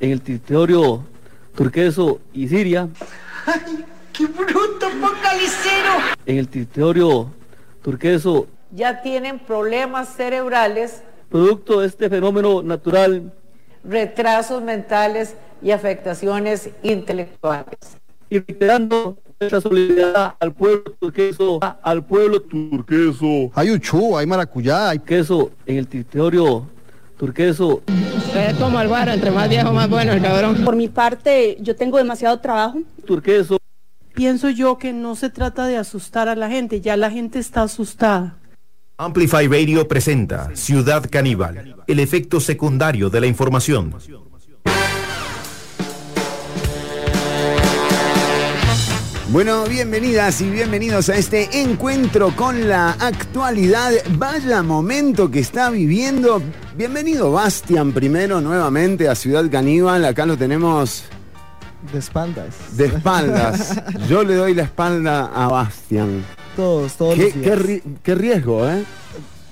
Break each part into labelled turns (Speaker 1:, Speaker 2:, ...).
Speaker 1: en el territorio turqueso y Siria.
Speaker 2: ¡Ay, qué bruto focalicero!
Speaker 1: En el territorio turqueso.
Speaker 3: Ya tienen problemas cerebrales.
Speaker 1: Producto de este fenómeno natural.
Speaker 3: Retrasos mentales y afectaciones intelectuales.
Speaker 1: Y reiterando nuestra solidaridad al pueblo turqueso, al pueblo turqueso.
Speaker 4: Hay uchú, hay maracuyá, hay
Speaker 1: queso en el territorio turqueso.
Speaker 5: Es como el guaro, entre más viejo más bueno el cabrón.
Speaker 6: Por mi parte, yo tengo demasiado trabajo.
Speaker 1: Turqueso.
Speaker 7: Pienso yo que no se trata de asustar a la gente, ya la gente está asustada.
Speaker 8: Amplify Radio presenta Ciudad Caníbal, el efecto secundario de la información.
Speaker 9: Bueno, bienvenidas y bienvenidos a este encuentro con la actualidad. Vaya momento que está viviendo. Bienvenido Bastian primero nuevamente a Ciudad Caníbal. Acá lo tenemos
Speaker 4: de espaldas.
Speaker 9: De espaldas. Yo le doy la espalda a Bastian.
Speaker 4: Todos, todos
Speaker 9: ¿Qué,
Speaker 4: los días.
Speaker 9: qué, qué riesgo, ¿eh?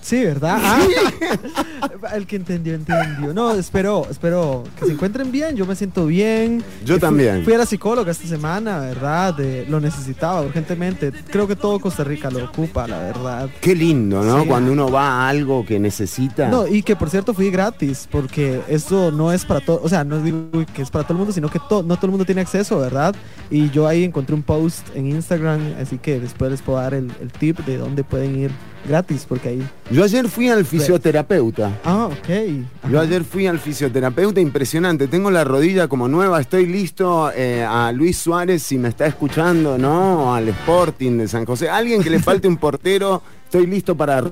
Speaker 4: Sí, ¿verdad? Ah, el que entendió, entendió. No, espero, espero que se encuentren bien. Yo me siento bien.
Speaker 9: Yo
Speaker 4: Fui-
Speaker 9: también.
Speaker 4: Fui a la psicóloga esta semana, ¿verdad? De- lo necesitaba urgentemente. Creo que todo Costa Rica lo ocupa, la verdad.
Speaker 9: Qué lindo, ¿no?
Speaker 4: Sí.
Speaker 9: Cuando uno va a algo que necesita.
Speaker 4: No, y que por cierto fui gratis, porque esto no es para todo, o sea, no digo que es para todo el mundo, sino que to- no todo el mundo tiene acceso, ¿verdad? Y yo ahí encontré un post en Instagram, así que después les puedo dar el, el tip de dónde pueden ir gratis, porque ahí...
Speaker 9: Yo ayer fui al fisioterapeuta.
Speaker 4: Ah, ok.
Speaker 9: Yo ayer fui al fisioterapeuta, impresionante. Tengo la rodilla como nueva, estoy listo eh, a Luis Suárez si me está escuchando, ¿no? Al Sporting de San José. Alguien que le falte un portero, estoy listo para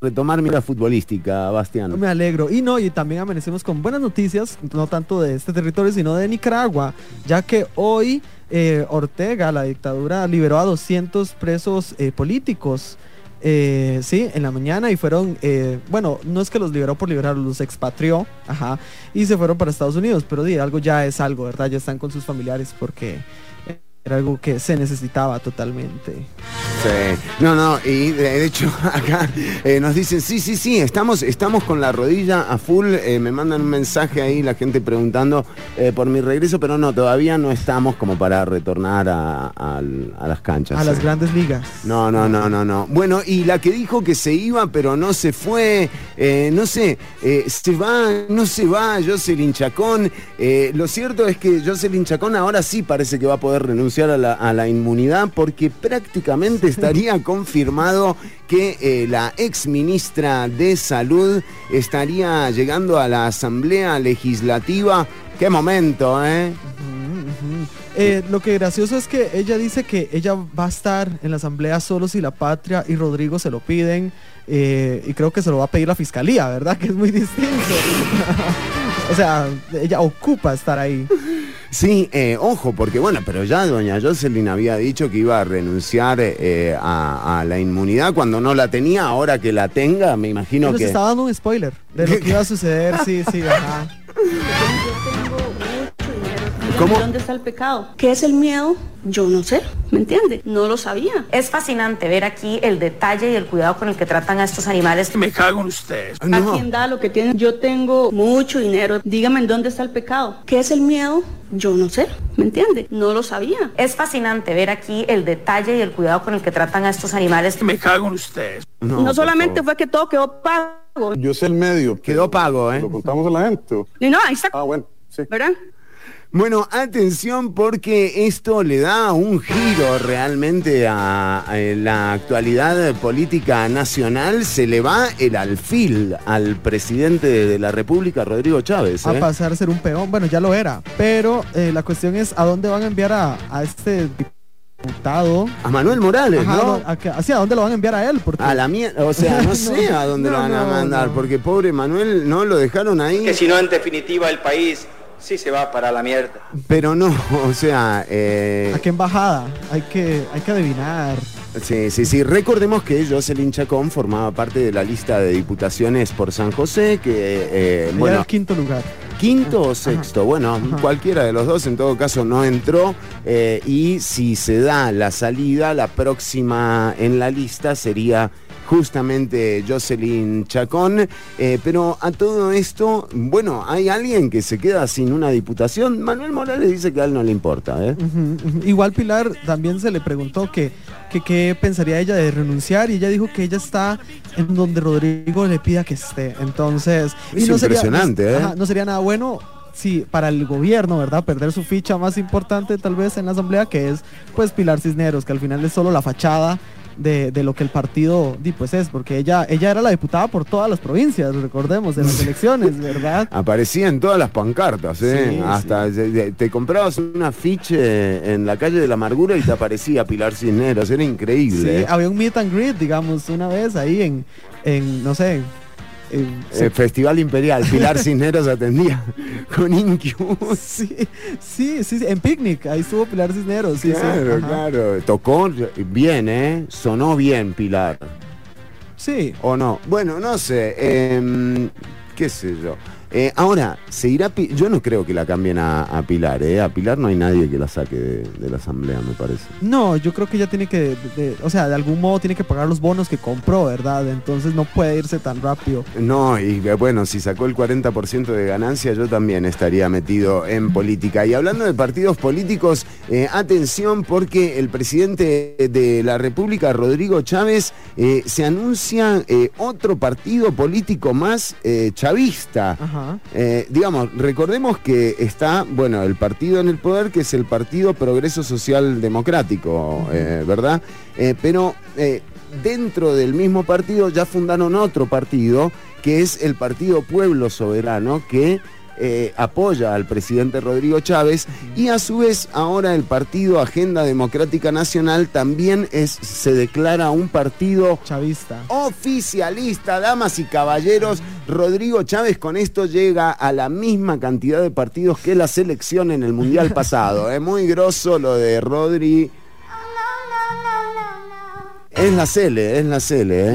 Speaker 9: retomar mi vida futbolística, Bastián.
Speaker 4: Me alegro. Y no, y también amanecemos con buenas noticias, no tanto de este territorio, sino de Nicaragua, ya que hoy eh, Ortega, la dictadura, liberó a 200 presos eh, políticos. Eh, sí, en la mañana y fueron, eh, bueno, no es que los liberó por liberarlos, los expatrió, ajá, y se fueron para Estados Unidos, pero di, algo ya es algo, ¿verdad? Ya están con sus familiares porque era algo que se necesitaba totalmente.
Speaker 9: Sí. No, no, y de, hecho acá eh, nos dicen, sí, sí, sí, estamos, estamos con la rodilla a full, eh, me mandan un mensaje ahí la gente preguntando eh, por mi regreso, pero no, todavía no estamos como para retornar a, las canchas.
Speaker 4: A las grandes ligas.
Speaker 9: No, no, no, no, no. Bueno, y la que dijo que se iba, pero no se fue, no sé, se va, no se va, Jocelyn Chacón. Lo cierto es que Jocelyn Chacón ahora sí parece que va a poder renunciar a la, a la inmunidad porque prácticamente estaría confirmado que eh, la ex ministra de Salud estaría llegando a la Asamblea Legislativa. Qué momento, ¿eh?
Speaker 4: Eh, lo que gracioso es que ella dice que ella va a estar en la asamblea solo si la patria y Rodrigo se lo piden eh, y creo que se lo va a pedir la fiscalía, ¿verdad? Que es muy distinto. o sea, ella ocupa estar ahí.
Speaker 9: Sí, eh, ojo, porque bueno, pero ya doña Jocelyn había dicho que iba a renunciar eh, a, a la inmunidad cuando no la tenía, ahora que la tenga, me imagino
Speaker 4: Nos
Speaker 9: que...
Speaker 4: estaba dando un spoiler de lo que iba a suceder, sí, sí, ajá.
Speaker 9: ¿Cómo?
Speaker 6: ¿Dónde está el pecado? ¿Qué es el miedo? Yo no sé, ¿me entiende? No lo sabía.
Speaker 10: Es fascinante ver aquí el detalle y el cuidado con el que tratan a estos animales.
Speaker 2: Me cago en ustedes.
Speaker 6: ¿A quién da lo que tiene? Yo tengo mucho dinero. Dígame en dónde está el pecado. ¿Qué es el miedo? Yo no sé, ¿me entiende? No lo sabía.
Speaker 10: Es fascinante ver aquí el detalle y el cuidado con el que tratan a estos animales.
Speaker 2: Me cago en ustedes.
Speaker 6: No, solamente fue que todo quedó pago.
Speaker 11: Yo sé el medio.
Speaker 9: Quedó pago, ¿eh?
Speaker 11: ¿Lo contamos a la gente?
Speaker 6: Y no, ahí está.
Speaker 11: Ah, bueno, sí.
Speaker 6: ¿Verdad?
Speaker 9: Bueno, atención porque esto le da un giro realmente a, a la actualidad política nacional. Se le va el alfil al presidente de la República, Rodrigo Chávez.
Speaker 4: A
Speaker 9: ¿eh?
Speaker 4: pasar a ser un peón, bueno, ya lo era, pero eh, la cuestión es a dónde van a enviar a, a este diputado.
Speaker 9: A Manuel Morales,
Speaker 4: Ajá,
Speaker 9: ¿no?
Speaker 4: a ¿Hacia dónde lo van a enviar a él? Porque
Speaker 9: A la mierda, o sea, no sé a dónde
Speaker 4: No,
Speaker 9: lo van a mandar,
Speaker 4: no.
Speaker 9: porque pobre Manuel no lo dejaron ahí.
Speaker 12: Que si no, en definitiva, el país sí se va para la mierda.
Speaker 9: Pero no, o sea, eh,
Speaker 4: ¿A qué embajada? Hay que, hay que adivinar.
Speaker 9: sí, sí, sí. Recordemos que Jocelyn Chacón formaba parte de la lista de diputaciones por San José, que, eh, bueno,
Speaker 4: el quinto lugar.
Speaker 9: quinto o sexto, bueno,
Speaker 4: Ajá.
Speaker 9: cualquiera de los dos en todo caso no entró eh, y si se da la salida, la próxima en la lista sería justamente Jocelyn Chacón. Eh, pero a todo esto, bueno, hay alguien que se queda sin una diputación. Manuel Morales dice que a él no le importa. ¿eh?
Speaker 4: Igual Pilar también se le preguntó que que qué pensaría ella de renunciar y ella dijo que ella está en donde Rodrigo le pida que esté. Entonces,
Speaker 9: Es impresionante, ¿eh?
Speaker 4: ajá, no sería nada bueno si para el gobierno, ¿verdad? Perder su ficha más importante tal vez en la asamblea que es pues Pilar Cisneros, que al final es solo la fachada de, de lo que el partido di, pues es, porque ella ella era la diputada por todas las provincias, recordemos, en las elecciones, ¿verdad?
Speaker 9: Aparecía en todas las pancartas, ¿eh?
Speaker 4: Sí,
Speaker 9: Hasta te comprabas un afiche en la calle de la amargura y te aparecía Pilar Cisneros. Era
Speaker 4: Sí,
Speaker 9: increíble. ¿eh?
Speaker 4: había un meet and greet, digamos, una vez ahí en, en no sé, en-
Speaker 9: Eh, Festival Imperial, Pilar Cisneros atendía con Incubus.
Speaker 4: sí, sí, sí, en picnic, ahí estuvo Pilar Cisneros, sí,
Speaker 9: claro, claro. Tocó bien, ¿eh? Sonó bien Pilar.
Speaker 4: Sí.
Speaker 9: ¿O no? Bueno, no sé. em, ¿Qué sé yo? Eh, ahora, se irá. Pi- Yo no creo que la cambien a, a Pilar, ¿eh? A Pilar no hay nadie que la saque de, de la asamblea, me parece.
Speaker 4: No, yo creo que ella tiene que, de- de- o sea, de algún modo tiene que pagar los bonos que compró, ¿verdad? Entonces no puede irse tan rápido.
Speaker 9: No, y eh, bueno, si sacó el 40% de ganancia, yo también estaría metido en política. Y hablando de partidos políticos, eh, atención porque el presidente de la República, Rodrigo Chávez, eh, se anuncia otro partido político más chavista.
Speaker 4: Ajá.
Speaker 9: Eh, digamos, recordemos que está, bueno, el partido en el poder, que es el Partido Progreso Social Democrático, eh, ¿verdad? Eh, pero dentro del mismo partido ya fundaron otro partido, que es el Partido Pueblo Soberano, que eh, apoya al presidente Rodrigo Chávez y a su vez ahora el partido Agenda Democrática Nacional también es, se declara un partido
Speaker 4: chavista
Speaker 9: oficialista, damas y caballeros. Rodrigo Chávez con esto llega a la misma cantidad de partidos que la selección en el Mundial pasado. Es muy grosso lo de Rodri. Es la Cele, es la Cele. ¿eh?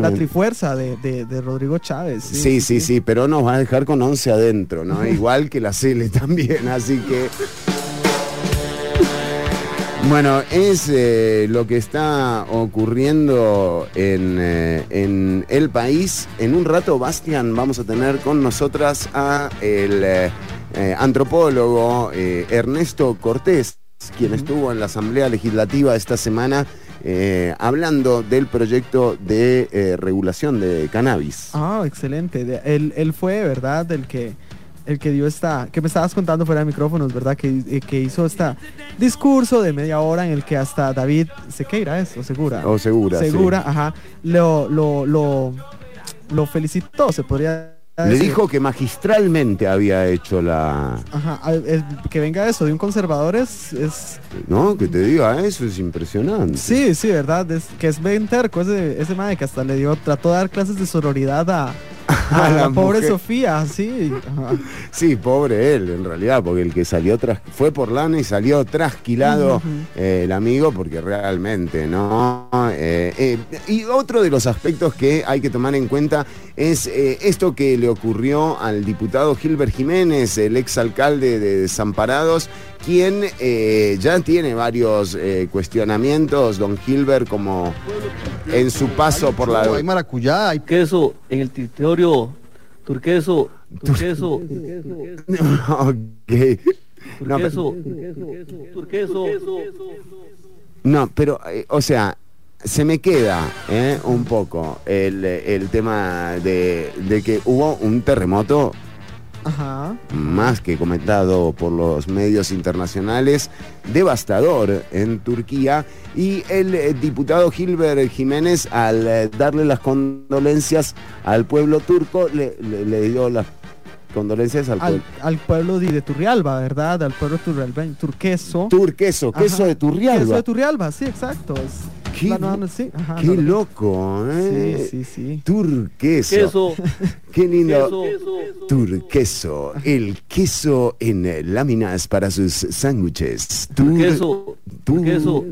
Speaker 4: La, trifuerza de, de- de Rodrigo Chávez.
Speaker 9: Sí, sí, sí, pero nos va a dejar con 11 adentro, ¿no? Igual que la Cele también, así que... Bueno, es eh, lo que está ocurriendo en, eh, en el país. En un rato, Bastian, vamos a tener con nosotras a el eh, antropólogo Ernesto Cortés, quien estuvo en la Asamblea Legislativa esta semana eh, hablando del proyecto de eh, regulación de cannabis.
Speaker 4: Ah, excelente. De- él, él fue, ¿verdad? El que, el que dio esta, que me estabas contando fuera de micrófonos, ¿verdad? Que, eh, que hizo este discurso de media hora en el que hasta David Sequeira es, o Segura.
Speaker 9: O Segura, sí.
Speaker 4: Segura, ajá. Lo, lo, lo, lo felicitó, se podría
Speaker 9: Le
Speaker 4: decir.
Speaker 9: dijo que magistralmente había hecho la...
Speaker 4: Ajá, que venga eso de un conservador es, es
Speaker 9: ¿No? Que te diga eso es impresionante.
Speaker 4: sí, sí, verdad, es, que es bien terco ese, ese madre que hasta le dio, trató de dar clases de sororidad a, a
Speaker 9: A
Speaker 4: la,
Speaker 9: la
Speaker 4: pobre. Sofía, sí.
Speaker 9: Sí, pobre él, en realidad, porque el que salió tras, fue por lana y salió trasquilado eh, el amigo, porque realmente, ¿no? Eh, eh, y otro de los aspectos que hay que tomar en cuenta es esto que le ocurrió al diputado Gilbert Jiménez, el exalcalde de Desamparados, quien eh, ya tiene varios eh, cuestionamientos, don Gilbert, como en su paso por la...
Speaker 1: Hay maracuyá, hay queso en el territorio turqueso, turqueso,
Speaker 9: Ok. No, pero-
Speaker 1: turqueso, turqueso,
Speaker 9: No, pero, eh, o sea, se me queda eh, un poco el, el tema de, de que hubo un terremoto
Speaker 4: Ajá.
Speaker 9: más que comentado por los medios internacionales, devastador en Turquía. Y el eh, diputado Gilbert Jiménez, al eh, darle las condolencias al pueblo turco, le, le- le dio las condolencias al,
Speaker 4: Al,
Speaker 9: pueblo.
Speaker 4: al pueblo de, Turrialba, ¿verdad? Al pueblo turrialbeño, turqueso.
Speaker 9: Turqueso, queso
Speaker 4: Ajá.
Speaker 9: de Turrialba.
Speaker 4: Queso de Turrialba, sí, exacto. Es
Speaker 9: Qué,
Speaker 4: la nueva- sí, ajá,
Speaker 9: qué
Speaker 4: no,
Speaker 9: loco, ¿eh?
Speaker 4: Sí, sí, sí.
Speaker 9: Turqueso.
Speaker 1: queso,
Speaker 9: Qué lindo.
Speaker 1: queso,
Speaker 9: Turqueso, el queso en láminas para sus sándwiches. Tur-
Speaker 1: queso,
Speaker 9: tur-
Speaker 1: queso,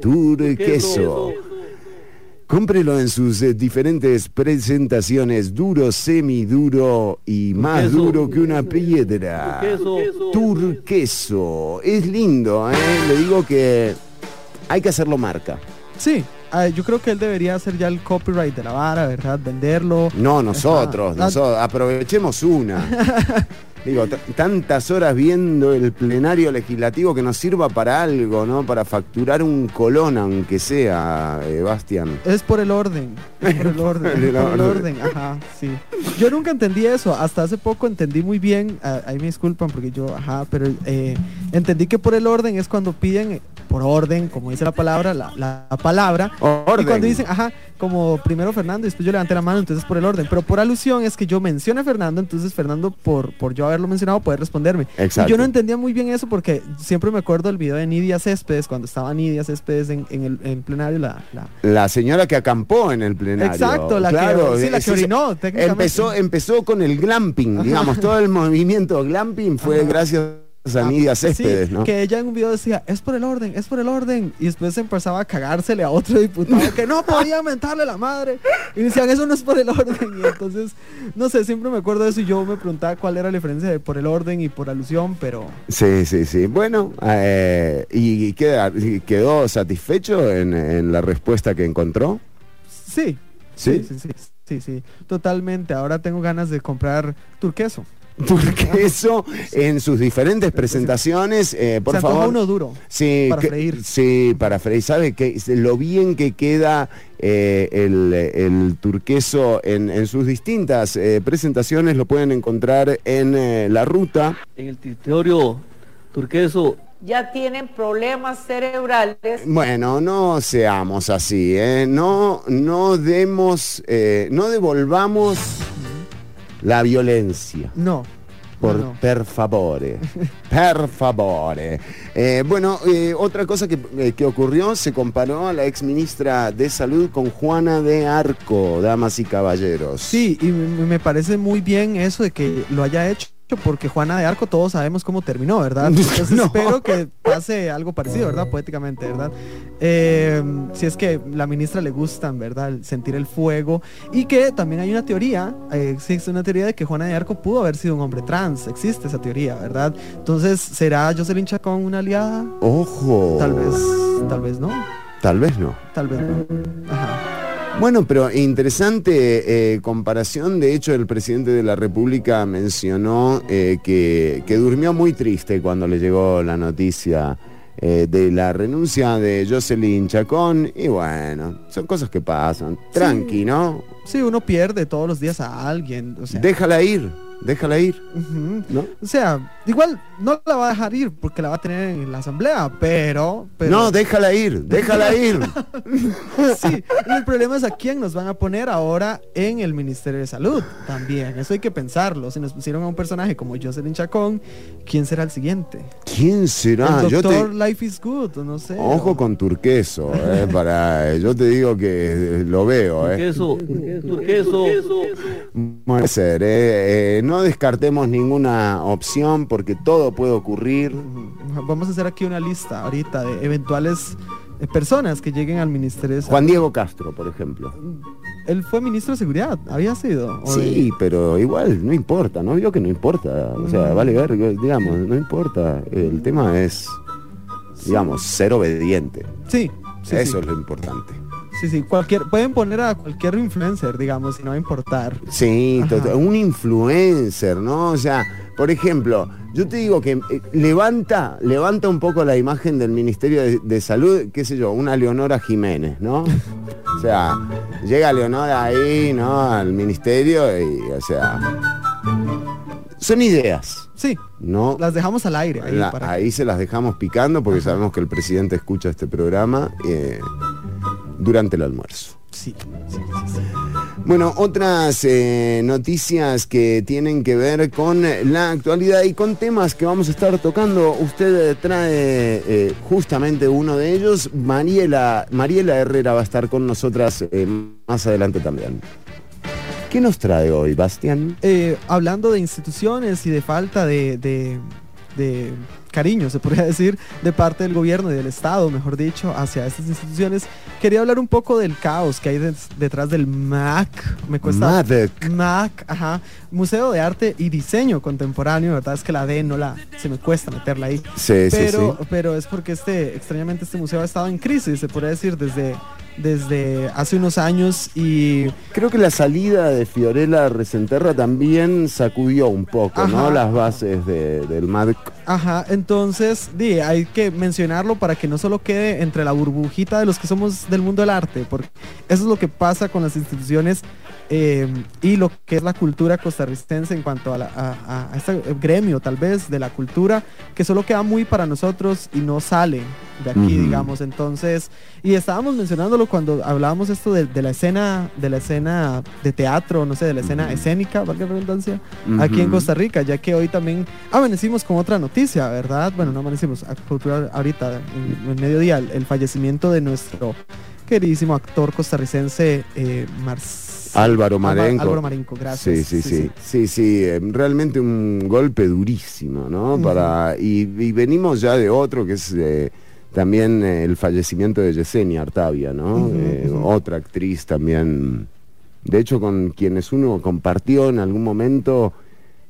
Speaker 9: Turqueso. Cómprelo en sus eh, diferentes presentaciones, duro, semiduro y más
Speaker 1: Turqueso.
Speaker 9: duro que una piedra.
Speaker 1: Turqueso.
Speaker 9: Turqueso. Es lindo, ¿eh? Le digo que hay que hacerlo marca.
Speaker 4: Sí, yo creo que él debería hacer ya el copyright de la vara, ¿verdad? Venderlo.
Speaker 9: No, nosotros, nosotros, aprovechemos una. Digo, tantas horas viendo el plenario legislativo que nos sirva para algo, ¿no? Para facturar un colón, aunque sea, eh, Bastian.
Speaker 4: Es por el orden. Es por el orden.
Speaker 9: El
Speaker 4: es por el
Speaker 9: orden.
Speaker 4: Ajá, sí. Yo nunca entendí eso. Hasta hace poco entendí muy bien. ah, ahí me disculpan porque yo, ajá, pero eh, entendí que por el orden es cuando piden por orden, como dice la palabra, la, la palabra. Y
Speaker 9: Orden.
Speaker 4: cuando dicen, ajá, como primero Fernando y después yo levanté la mano, entonces por el orden. Pero por alusión es que yo mencione a Fernando, entonces Fernando, por, por yo haberlo mencionado, puede responderme.
Speaker 9: Exacto.
Speaker 4: Y yo no entendía muy bien eso porque siempre me acuerdo del video de Nidia Céspedes, cuando estaba Nidia Céspedes en, en el en plenario, la, la,
Speaker 9: La señora que acampó en el plenario.
Speaker 4: Exacto, la que-
Speaker 9: Claro,
Speaker 4: sí, la que orinó, técnicamente.
Speaker 9: Empezó, empezó con el glamping, digamos, todo el movimiento glamping fue gracias a Nidia Céspedes,
Speaker 4: Sí,
Speaker 9: ¿no?
Speaker 4: que ella en un video decía, es por el orden, es por el orden. Y después empezaba a cagársele a otro diputado que no podía mentarle la madre. Y decían, eso no es por el orden. Y entonces, no sé, siempre me acuerdo de eso y yo me preguntaba cuál era la diferencia de por el orden y por alusión, pero
Speaker 9: Sí, sí, sí. Bueno, eh, ¿y queda- quedó satisfecho en, en la respuesta que encontró?
Speaker 4: sí.
Speaker 9: ¿Sí?
Speaker 4: Sí, sí, sí, sí, sí, totalmente. Ahora tengo ganas de comprar turqueso.
Speaker 9: Turqueso en sus diferentes presentaciones, eh, por favor.
Speaker 4: uno duro.
Speaker 9: Sí,
Speaker 4: para
Speaker 9: que-
Speaker 4: freír.
Speaker 9: Sí, para freír. ¿Sabe que lo bien que queda eh, el, el turqueso en, en sus distintas eh, presentaciones? Lo pueden encontrar en eh, la ruta.
Speaker 1: En el territorio turqueso
Speaker 3: Ya tienen problemas cerebrales.
Speaker 9: Bueno, no seamos así, ¿eh? no, no demos, eh, no devolvamos la violencia.
Speaker 4: No.
Speaker 9: Por,
Speaker 4: no, no.
Speaker 9: per favore, per favore. Eh, bueno, eh, otra cosa que, eh, que ocurrió, se comparó a la ex ministra de Salud con Juana de Arco, damas y caballeros.
Speaker 4: Sí, y me me parece muy bien eso de que lo haya hecho porque Juana de Arco todos sabemos cómo terminó, ¿verdad? Entonces
Speaker 9: No.
Speaker 4: espero que pase algo parecido, ¿verdad? Poéticamente, ¿verdad? Eh, si es que la ministra le gustan, ¿verdad? Sentir el fuego y que también hay una teoría, eh, existe una teoría de que Juana de Arco pudo haber sido un hombre trans, existe esa teoría, ¿verdad? Entonces, ¿será Jocelyn Chacón una aliada?
Speaker 9: Ojo.
Speaker 4: Tal vez, tal vez no,
Speaker 9: Tal vez no.
Speaker 4: tal vez no. Ajá.
Speaker 9: Bueno, pero interesante eh, comparación. De hecho, el presidente de la República mencionó eh, que, que durmió muy triste cuando le llegó la noticia eh, de la renuncia de Jocelyn Chacón. Y bueno, son cosas que pasan. Tranqui, ¿no?
Speaker 4: Sí, uno pierde todos los días a alguien, o sea.
Speaker 9: Déjala ir, déjala ir. ¿No?
Speaker 4: O sea, igual no la va a dejar ir porque la va a tener en la asamblea, pero... pero
Speaker 9: No, déjala ir, déjala ir.
Speaker 4: sí, el problema es a quién nos van a poner ahora en el Ministerio de Salud también. Eso hay que pensarlo. Si nos pusieron a un personaje como Jocelyn Chacón, ¿quién será el siguiente?
Speaker 9: ¿Quién será?
Speaker 4: el
Speaker 9: Yo te-
Speaker 4: doctor Life is Good, no sé.
Speaker 9: Ojo con Turqueso, eh, para, yo te digo que eh, lo veo. Eh.
Speaker 1: turqueso turqueso
Speaker 9: Puede ser, eh, eh, no descartemos ninguna opción porque todo puede ocurrir.
Speaker 4: Vamos a hacer aquí una lista ahorita de eventuales eh, personas que lleguen al Ministerio de Salud.
Speaker 9: Juan Diego Castro, por ejemplo.
Speaker 4: Él fue ministro de Seguridad, había sido. ¿O de-
Speaker 9: Sí, pero igual, no importa, ¿no vio que no importa? O sea,
Speaker 4: Mm.
Speaker 9: vale ver, digamos, no importa. El tema es, digamos, ser obediente.
Speaker 4: Sí, sí,
Speaker 9: Eso
Speaker 4: sí.
Speaker 9: es lo importante.
Speaker 4: Sí, sí, cualquier, pueden poner a cualquier influencer, digamos, y no va a importar.
Speaker 9: Sí, un influencer, ¿no? O sea, por ejemplo, yo te digo que eh, levanta, levanta un poco la imagen del Ministerio de, de Salud, qué sé yo, una Leonora Jiménez, ¿no? O sea, llega Leonora ahí, ¿no? Al ministerio y, o sea, son ideas,
Speaker 4: Sí,
Speaker 9: ¿no?
Speaker 4: las dejamos al aire. Ahí
Speaker 9: La-
Speaker 4: para-
Speaker 9: ahí se las dejamos picando porque sabemos que el presidente escucha este programa eh, durante el almuerzo.
Speaker 4: Sí, sí, sí, sí.
Speaker 9: Bueno, otras eh, noticias que tienen que ver con la actualidad y con temas que vamos a estar tocando. Usted trae eh, justamente uno de ellos. Mariela, Mariela Herrera va a estar con nosotras eh, más adelante también. ¿Qué nos trae hoy, Bastián?
Speaker 4: Eh, hablando de instituciones y de falta de, de- de cariño, se podría decir, de parte del gobierno y del Estado, mejor dicho, hacia estas instituciones, quería hablar un poco del caos que hay detrás del MAC. Me cuesta.
Speaker 9: MADEC.
Speaker 4: MAC, ajá. Museo de Arte y Diseño Contemporáneo, ¿verdad? Es que la D no la. se me cuesta meterla ahí.
Speaker 9: Sí, sí,
Speaker 4: pero,
Speaker 9: sí.
Speaker 4: pero es porque este, extrañamente este museo ha estado en crisis, se podría decir, desde desde hace unos años y
Speaker 9: Creo que la salida de Fiorella Resenterra también sacudió un poco, ¿no? Las bases de- del MADC.
Speaker 4: Ajá, entonces di, hay que mencionarlo para que no solo quede entre la burbujita de los que somos del mundo del arte, porque eso es lo que pasa con las instituciones eh, y lo que es la cultura costarricense en cuanto a, la- a- este gremio tal vez de la cultura, que solo queda muy para nosotros y no sale de aquí, digamos. Entonces, y estábamos mencionándolo cuando hablábamos esto de, de la escena, de la escena de teatro, no sé, de la escena escénica, valga la redundancia, aquí en. Costa Rica, ya que hoy también amanecimos con otra noticia, ¿verdad? Bueno, no amanecimos, ahorita, en, en mediodía, el, el fallecimiento de nuestro queridísimo actor costarricense, eh, Marc-
Speaker 9: Álvaro Marenco.
Speaker 4: Álvaro Marenco, gracias.
Speaker 9: Sí, sí, sí. Sí, sí, eh, realmente un golpe durísimo, ¿no? Para y, y venimos ya de otro que es eh, también eh, el fallecimiento de Yesenia Artavia, ¿no? Eh. Otra actriz también, de hecho con quienes uno compartió en algún momento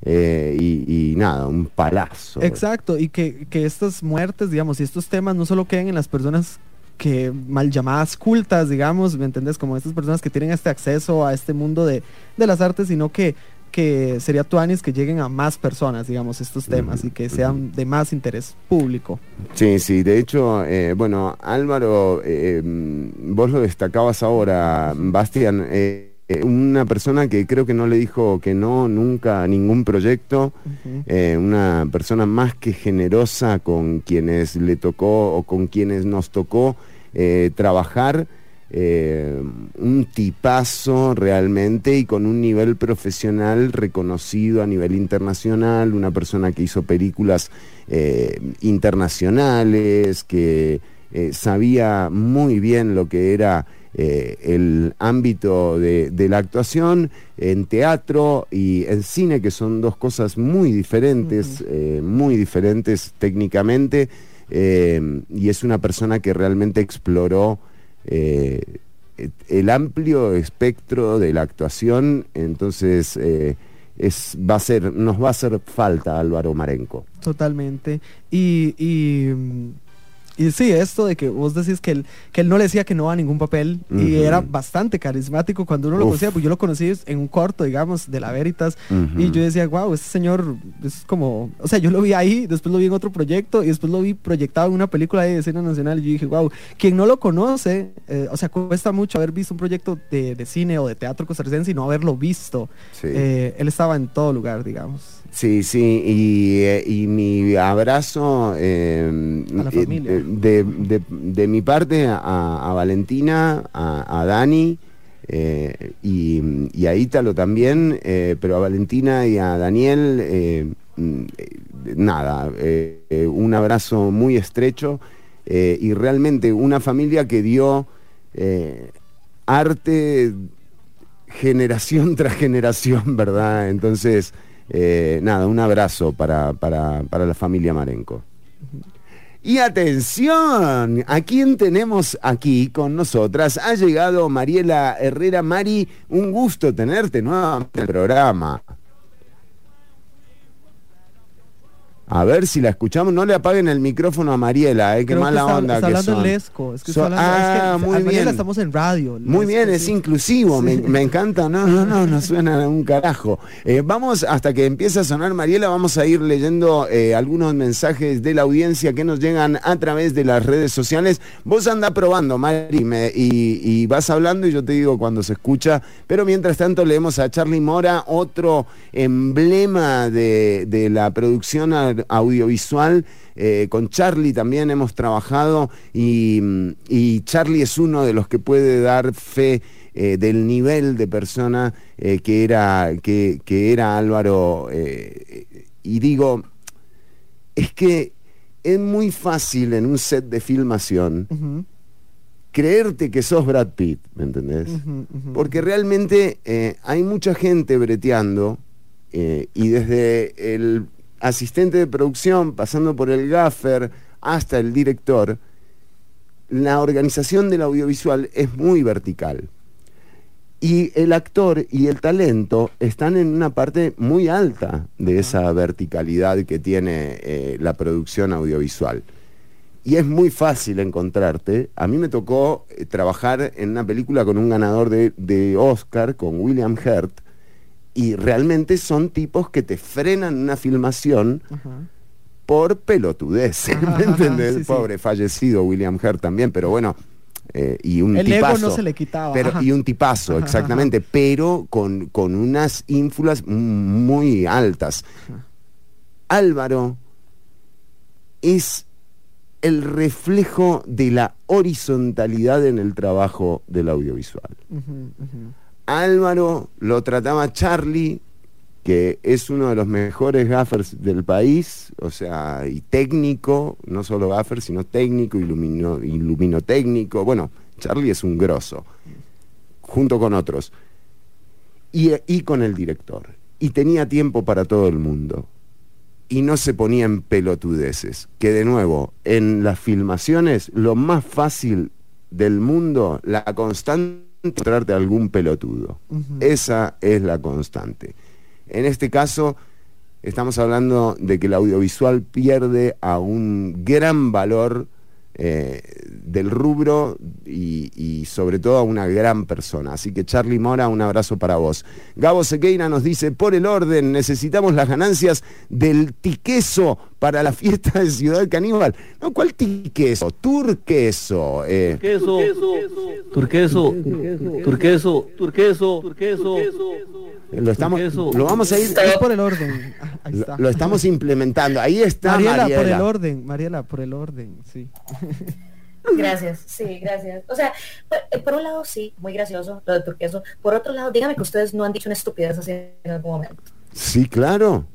Speaker 9: eh, y, y nada, un palazo.
Speaker 4: Exacto, y que, que estas muertes, digamos, y estos temas no solo queden en las personas que mal llamadas cultas, digamos, ¿me entendés? Como estas personas que tienen este acceso a este mundo de, de las artes, sino que, que sería tuanis que lleguen a más personas, digamos, estos temas y que sean de más interés público.
Speaker 9: Sí, sí, de hecho, eh, bueno, Álvaro, eh, mm, vos lo destacabas ahora, Bastian, eh, una persona que creo que no le dijo que no nunca a ningún proyecto, eh, una persona más que generosa con quienes le tocó o con quienes nos tocó eh, trabajar. eh, un tipazo realmente y con un nivel profesional reconocido a nivel internacional, una persona que hizo películas eh, internacionales, que eh, sabía muy bien lo que era eh, el ámbito de, de la actuación en teatro y en cine, que son dos cosas muy diferentes, eh, muy diferentes técnicamente, eh, y es una persona que realmente exploró el amplio espectro de la actuación, entonces es, va a ser, nos va a hacer falta Álvaro Marenco.
Speaker 4: Totalmente. Y, y, mm, y sí, esto de que vos decís que él, que él no le decía que no a ningún papel y era bastante carismático cuando uno lo
Speaker 9: Uf.
Speaker 4: conocía, pues yo lo conocí en un corto, digamos, de la Veritas y yo decía, wow, este señor es como, o sea, yo lo vi ahí, después lo vi en otro proyecto y después lo vi proyectado en una película de escena nacional y yo dije, wow, quien no lo conoce, eh, o sea, cuesta mucho haber visto un proyecto de, de cine o de teatro costarricense y no haberlo visto.
Speaker 9: Sí.
Speaker 4: Eh, él estaba en todo lugar, digamos.
Speaker 9: Sí, sí, y, eh, y mi abrazo eh,
Speaker 4: A la
Speaker 9: eh,
Speaker 4: familia.
Speaker 9: de, de- de mi parte a, a Valentina, a, a Dani eh, y, y a Ítalo también, eh, pero a Valentina y a Daniel, eh, mm, nada, un abrazo muy estrecho y realmente una familia que dio arte generación tras generación, ¿verdad? Entonces, eh, nada, un abrazo para, para, para la familia Marenco. Y atención, ¿a quién tenemos aquí con nosotras? Ha llegado Mariela Herrera. Mari, un gusto tenerte nuevamente en el programa. A ver si la escuchamos. No le apaguen el micrófono a Mariela, ¿eh? Qué
Speaker 4: Creo que
Speaker 9: mala
Speaker 4: está-
Speaker 9: onda
Speaker 4: está
Speaker 9: que
Speaker 4: hablando
Speaker 9: son.
Speaker 4: lesco, es que
Speaker 9: So-
Speaker 4: está hablando- es que
Speaker 9: ah,
Speaker 4: a
Speaker 9: muy bien.
Speaker 4: estamos en radio.
Speaker 9: Muy bien, es inclusivo, me, me encanta. No, no, no, no suena a un carajo. Eh, vamos, hasta que empiece a sonar Mariela, vamos a ir leyendo eh, algunos mensajes de la audiencia que nos llegan a través de las redes sociales. Vos anda probando, Mari, me- y, y vas hablando y yo te digo cuando se escucha. Pero mientras tanto leemos a Charlie Mora, otro emblema de, de la producción au- audiovisual. Eh, con Charlie también hemos trabajado y, y Charlie es uno de los que puede dar fe eh, del nivel de persona eh, que, era, que, que era Álvaro. y digo, es que es muy fácil en un set de filmación creerte que sos Brad Pitt, ¿me entendés? Porque realmente eh, hay mucha gente breteando eh, y desde el asistente de producción, pasando por el gaffer hasta el director, la organización del audiovisual es muy vertical. Y el actor y el talento están en una parte muy alta de esa verticalidad que tiene eh, la producción audiovisual. y es muy fácil encontrarte. A mí me tocó eh, trabajar en una película con un ganador de, de Oscar, con William Hurt, y realmente son tipos que te frenan una filmación por pelotudez.
Speaker 4: Ajá,
Speaker 9: ¿Me entendés?
Speaker 4: sí, sí.
Speaker 9: Pobre fallecido William Hurt también, pero bueno. eh, y un
Speaker 4: El ego
Speaker 9: tipazo.
Speaker 4: no se le quitaba,
Speaker 9: Pero,
Speaker 4: ajá.
Speaker 9: y un tipazo,
Speaker 4: Ajá,
Speaker 9: exactamente, pero con, con unas ínfulas muy altas. Álvaro es el reflejo de la horizontalidad en el trabajo del audiovisual. Álvaro lo trataba Charlie, que es uno de los mejores gaffers del país, o sea, y técnico, no solo gaffer, sino técnico, ilumino, iluminotécnico. Bueno, Charlie es un grosso, junto con otros. Y, y con el director. Y tenía tiempo para todo el mundo. Y no se ponía en pelotudeces. Que de nuevo, en las filmaciones, lo más fácil del mundo, la constante, encontrarte algún pelotudo. Esa es la constante. En este caso, estamos hablando de que el audiovisual pierde a un gran valor eh, del rubro y, y sobre todo a una gran persona. Así que Charlie Mora, un abrazo para vos. Gabo Sequeira nos dice, por el orden, necesitamos las ganancias del tiqueso para la fiesta de Ciudad Caníbal. No, ¿cuál tiqueso? Turqueso. eh.
Speaker 1: Queso, turqueso, turqueso, turqueso, turqueso.
Speaker 9: Lo, estamos, lo vamos a ir...
Speaker 4: Es por el orden. Ah, Ahí
Speaker 9: Lo,
Speaker 4: está.
Speaker 9: lo estamos implementando. Ahí está
Speaker 4: Mariela,
Speaker 9: Mariela.
Speaker 4: por el orden. Mariela, por el orden, sí.
Speaker 10: Gracias, sí, gracias. O sea, por, eh, por un lado sí, muy gracioso lo de turqueso. Por otro lado, dígame que ustedes no han dicho una estupidez así en algún momento.
Speaker 9: Sí, claro.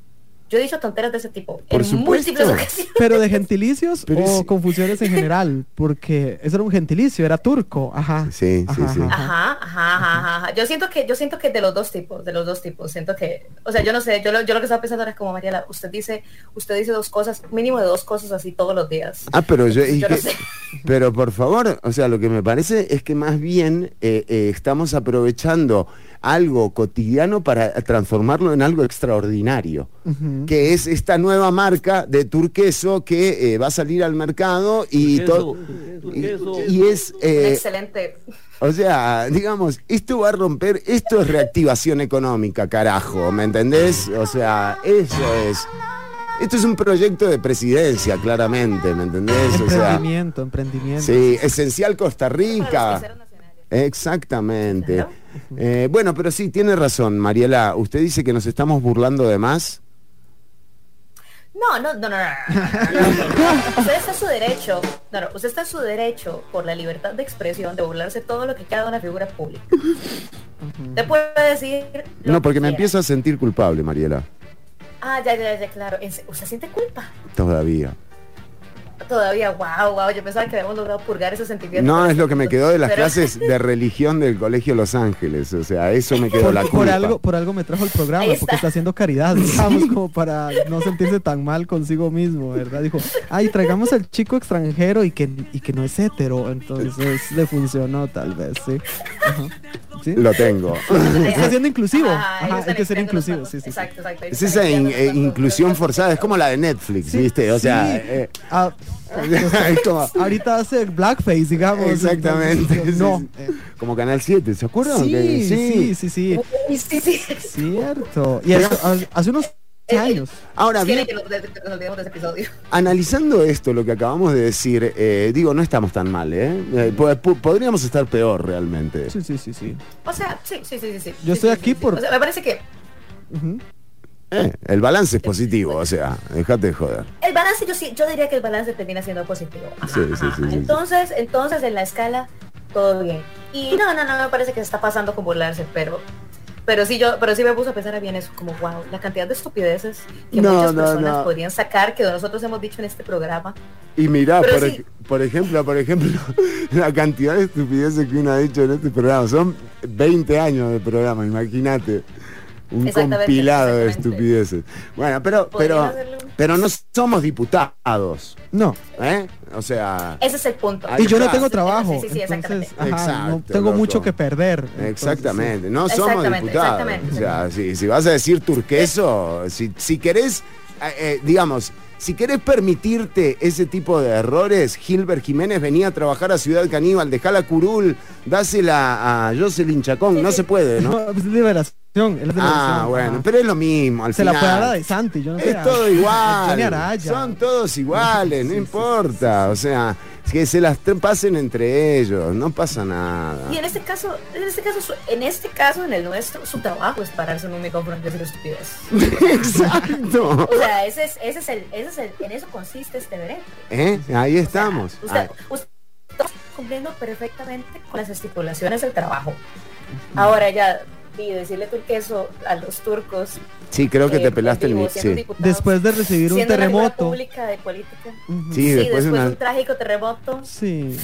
Speaker 10: Yo he dicho tonteras de ese tipo
Speaker 9: Por
Speaker 10: en
Speaker 9: supuesto.
Speaker 10: múltiples ocasiones.
Speaker 4: Pero de gentilicios
Speaker 9: Pero
Speaker 4: o
Speaker 9: es-
Speaker 4: confusiones en general, porque eso era un gentilicio, era turco, ajá.
Speaker 9: Sí, sí,
Speaker 4: Ajá,
Speaker 9: sí.
Speaker 4: ajá.
Speaker 10: Ajá, ajá, ajá, ajá. Yo siento que, yo siento que de los dos tipos, de los dos tipos, siento que, o sea, yo no sé, yo lo, yo lo que estaba pensando era como Mariela, usted dice, usted dice dos cosas, mínimo de dos cosas así todos los días.
Speaker 9: Ah, pero yo... y
Speaker 10: Yo no sé.
Speaker 9: pero por favor, o sea, lo que me parece es que más bien eh, eh, estamos aprovechando algo cotidiano para transformarlo en algo extraordinario, que es esta nueva marca de turqueso que eh, va a salir al mercado y todo...
Speaker 1: Turqueso,
Speaker 9: Y, y es... eh,
Speaker 10: Excelente.
Speaker 9: O sea, digamos, esto va a romper, esto es reactivación económica, carajo, ¿me entendés? O sea, eso es. Esto es un proyecto de presidencia, claramente, ¿me entendés? O sea,
Speaker 4: Emprendimiento, emprendimiento.
Speaker 9: sí, esencial Costa Rica. Exactamente. Eh, bueno, pero sí, tiene razón, Mariela. Usted dice que nos estamos burlando de más.
Speaker 10: No, no, no, no, no, no, no, no. Usted está en su derecho, no, no, usted está en su derecho por la libertad de expresión de burlarse todo lo que cada una figura pública. Te puede decir. lo
Speaker 9: No, porque
Speaker 10: que
Speaker 9: me empiezo a sentir culpable, Mariela.
Speaker 10: Ah, ya, ya, ya, claro. ¿Usted siente culpa?
Speaker 9: Todavía.
Speaker 10: Todavía, wow, wow. Yo pensaba que habíamos logrado purgar ese sentimiento.
Speaker 9: No, es lo que me quedó de las
Speaker 10: Pero-
Speaker 9: clases de religión del Colegio Los Ángeles. O sea, eso me quedó la
Speaker 4: Por,
Speaker 9: culpa.
Speaker 4: por algo, por algo me trajo el programa, porque
Speaker 10: está.
Speaker 4: haciendo caridad, digamos, como para no sentirse tan mal consigo mismo, ¿verdad? Dijo, ay, traigamos al chico extranjero y que, y que no es hetero, entonces le funcionó tal vez, sí. Ajá. ¿Sí?
Speaker 9: Lo tengo.
Speaker 4: Está siendo inclusivo. Ajá,
Speaker 10: ellos
Speaker 4: hay que ser inclusivo, sí, sí. sí.
Speaker 10: Exacto, exacto.
Speaker 9: Es esa in- eh, inclusión forzada, es como la de Netflix, ¿viste? O sea, eh,
Speaker 4: Ah,
Speaker 9: como,
Speaker 4: ahorita hace blackface, digamos.
Speaker 9: exactamente.
Speaker 4: entonces, no.
Speaker 9: sí.
Speaker 4: eh,
Speaker 9: Como Canal 7, ¿se acuerdan?
Speaker 4: Sí,
Speaker 9: Que-
Speaker 4: sí, sí, sí.
Speaker 10: Sí, sí.
Speaker 4: Cierto. Y eso, ha- hace unos años.
Speaker 9: Ahora bien,
Speaker 10: episodio.
Speaker 9: analizando esto, lo que acabamos de decir, eh, digo, no estamos tan mal, ¿eh? Eh, po- po- podríamos estar peor realmente.
Speaker 4: Sí, sí, sí, sí.
Speaker 10: O sea, sí, sí, sí, sí. sí.
Speaker 4: Yo
Speaker 10: Sí,
Speaker 4: estoy
Speaker 10: sí,
Speaker 4: aquí por-
Speaker 10: O sea, me parece que.
Speaker 9: Eh, el balance es positivo, o sea, déjate de joder.
Speaker 10: el balance, yo sí, yo diría que el balance termina siendo positivo. Ajá,
Speaker 9: Sí, sí,
Speaker 10: ajá.
Speaker 9: sí, sí, sí.
Speaker 10: entonces, entonces en la escala, todo bien. Y no, no, no me parece que se está pasando con burlarse, pero pero sí yo, pero sí me puso a pensar bien eso, como wow, la cantidad de estupideces que
Speaker 9: No,
Speaker 10: muchas
Speaker 9: no,
Speaker 10: personas
Speaker 9: no.
Speaker 10: podrían sacar que nosotros hemos dicho en este programa.
Speaker 9: Y mirá,
Speaker 10: sí.
Speaker 9: por ejemplo, por ejemplo, la cantidad de estupideces que uno ha dicho en este programa. Son 20 años de programa, imagínate. Un
Speaker 10: Exactamente,
Speaker 9: compilado de estupideces. Bueno, pero, pero, pero no somos diputados.
Speaker 4: No.
Speaker 9: ¿eh? O sea.
Speaker 10: Ese es el punto.
Speaker 4: Y yo no tengo trabajo.
Speaker 10: Sí, sí, sí,
Speaker 4: entonces,
Speaker 10: exactamente.
Speaker 4: ajá, no tengo
Speaker 9: loco.
Speaker 4: mucho que perder. entonces,
Speaker 9: Exactamente, no somos
Speaker 10: Exactamente,
Speaker 9: diputados.
Speaker 10: exactamente.
Speaker 9: O sea, si, si vas a decir turqueso, si, si querés, eh, eh, digamos, si querés permitirte ese tipo de errores, Gilbert Jiménez venía a trabajar a Ciudad Caníbal, dejala curul, dásela a Jocelyn Chacón, no se puede, ¿no?
Speaker 4: No, pues es de
Speaker 9: Ah, bueno, pero es lo mismo, al
Speaker 4: Se la puede dar a De Santi, yo no sé.
Speaker 9: Es todo igual. Son todos iguales, no importa. O sea, que se las pasen entre ellos, no pasa nada.
Speaker 10: Y en este caso, en este caso, su- en este caso, en el nuestro, su trabajo es pararse en un micrófono y decir estupidez.
Speaker 9: Exacto.
Speaker 10: O sea, ese es, ese es el, ese es el, en eso consiste este veré.
Speaker 9: ¿Eh? Ahí estamos.
Speaker 10: Usted,
Speaker 9: Ah,
Speaker 10: usted está cumpliendo perfectamente con las estipulaciones del trabajo. Ahora ya, y decirle turqueso a los turcos.
Speaker 9: sí, creo que
Speaker 10: eh,
Speaker 9: te pelaste el sí.
Speaker 4: Después de recibir un terremoto.
Speaker 10: pública de política.
Speaker 4: Ujú.
Speaker 9: Sí, después de una-
Speaker 10: un trágico terremoto.
Speaker 4: Sí.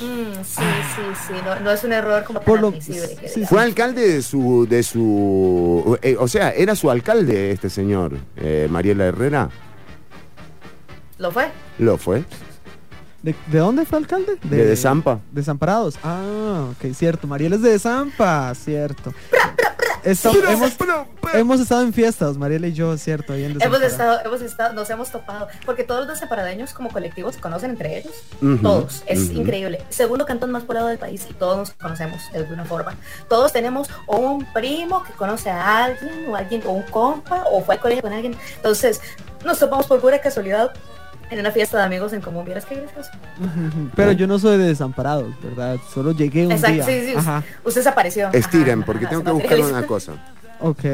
Speaker 10: Mm, sí, sí, sí, no, no es un error como
Speaker 4: Por lo- sí.
Speaker 9: Fue alcalde de su, de su, eh, o sea, era su alcalde este señor, eh, Mariela Herrera,
Speaker 10: ¿Lo fue?
Speaker 9: lo fue,
Speaker 4: ¿De, de dónde fue alcalde?
Speaker 9: de, Desampa.
Speaker 4: Desamparados. Ah, ok, cierto. Mariel es de Desampa, cierto. Hemos, hemos estado en fiestas, Mariela y yo, cierto, ahí en
Speaker 10: Hemos estado, hemos estado, nos hemos topado, porque todos los desemparadeños como colectivos se conocen entre ellos,
Speaker 9: Ujú,
Speaker 10: todos, es
Speaker 9: ujú.
Speaker 10: increíble. Segundo cantón más poblado del país y todos nos conocemos de alguna forma. Todos tenemos o un primo que conoce a alguien, o alguien, o un compa, o fue al colegio con alguien. Entonces, nos topamos por pura casualidad en una fiesta de amigos en común. ¿Vieras qué gracioso?
Speaker 4: Pero yo no soy de Desamparados, ¿verdad? Solo llegué un
Speaker 10: Exacto,
Speaker 4: día.
Speaker 10: sí, sí,
Speaker 4: Ajá.
Speaker 10: usted se apareció.
Speaker 9: Estiren,
Speaker 10: Ajá,
Speaker 9: porque
Speaker 10: ajá,
Speaker 9: tengo que buscar una cosa.
Speaker 4: Ok.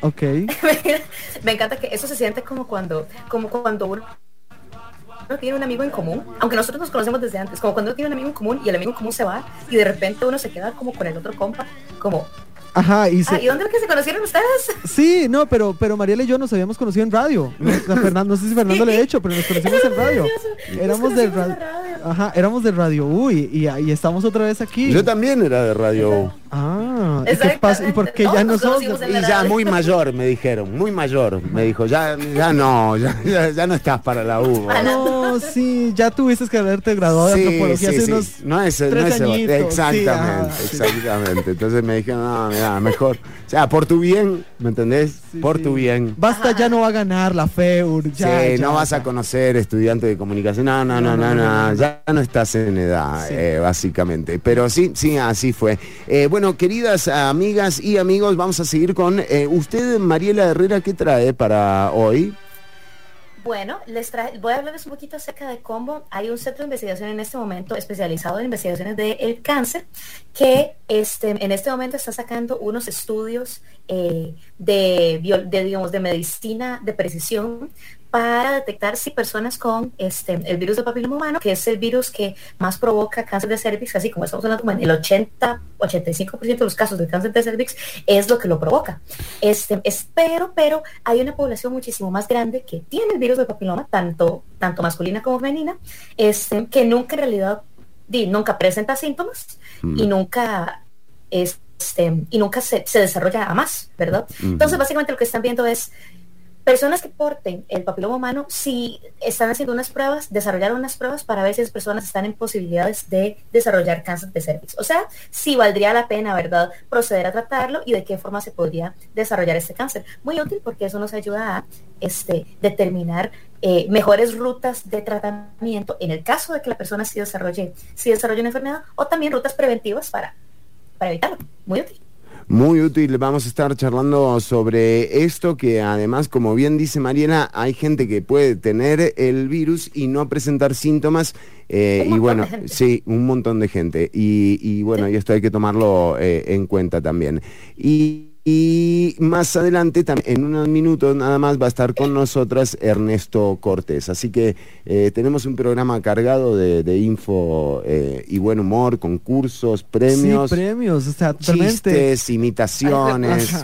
Speaker 4: Ok.
Speaker 10: Me encanta que eso se siente como cuando, como cuando uno uno tiene un amigo en común, aunque nosotros nos conocemos desde antes, como cuando uno tiene un amigo en común y el amigo en común se va y de repente uno se queda como con el otro compa, como,
Speaker 4: Ajá, y se-
Speaker 10: ah, ¿y dónde es que se conocieron ustedes?
Speaker 4: Sí, no, pero, pero Mariela y yo nos habíamos conocido en radio. Fernando, no sé si Fernando le he hecho, pero nos conocimos en radio. Éramos de radio. Ajá, éramos de Radio U y, y, y estamos otra vez aquí.
Speaker 9: Yo también era de Radio
Speaker 4: Ah, ¿y qué pasa? ¿Y por qué ya no de-
Speaker 9: Y ya muy mayor, me dijeron, muy mayor. Me dijo, ya, ya no, ya, ya, ya no estás para la U.
Speaker 4: Ah, no, sí, ya tuviste que haberte graduado de
Speaker 9: Sí,
Speaker 4: antropología
Speaker 9: sí,
Speaker 4: hace
Speaker 9: sí.
Speaker 4: unos
Speaker 9: No es, no
Speaker 4: tres
Speaker 9: es ese-
Speaker 4: añitos, sí,
Speaker 9: exactamente, exactamente. Entonces me dijeron, no, mira, mejor. O sea, por tu bien, ¿me entendés? por tu bien.
Speaker 4: Basta, ya no va a ganar la FEUR. Ya,
Speaker 9: sí,
Speaker 4: ya,
Speaker 9: no vas
Speaker 4: ya.
Speaker 9: a conocer estudiante de comunicación. No, no, no, no, no, ya no estás en edad, eh, básicamente. Pero sí, sí, así fue. Eh, bueno, queridas amigas y amigos, vamos a seguir con eh, usted, Mariela Herrera, ¿qué trae para hoy?
Speaker 10: Bueno, les voy a hablarles un poquito acerca de cómo hay un centro de investigación en este momento especializado en investigaciones del cáncer que este, en este momento está sacando unos estudios eh, de, de, digamos, de medicina de precisión para detectar si personas con este, el virus del papiloma humano, que es el virus que más provoca cáncer de cervix, así como estamos hablando, en el 80, 85% de los casos de cáncer de cervix es lo que lo provoca. Este, es, pero, hay una población muchísimo más grande que tiene el virus del papiloma, tanto, tanto masculina como femenina, este, que nunca en realidad, di, nunca presenta síntomas y nunca este, y nunca se, se desarrolla a más, ¿verdad? Entonces, básicamente lo que están viendo es personas que porten el papiloma humano, si están haciendo unas pruebas, desarrollar unas pruebas para ver si esas personas están en posibilidades de desarrollar cáncer de cervix. O sea, si valdría la pena, ¿verdad?, proceder a tratarlo y de qué forma se podría desarrollar este cáncer. Muy útil porque eso nos ayuda a este, determinar eh, mejores rutas de tratamiento en el caso de que la persona sí desarrolle, sí desarrolle una enfermedad o también rutas preventivas para, para evitarlo. Muy útil.
Speaker 9: Muy útil, vamos a estar charlando sobre esto que además, como bien dice Mariela, hay gente que puede tener el virus y no presentar síntomas. eh, y bueno, sí, un montón de gente. Y, y bueno, y esto hay que tomarlo eh, en cuenta también. Y, y más adelante, en unos minutos nada más, va a estar con nosotras Ernesto Cortés. Así que eh, tenemos un programa cargado de, de info eh, y buen humor, concursos, premios.
Speaker 4: Sí, premios, o sea.
Speaker 9: Chistes, imitaciones.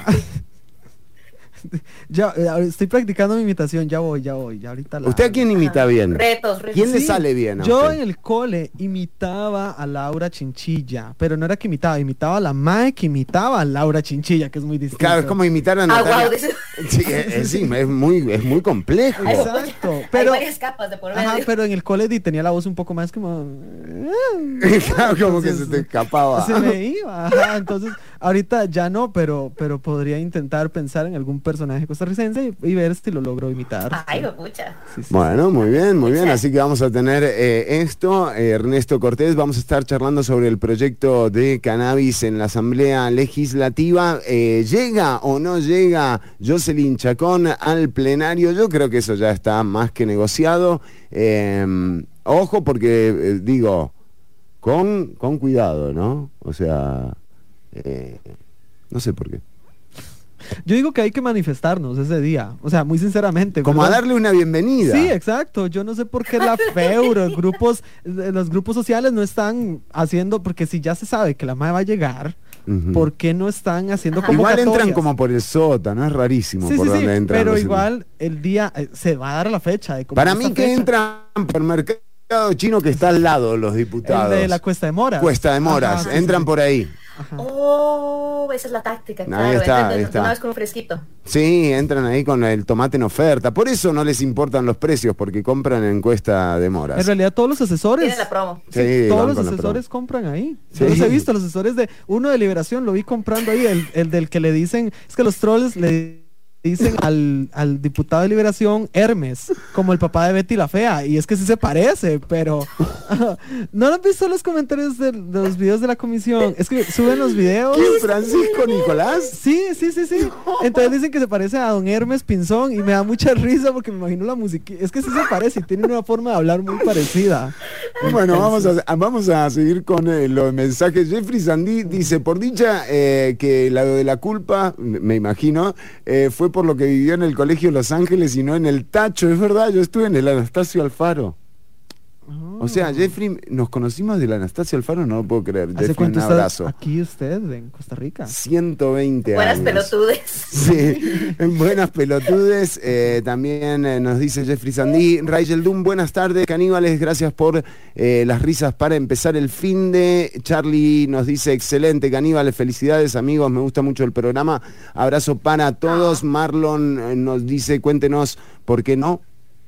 Speaker 4: Ya, eh, estoy practicando mi imitación, ya voy, ya voy, ya ahorita la
Speaker 9: ¿Usted a quién imita bien?
Speaker 10: Retos, retos.
Speaker 9: ¿Quién le
Speaker 4: Sí,
Speaker 9: sale bien a
Speaker 4: Yo
Speaker 9: usted?
Speaker 4: en el cole imitaba a Laura Chinchilla, pero no era que imitaba, imitaba a la Mae que imitaba a Laura Chinchilla, que es muy distinto.
Speaker 9: Claro, es como imitar a
Speaker 10: Ah,
Speaker 9: Natalia.
Speaker 10: guau, dice-
Speaker 9: Sí, es, es- sí, es muy, es muy complejo.
Speaker 10: Hay,
Speaker 4: Exacto,
Speaker 10: hay
Speaker 4: pero-
Speaker 10: varias capas de por medio.
Speaker 4: Ajá, pero en el cole di- tenía la voz un poco más como...
Speaker 9: Claro, como que se te escapaba.
Speaker 4: Se me iba, ajá, entonces ahorita ya no, pero, pero podría intentar pensar en algún personaje costarricense y, y ver si lo logro imitar.
Speaker 10: Ay, pucha.
Speaker 9: Bueno, muy bien, muy bien. Así que vamos a tener eh, esto. Eh, Ernesto Cortés, vamos a estar charlando sobre el proyecto de cannabis en la Asamblea Legislativa. Eh, ¿Llega o no llega Jocelyn Chacón al plenario? Yo creo que eso ya está más que negociado. Eh, ojo porque, eh, digo, con, con cuidado, ¿no? O sea, eh, no sé por qué.
Speaker 4: Yo digo que hay que manifestarnos ese día, o sea, muy sinceramente.
Speaker 9: Como a darle una bienvenida.
Speaker 4: Sí, exacto. Yo no sé por qué la FEU, los grupos, los grupos sociales no están haciendo, porque si ya se sabe que la MAE va a llegar, ¿por qué no están haciendo
Speaker 9: Igual entran como por el sótano, es rarísimo
Speaker 4: Sí,
Speaker 9: por
Speaker 4: sí, sí,
Speaker 9: donde entran.
Speaker 4: pero igual el día eh, se va a dar la fecha. De como
Speaker 9: Para mí que
Speaker 4: fecha.
Speaker 9: entran por mercado chino que está al lado los diputados.
Speaker 4: El de la Cuesta de Moras.
Speaker 9: Cuesta de Moras,
Speaker 4: Ajá, sí,
Speaker 9: entran
Speaker 4: sí.
Speaker 9: por ahí.
Speaker 10: Oh, esa es la táctica.
Speaker 9: Ahí
Speaker 10: Claro,
Speaker 9: está,
Speaker 10: entran de-
Speaker 9: ahí está.
Speaker 10: Una vez con un fresquito.
Speaker 9: Sí, entran ahí con el tomate en oferta. Por eso no les importan los precios, porque compran en Cuesta de Moras.
Speaker 4: En realidad todos los asesores,
Speaker 10: Tienen la promo.
Speaker 9: Sí,
Speaker 4: todos los asesores compran ahí.
Speaker 9: Sí.
Speaker 4: Yo los he visto, los asesores de uno de Liberación lo vi comprando ahí, el, el del que le dicen, es que los trolls le dicen al, al diputado de Liberación Hermes, como el papá de Betty la Fea, y es que sí se parece, pero ¿no han visto los comentarios de, de los videos de la comisión? Es que suben los videos.
Speaker 9: ¿Quién, Francisco Nicolás?
Speaker 4: Sí, sí, sí, sí. Entonces dicen que se parece a don Hermes Pinzón y me da mucha risa porque me imagino la música. Es que sí se parece y tiene una forma de hablar muy parecida.
Speaker 9: Bueno, vamos a, vamos a seguir con eh, los mensajes. Jeffrey Sandy dice, por dicha eh, que la de la culpa, me me imagino, eh, fue por lo que vivió en el colegio Los Ángeles y no en el Tacho. Es verdad, yo estuve en el Anastasio Alfaro. O sea,
Speaker 4: Ah.
Speaker 9: Jeffrey, nos conocimos del Anastasio Alfaro, no lo puedo creer.
Speaker 4: ¿Hace
Speaker 9: Jeffrey, un
Speaker 4: cuánto está
Speaker 9: abrazo.
Speaker 4: aquí usted en Costa Rica?
Speaker 9: 120
Speaker 10: Buenas
Speaker 9: años.
Speaker 10: pelotudes.
Speaker 9: Sí, buenas pelotudes. Eh, también eh, nos dice Jeffrey Sandí. Rachel Doom, buenas tardes, caníbales. Gracias por eh, las risas para empezar el fin de. Charlie nos dice, excelente, caníbales. Felicidades, amigos. Me gusta mucho el programa. Abrazo para todos. Marlon eh, nos dice, cuéntenos por qué no.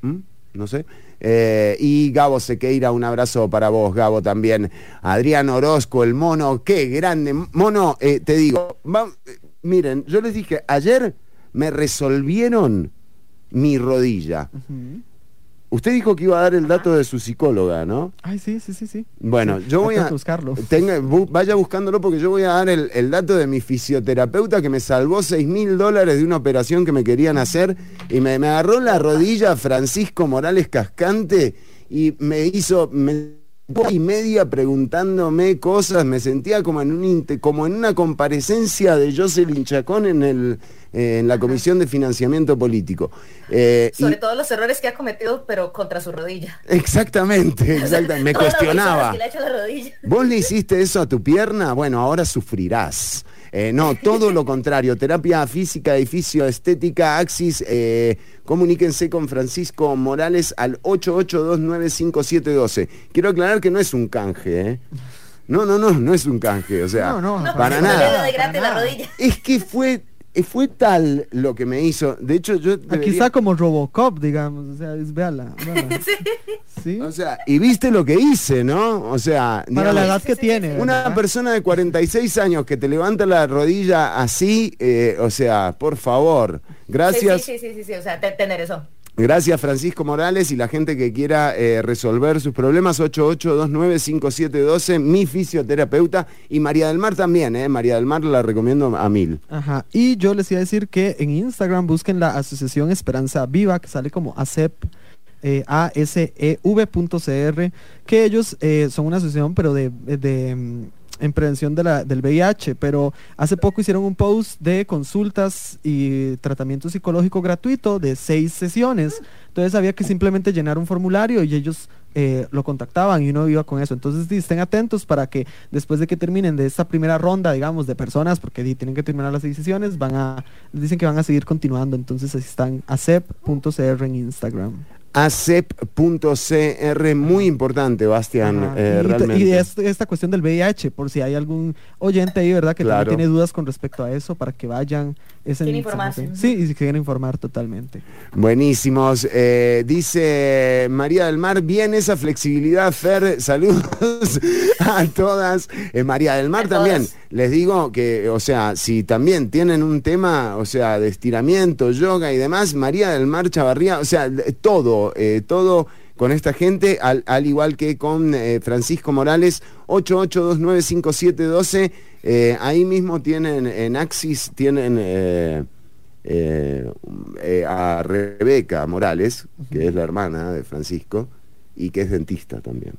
Speaker 9: ¿Mm? No sé. Eh, y Gabo Sequeira, un abrazo para vos, Gabo, también. Adrián Orozco, el mono, qué grande. Mono, eh, te digo, eh, miren, yo les dije, ayer me resolvieron mi rodilla. Usted dijo que iba a dar el dato de su psicóloga, ¿no?
Speaker 4: Ay, sí, sí, sí, sí.
Speaker 9: Bueno,
Speaker 4: Sí,
Speaker 9: yo voy a...
Speaker 4: buscarlo.
Speaker 9: tenga- bu- vaya buscándolo porque yo voy a dar el, el dato de mi fisioterapeuta que me salvó 6 mil dólares de una operación que me querían hacer y me, me agarró la rodilla Francisco Morales Cascante y me hizo... Me, y media preguntándome cosas, me sentía como en un como en una comparecencia de Jocelyn Chacón en el eh, en la Comisión de Financiamiento Político. Eh, y-
Speaker 10: Sobre todos los errores que ha cometido, pero contra su rodilla.
Speaker 9: exactamente, exactamente, me cuestionaba.
Speaker 10: bolsonas que le ha hecho a la rodilla.
Speaker 9: ¿Vos le hiciste eso a tu pierna? Bueno, ahora sufrirás. Eh, no, todo lo contrario. Terapia física, edificio, estética, Axis. eh, comuníquense con Francisco Morales al 88295712. Quiero aclarar que no es un canje, ¿eh? No, no, no, no es un canje. O sea,
Speaker 4: No, no, no,
Speaker 9: para
Speaker 10: No
Speaker 9: nada.
Speaker 10: de gratis la
Speaker 4: nada.
Speaker 10: rodilla.
Speaker 9: Es que fue, fue tal lo que me hizo. De hecho, yo.
Speaker 4: Aquí
Speaker 9: debería-
Speaker 4: está como Robocop, digamos. O sea, es, véala, véala. Sí.
Speaker 9: O sea, y viste lo que hice, ¿no? O sea,
Speaker 4: Para la edad que tiene.
Speaker 9: Una
Speaker 4: ¿verdad?
Speaker 9: persona de 46 años que te levanta la rodilla así, eh, o sea, por favor, gracias,
Speaker 10: Sí, sí, sí, sí, sí, o sea, te- tener eso.
Speaker 9: Gracias Francisco Morales y la gente que quiera eh, resolver sus problemas, 88295712, mi fisioterapeuta y María del Mar también, ¿eh? María del Mar la recomiendo a mil.
Speaker 4: Ajá. Y yo les iba a decir que en Instagram busquen la Asociación Esperanza Viva, que sale como ASEP. eh, ASEV.cr, que ellos eh, son una asociación, pero de, de, mm, en prevención de la, del VIH, pero hace poco hicieron un post de consultas y tratamiento psicológico gratuito de seis sesiones. Entonces había que simplemente llenar un formulario y ellos eh, lo contactaban y uno iba con eso. Entonces estén atentos para que después de que terminen de esta primera ronda, digamos, de personas, porque tienen que terminar las seis sesiones, van a, dicen que van a seguir continuando. Entonces así están acep.cr en Instagram.
Speaker 9: acep.cr, muy importante, Bastián, eh,
Speaker 4: y, te-
Speaker 9: realmente.
Speaker 4: y esta cuestión del VIH, por si hay algún oyente ahí, ¿verdad? Que
Speaker 9: Claro.
Speaker 4: también tiene dudas con respecto a eso, para que vayan. Es en
Speaker 10: informarse.
Speaker 4: Sí, y si quieren informar totalmente.
Speaker 9: Buenísimos. Eh, dice María del Mar, bien esa flexibilidad, Fer. Saludos a todas. Eh, María del Mar
Speaker 10: A
Speaker 9: también. Les digo que, o sea, si también tienen un tema, o sea, de estiramiento, yoga y demás, María del Mar Chavarría, o sea, todo, eh, todo con esta gente, al, al igual que con eh, Francisco Morales, 88295712, eh, ahí mismo tienen en Axis, tienen... eh, a Rebeca Morales, que es la hermana de Francisco y que es dentista también.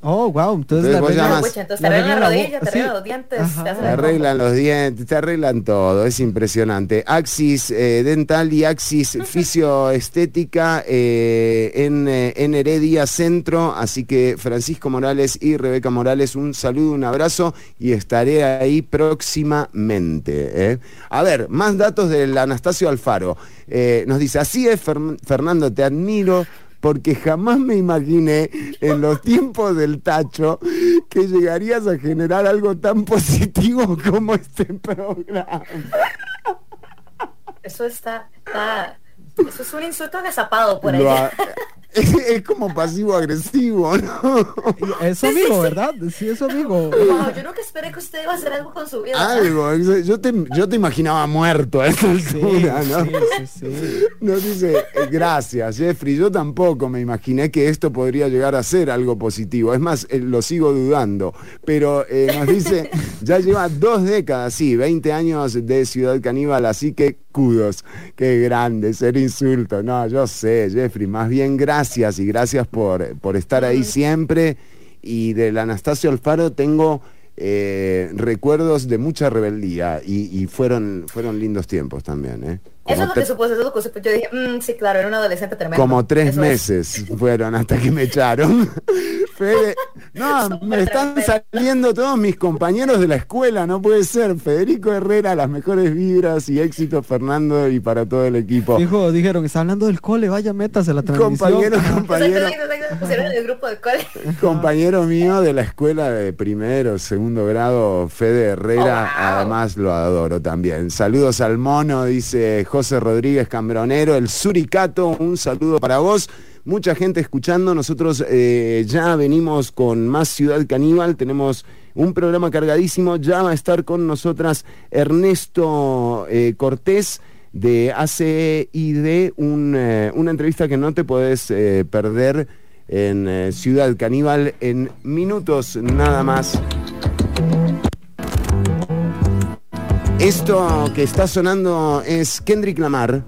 Speaker 4: Oh, wow. Entonces,
Speaker 9: Entonces
Speaker 4: la
Speaker 10: Pucha, entonces te
Speaker 4: la
Speaker 10: arreglan la
Speaker 4: regla
Speaker 10: rodilla,
Speaker 4: bo-
Speaker 10: te
Speaker 4: sí.
Speaker 10: arreglan los dientes,
Speaker 4: Ajá.
Speaker 10: te hacen
Speaker 9: Te arreglan los dientes, te arreglan todo, es impresionante. Axis eh, Dental y Axis Fisioestética eh, en, eh, en Heredia Centro. Así que Francisco Morales y Rebeca Morales, un saludo, un abrazo y estaré ahí próximamente. ¿eh? A ver, más datos del Anastasio Alfaro. Eh, nos dice, así es, Fer- Fernando, te admiro porque jamás me imaginé en los tiempos del tacho que llegarías a generar algo tan positivo como este programa.
Speaker 10: Eso está, está- Eso es un insulto agazapado por ahí.
Speaker 9: Es, es como pasivo-agresivo, ¿no?
Speaker 4: Es su amigo, ¿verdad? Sí, es su amigo.
Speaker 10: Wow, yo nunca esperé que usted iba a hacer algo con su vida.
Speaker 9: Algo, yo te, yo te imaginaba muerto a esta altura, ¿no?
Speaker 4: sí, sí, sí.
Speaker 9: Nos dice, eh, gracias, Jeffrey. Yo tampoco me imaginé que esto podría llegar a ser algo positivo. Es más, eh, lo sigo dudando. Pero eh, nos dice, ya lleva dos décadas, sí, 20 años de Ciudad Caníbal, así que kudos. Qué grande, ser insulto. No, yo sé, Jeffrey. Más bien, gracias y gracias por, por estar ahí siempre. Y del Anastasio Alfaro tengo eh, recuerdos de mucha rebeldía y, y fueron, fueron lindos tiempos también. ¿eh?
Speaker 10: Eso
Speaker 9: Como
Speaker 10: es lo que supuse, eso es lo que. Yo dije, "Mm, sí, claro, era un adolescente tremendo.
Speaker 9: como tres
Speaker 10: Eso es.
Speaker 9: meses fueron hasta que me echaron. Fede- no, me están saliendo todos mis compañeros de la escuela, no puede ser. Federico Herrera, las mejores vibras y éxitos, Fernando, y para todo el equipo.
Speaker 4: Dijo, dijeron, está hablando del cole, vaya, métase a la transmisión.
Speaker 9: Compañero, compañero,
Speaker 10: el grupo cole.
Speaker 9: compañero mío de la escuela de primero, segundo grado, Fede Herrera,
Speaker 10: Oh,
Speaker 9: además lo adoro también. Saludos al mono, dice José Rodríguez Cambronero, el Suricato, un saludo para vos. Mucha gente escuchando, nosotros eh, ya venimos con más Ciudad Caníbal, tenemos un programa cargadísimo, ya va a estar con nosotras Ernesto eh, Cortés de ACID, un, eh, una entrevista que no te podés eh, perder en Ciudad Caníbal en minutos nada más. Esto que está sonando es Kendrick Lamar.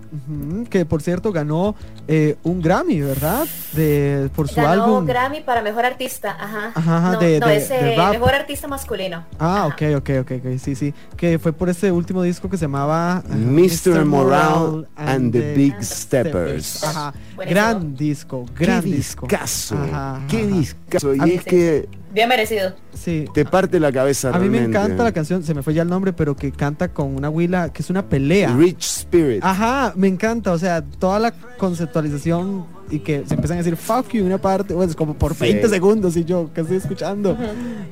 Speaker 4: Que por cierto ganó eh, un Grammy, ¿verdad? De, por su
Speaker 10: Ganó
Speaker 4: álbum.
Speaker 10: Grammy para mejor artista, ajá.
Speaker 4: Ajá,
Speaker 10: no,
Speaker 4: de-
Speaker 10: no,
Speaker 4: de-
Speaker 10: es eh, mejor artista masculino.
Speaker 4: Ah, ok, ok, ok, ok, sí, sí. Que fue por ese último disco que se llamaba ah,
Speaker 9: Mr. Morale and the Big Steppers.
Speaker 4: Ajá.
Speaker 10: Buenísimo.
Speaker 4: Gran disco, gran
Speaker 9: Qué
Speaker 4: disco.
Speaker 9: discazo,
Speaker 4: Ajá,
Speaker 9: qué discazo. Y es que
Speaker 10: Bien merecido.
Speaker 4: Sí.
Speaker 9: te parte la cabeza
Speaker 4: A mí me encanta la canción, se me fue ya el nombre, pero que canta con una huila, que es una pelea.
Speaker 9: Rich Spirit.
Speaker 4: Ajá, me encanta, o sea, toda la conceptualización y que se empiezan a decir fuck you en una parte, pues como por
Speaker 9: Sí.
Speaker 4: 20 segundos y yo que estoy escuchando.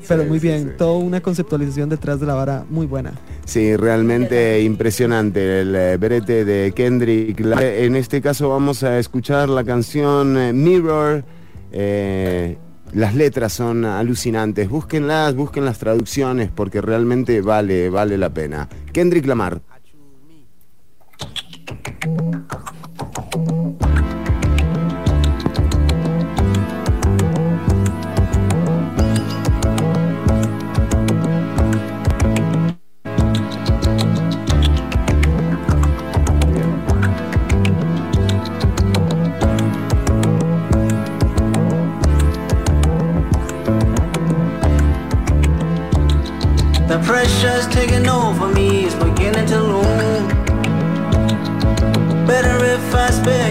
Speaker 4: Pero
Speaker 9: Sí,
Speaker 4: muy bien,
Speaker 9: sí.
Speaker 4: toda una conceptualización detrás de la vara muy buena.
Speaker 9: Sí, realmente impresionante el eh, brete de Kendrick. La- en este caso vamos a escuchar la canción eh, Mirror. eh, las letras son alucinantes. Búsquenlas, busquen las traducciones porque realmente vale, vale la pena. Kendrick Lamar.
Speaker 13: Thank you.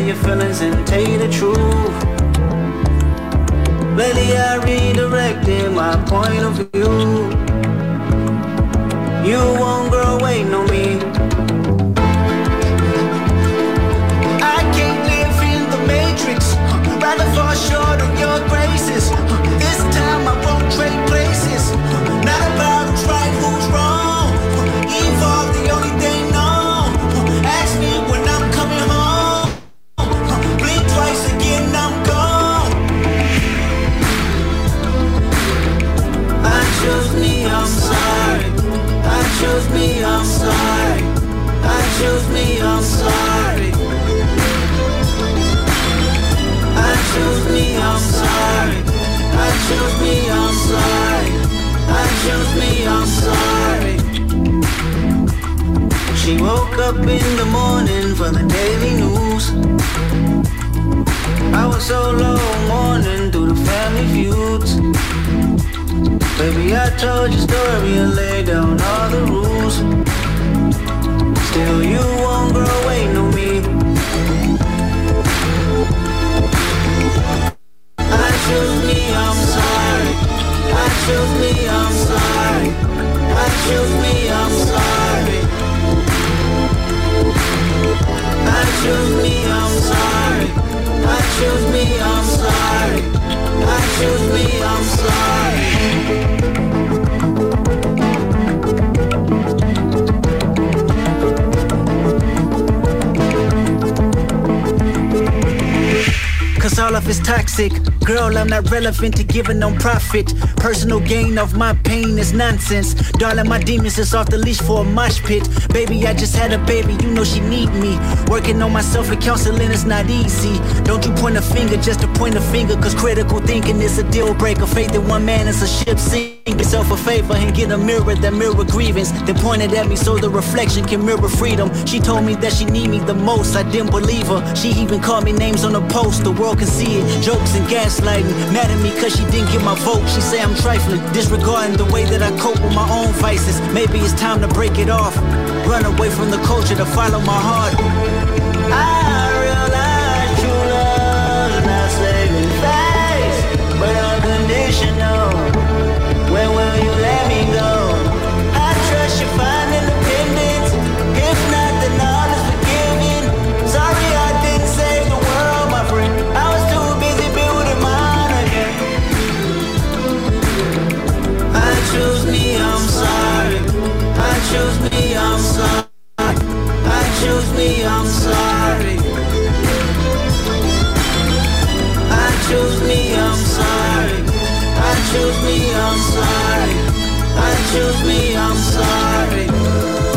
Speaker 13: Your feelings and tell you the truth. Lately I redirected my point of view. You won't grow, wait on me. I can't live in the matrix. Rather fall short of your graces. This time I won't trade places. chose me, I'm sorry. I chose me, I'm sorry. I chose me, I'm sorry. I chose me, I'm sorry. I chose me, I'm sorry. She woke up in the morning for the daily news. I was so low mourning through the family feuds. Baby, I told your story and laid down all the rules. Still, you won't grow, ain't no me. I choose me, I'm sorry. I choose me, I'm sorry. I choose me, I'm sorry. I choose me, I'm sorry. I choose me, I'm sorry. I choose me, I'm sorry. All of it's toxic. Girl, I'm not relevant to giving no profit. Personal gain of my pain is nonsense. Darling, my demons is off the leash for a mosh pit. Baby, I just had a baby, you know she need me. Working on myself and counseling is not easy. Don't you point a finger just to point a finger, cause critical thinking is a deal breaker. Faith in one man is a ship sink. Yourself a favor and get a mirror that mirror grievance. Then pointed at me so the reflection can mirror freedom. She told me that she need me the most. I didn't believe her. She even called me names on the post. The world can see it. Jokes and gaslighting. Mad at me cause she didn't get my vote. She say I'm trifling. Disregarding the way that I cope with my own vices. Maybe it's time to break it off. Run away from the culture to follow my heart. Choose me, I'm sorry. I choose me, I'm sorry. I choose me, I'm sorry. I choose me, I'm sorry. I choose me, I'm sorry.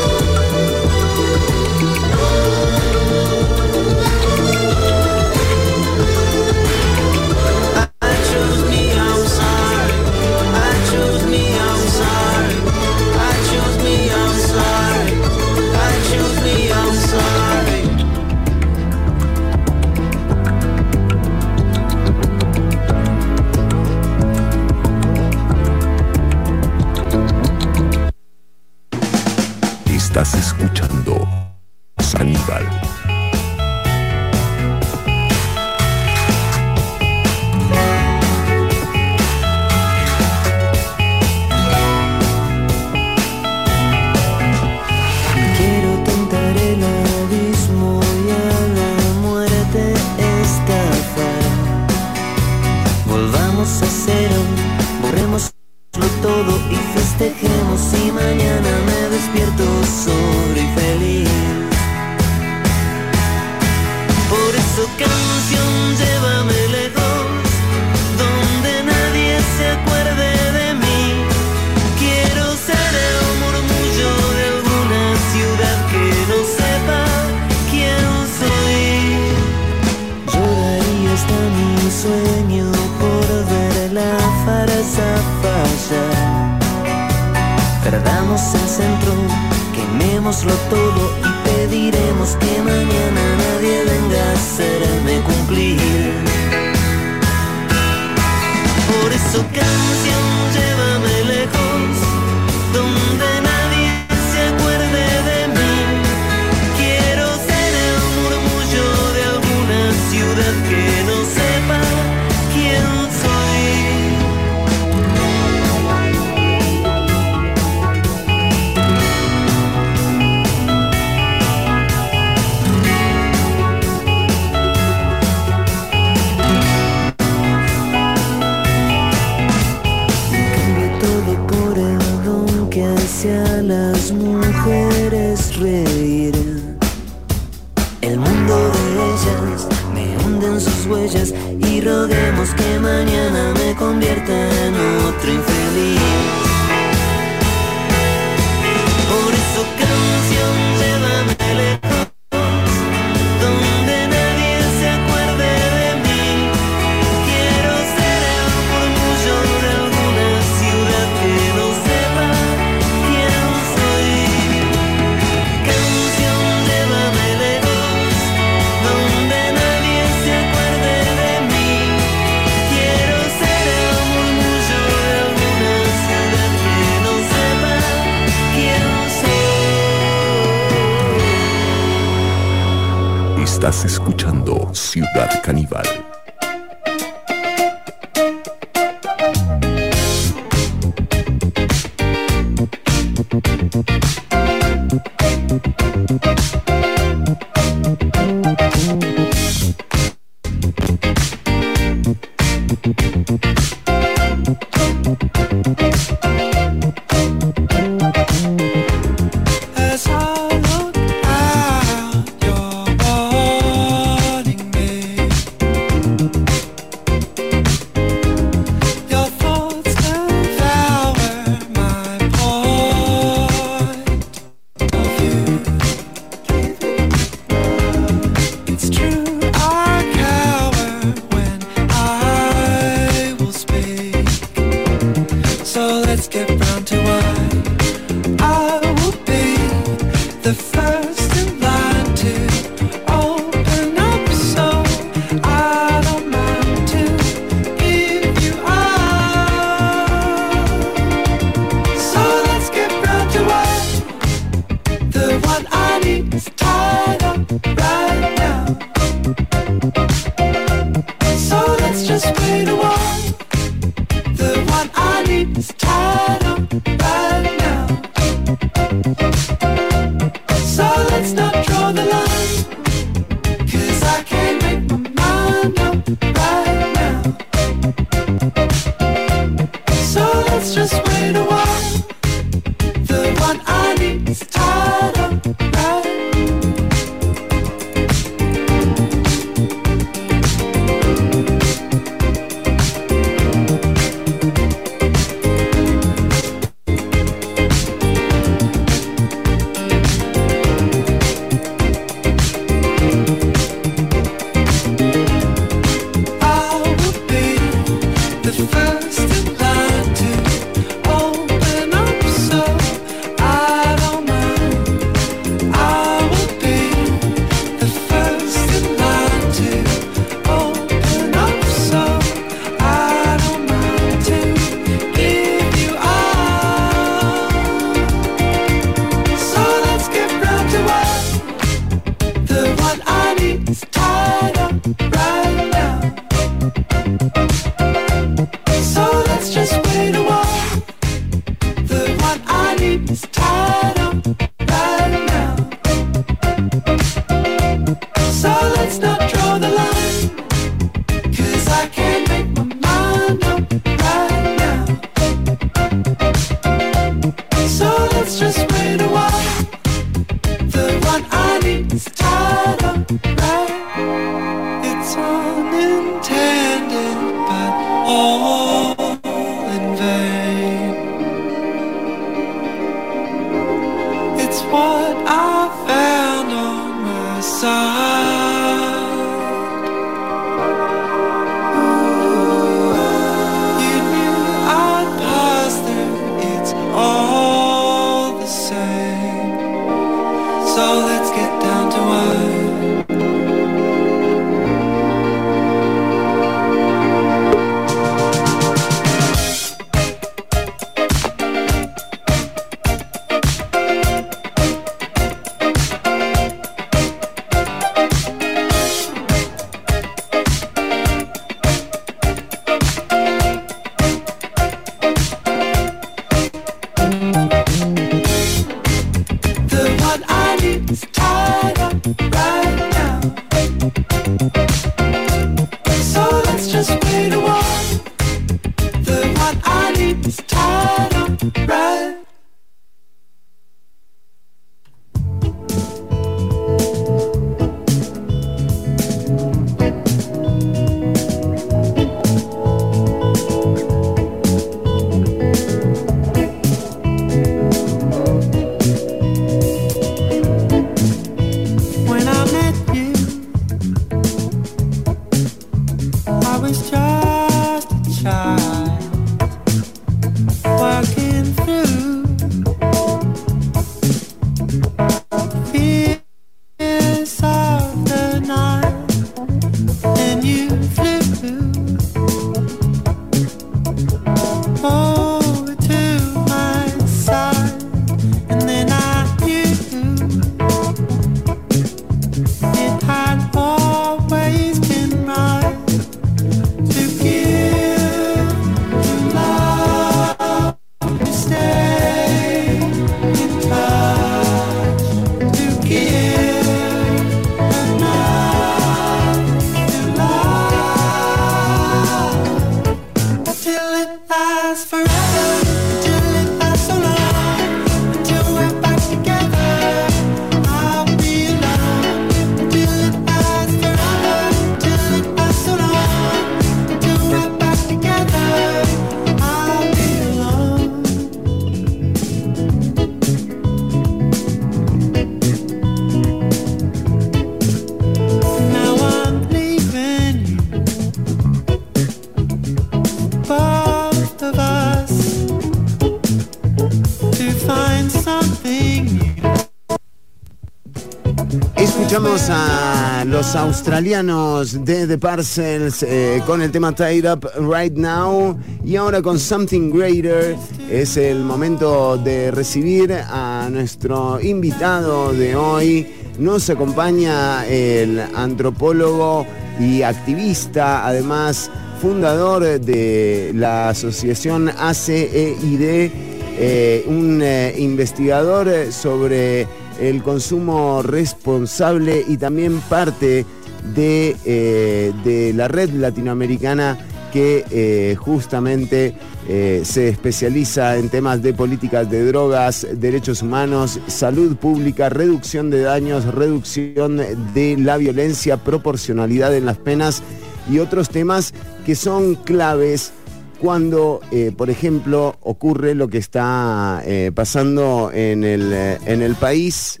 Speaker 9: Australianos de The Parcels eh, con el tema Tied Up Right Now y ahora con Something Greater es el momento de recibir a nuestro invitado de hoy. Nos acompaña el antropólogo y activista, además fundador de la asociación ACEID, eh, un eh, investigador sobre el consumo responsable y también parte de, eh, de la red latinoamericana que eh, justamente eh, se especializa en temas de políticas de drogas, derechos humanos, salud pública, reducción de daños, reducción de la violencia, proporcionalidad en las penas y otros temas que son claves cuando, por ejemplo, ocurre lo que está pasando en el, en el país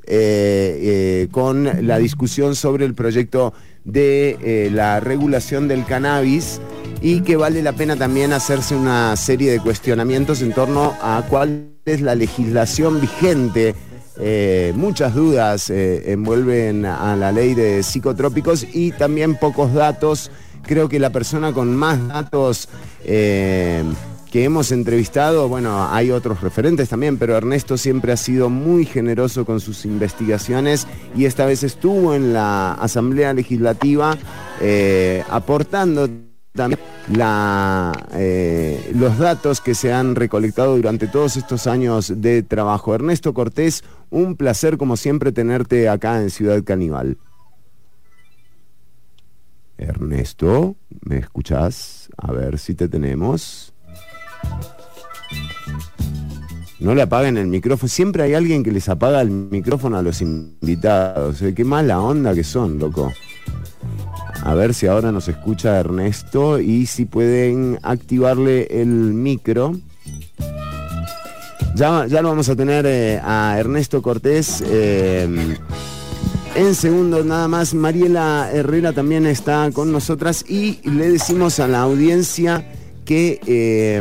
Speaker 9: con la discusión sobre el proyecto de eh, la regulación del cannabis y que vale la pena también hacerse una serie de cuestionamientos en torno a cuál es la legislación vigente. Eh, muchas dudas eh, envuelven a la ley de psicotrópicos y también pocos datos. Creo que la persona con más datos que hemos entrevistado, bueno, hay otros referentes también, pero Ernesto siempre ha sido muy generoso con sus investigaciones y esta vez estuvo en la Asamblea Legislativa eh, aportando también eh, los datos que se han recolectado durante todos estos años de trabajo. Ernesto Cortés, un placer como siempre tenerte acá en Ciudad Caníbal. Ernesto, ¿me escuchás? A ver si te tenemos. No le apaguen el micrófono. Siempre hay alguien que les apaga el micrófono a los invitados. ¿eh? Qué mala onda que son, loco. A ver si ahora nos escucha Ernesto y si pueden activarle el micro. Ya, ya lo vamos a tener eh, a Ernesto Cortés. eh, en segundo, nada más, Mariela Herrera también está con nosotras y le decimos a la audiencia que, eh,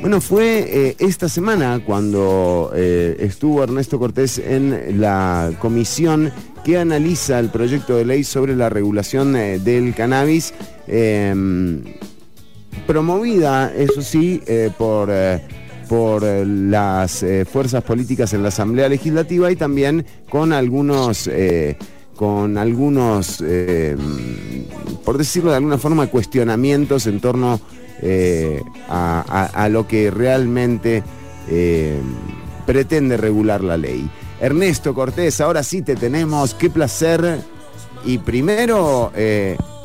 Speaker 9: bueno, fue eh, esta semana cuando eh, estuvo Ernesto Cortés en la comisión que analiza el proyecto de ley sobre la regulación eh, del cannabis, eh, promovida, eso sí, por... por las fuerzas políticas en la Asamblea Legislativa y también con algunos, con algunos, eh, por decirlo de alguna forma, cuestionamientos en torno eh, a, lo que realmente eh, pretende regular la ley. Ernesto Cortés, ahora sí te tenemos, qué placer. Y primero,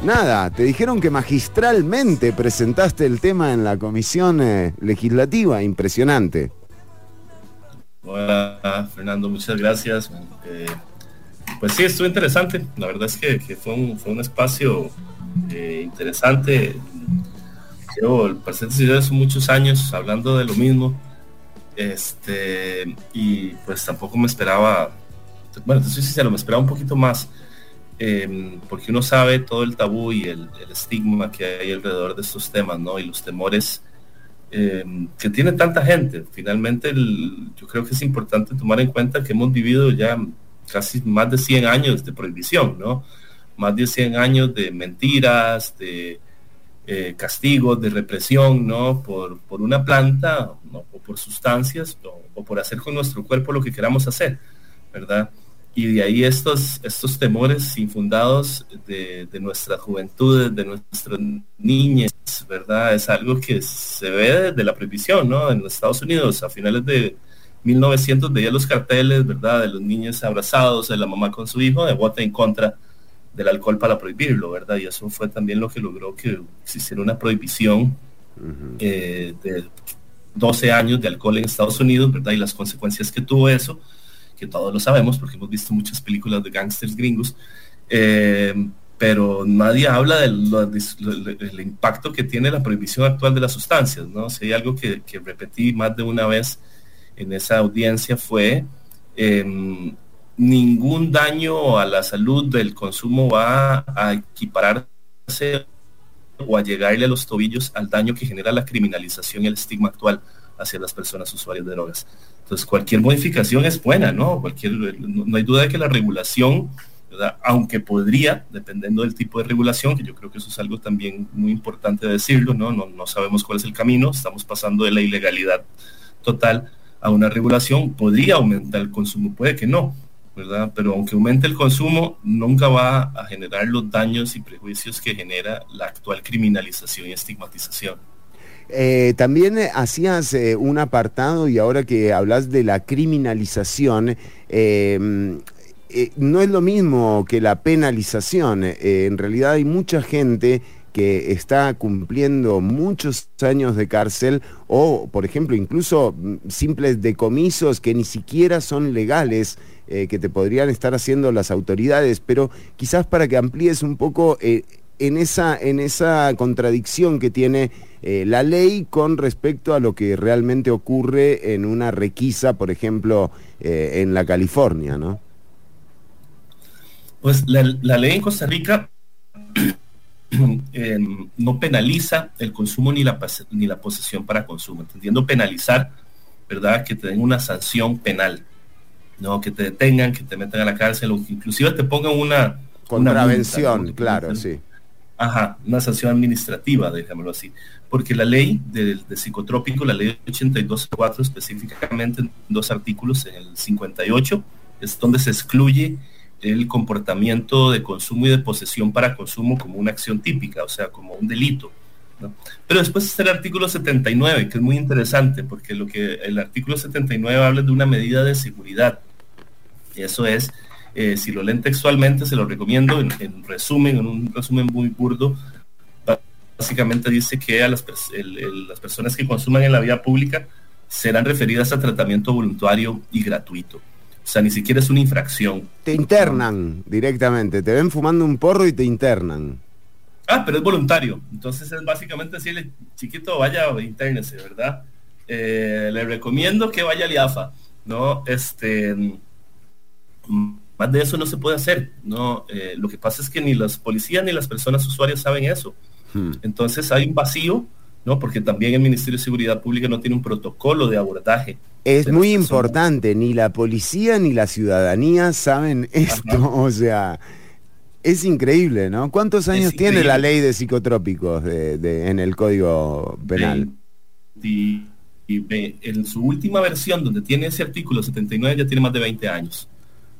Speaker 9: nada, te dijeron que magistralmente presentaste el tema en la comisión legislativa, impresionante.
Speaker 14: Hola Fernando, muchas gracias. Pues sí, estuvo interesante. La verdad es que, fue, un, fue un espacio eh, interesante. Llevo el presente de hace muchos años hablando de lo mismo. Este, y pues tampoco me esperaba, bueno, te soy sincero, me esperaba un poquito más. eh, porque uno sabe todo el tabú y el, estigma que hay alrededor de estos temas, ¿no? Y los temores eh, que tiene tanta gente. Finalmente, yo creo que es importante tomar en cuenta que hemos vivido ya casi más de 100 años de prohibición, ¿no? Más de 100 años de mentiras, de eh, castigos, de represión, ¿no? Por, por una planta o por sustancias o, o por hacer con nuestro cuerpo lo que queramos hacer, ¿verdad? Y de ahí estos, estos temores infundados de, de nuestra juventud, de nuestras niñas, ¿verdad? Es algo que se ve desde la prohibición, ¿no? En los Estados Unidos, a finales de 1900 veía los carteles, ¿verdad? De los niños abrazados, de la mamá con su hijo, de vota en contra del alcohol para prohibirlo, ¿verdad? Y eso fue también lo que logró que existiera una prohibición eh, de 12 años de alcohol en Estados Unidos, ¿verdad? Y las consecuencias que tuvo eso, que todos lo sabemos porque hemos visto muchas películas de gangsters gringos, eh, pero nadie habla del impacto que tiene la prohibición actual de las sustancias, ¿no? Si hay algo que, que repetí más de una vez en esa audiencia fue em, ningún daño a la salud del consumo va a equipararse o a llegarle a los tobillos al daño que genera la criminalización y el estigma actual hacia las personas usuarias de drogas. Entonces, cualquier modificación es buena, ¿no? Cualquier, no, no hay duda de que la regulación. Aunque podría, dependiendo del tipo de regulación, que yo creo que eso es algo también muy importante decirlo, ¿no? No, no sabemos cuál es el camino, estamos pasando de la ilegalidad total a una regulación, podría aumentar el consumo, puede que no, ¿verdad? Pero aunque aumente el consumo, nunca va a generar los daños y prejuicios que genera la actual criminalización y estigmatización.
Speaker 9: Eh, también eh, hacías eh, un apartado y ahora que hablas de la criminalización, eh, no es lo mismo que la penalización. En realidad hay mucha gente que está cumpliendo muchos años de cárcel o, por ejemplo, incluso mm, simples decomisos que ni siquiera son legales, eh, que te podrían estar haciendo las autoridades, pero quizás para que amplíes un poco eh, en, esa, en esa contradicción que tiene eh, la ley con respecto a lo que realmente ocurre en una requisa, por ejemplo, en la California, ¿no?
Speaker 14: Pues la ley en Costa Rica eh, no penaliza el consumo ni la, ni la posesión para consumo, entendiendo penalizar, ¿verdad? Que te den una sanción penal, ¿no? Que te detengan, que te metan a la cárcel o que inclusive te pongan una... una
Speaker 9: Contravención,
Speaker 14: multa, ¿no?
Speaker 9: claro, sí.
Speaker 14: Ajá, una sanción administrativa, déjamelo así. Porque la ley de, de psicotrópico, la ley 82.4 específicamente en dos artículos, en el 58, es donde se excluye el comportamiento de consumo y de posesión para consumo como una acción típica, o sea, como un delito. Pero después está el artículo 79, que es muy interesante, porque lo que el artículo 79 habla de una medida de seguridad. Eso es, eh, si lo leen textualmente, se lo recomiendo, en, en resumen, en un resumen muy burdo, básicamente dice que a las, las personas que consuman en la vía pública serán referidas a tratamiento voluntario y gratuito. O sea, ni siquiera es una infracción.
Speaker 9: Te internan directamente, te ven fumando un porro y te internan.
Speaker 14: Ah, pero es voluntario. Entonces es básicamente decirle, chiquito, vaya, internese, ¿verdad? Eh, le recomiendo que vaya al IAFA, ¿no? Este, más de eso no se puede hacer, ¿no? Eh, lo que pasa es que ni las policías ni las personas usuarias saben eso.
Speaker 9: Hmm.
Speaker 14: Entonces hay un vacío, ¿no? Porque también el Ministerio de Seguridad Pública no tiene un protocolo de abordaje.
Speaker 9: Es
Speaker 14: de
Speaker 9: muy importante, ni la policía ni la ciudadanía saben esto, o sea, es increíble, ¿no? ¿Cuántos años tiene la ley de psicotrópicos de- de- en el Código Penal?
Speaker 14: Y, en su última versión, donde tiene ese artículo 79, ya tiene más de 20 años.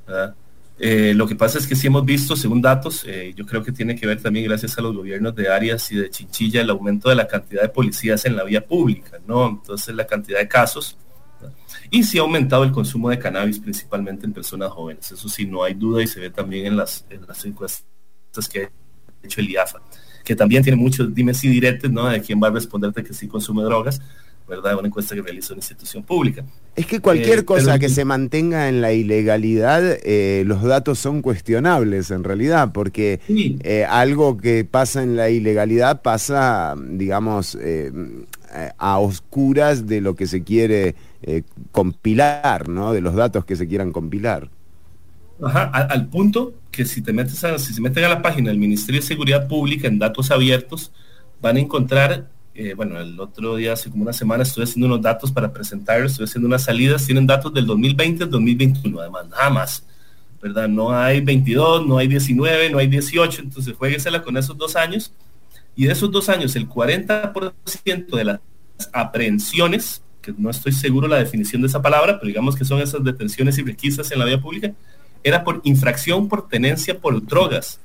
Speaker 14: ¿verdad? Eh, lo que pasa es que sí hemos visto, según datos, eh, yo creo que tiene que ver también gracias a los gobiernos de Arias y de Chinchilla, el aumento de la cantidad de policías en la vía pública, ¿no? Entonces la cantidad de casos. Y sí ha aumentado el consumo de cannabis, principalmente en personas jóvenes. Eso sí, no hay duda y se ve también en las, en las encuestas que ha hecho el IAFA, que también tiene muchos dimes y diretes, ¿no? De quién va a responderte que sí consume drogas, ¿verdad? Una encuesta que realiza una institución pública.
Speaker 9: Es que cualquier
Speaker 14: Eh,
Speaker 9: cosa
Speaker 14: pero-
Speaker 9: que se mantenga en la ilegalidad, eh, los datos son cuestionables en realidad, porque eh, algo que pasa en la ilegalidad pasa, digamos, a oscuras de lo que se quiere compilar, ¿no? De los datos que se quieran compilar.
Speaker 14: Ajá, a- al punto que si te metes a, si se meten a la página del Ministerio de Seguridad Pública en datos abiertos, van a encontrar, eh, bueno, el otro día, hace como una semana, estoy haciendo unos datos para presentarlos, estoy haciendo unas salidas, tienen datos del 2020 al 2021, además, nada más, ¿verdad? No hay 22, no hay 19, no hay 18, entonces jueguesela con esos dos años, y de esos dos años, el 40% de las aprehensiones, que no estoy seguro la definición de esa palabra, pero digamos que son esas detenciones y requisas en la vía pública, era por infracción por tenencia por drogas,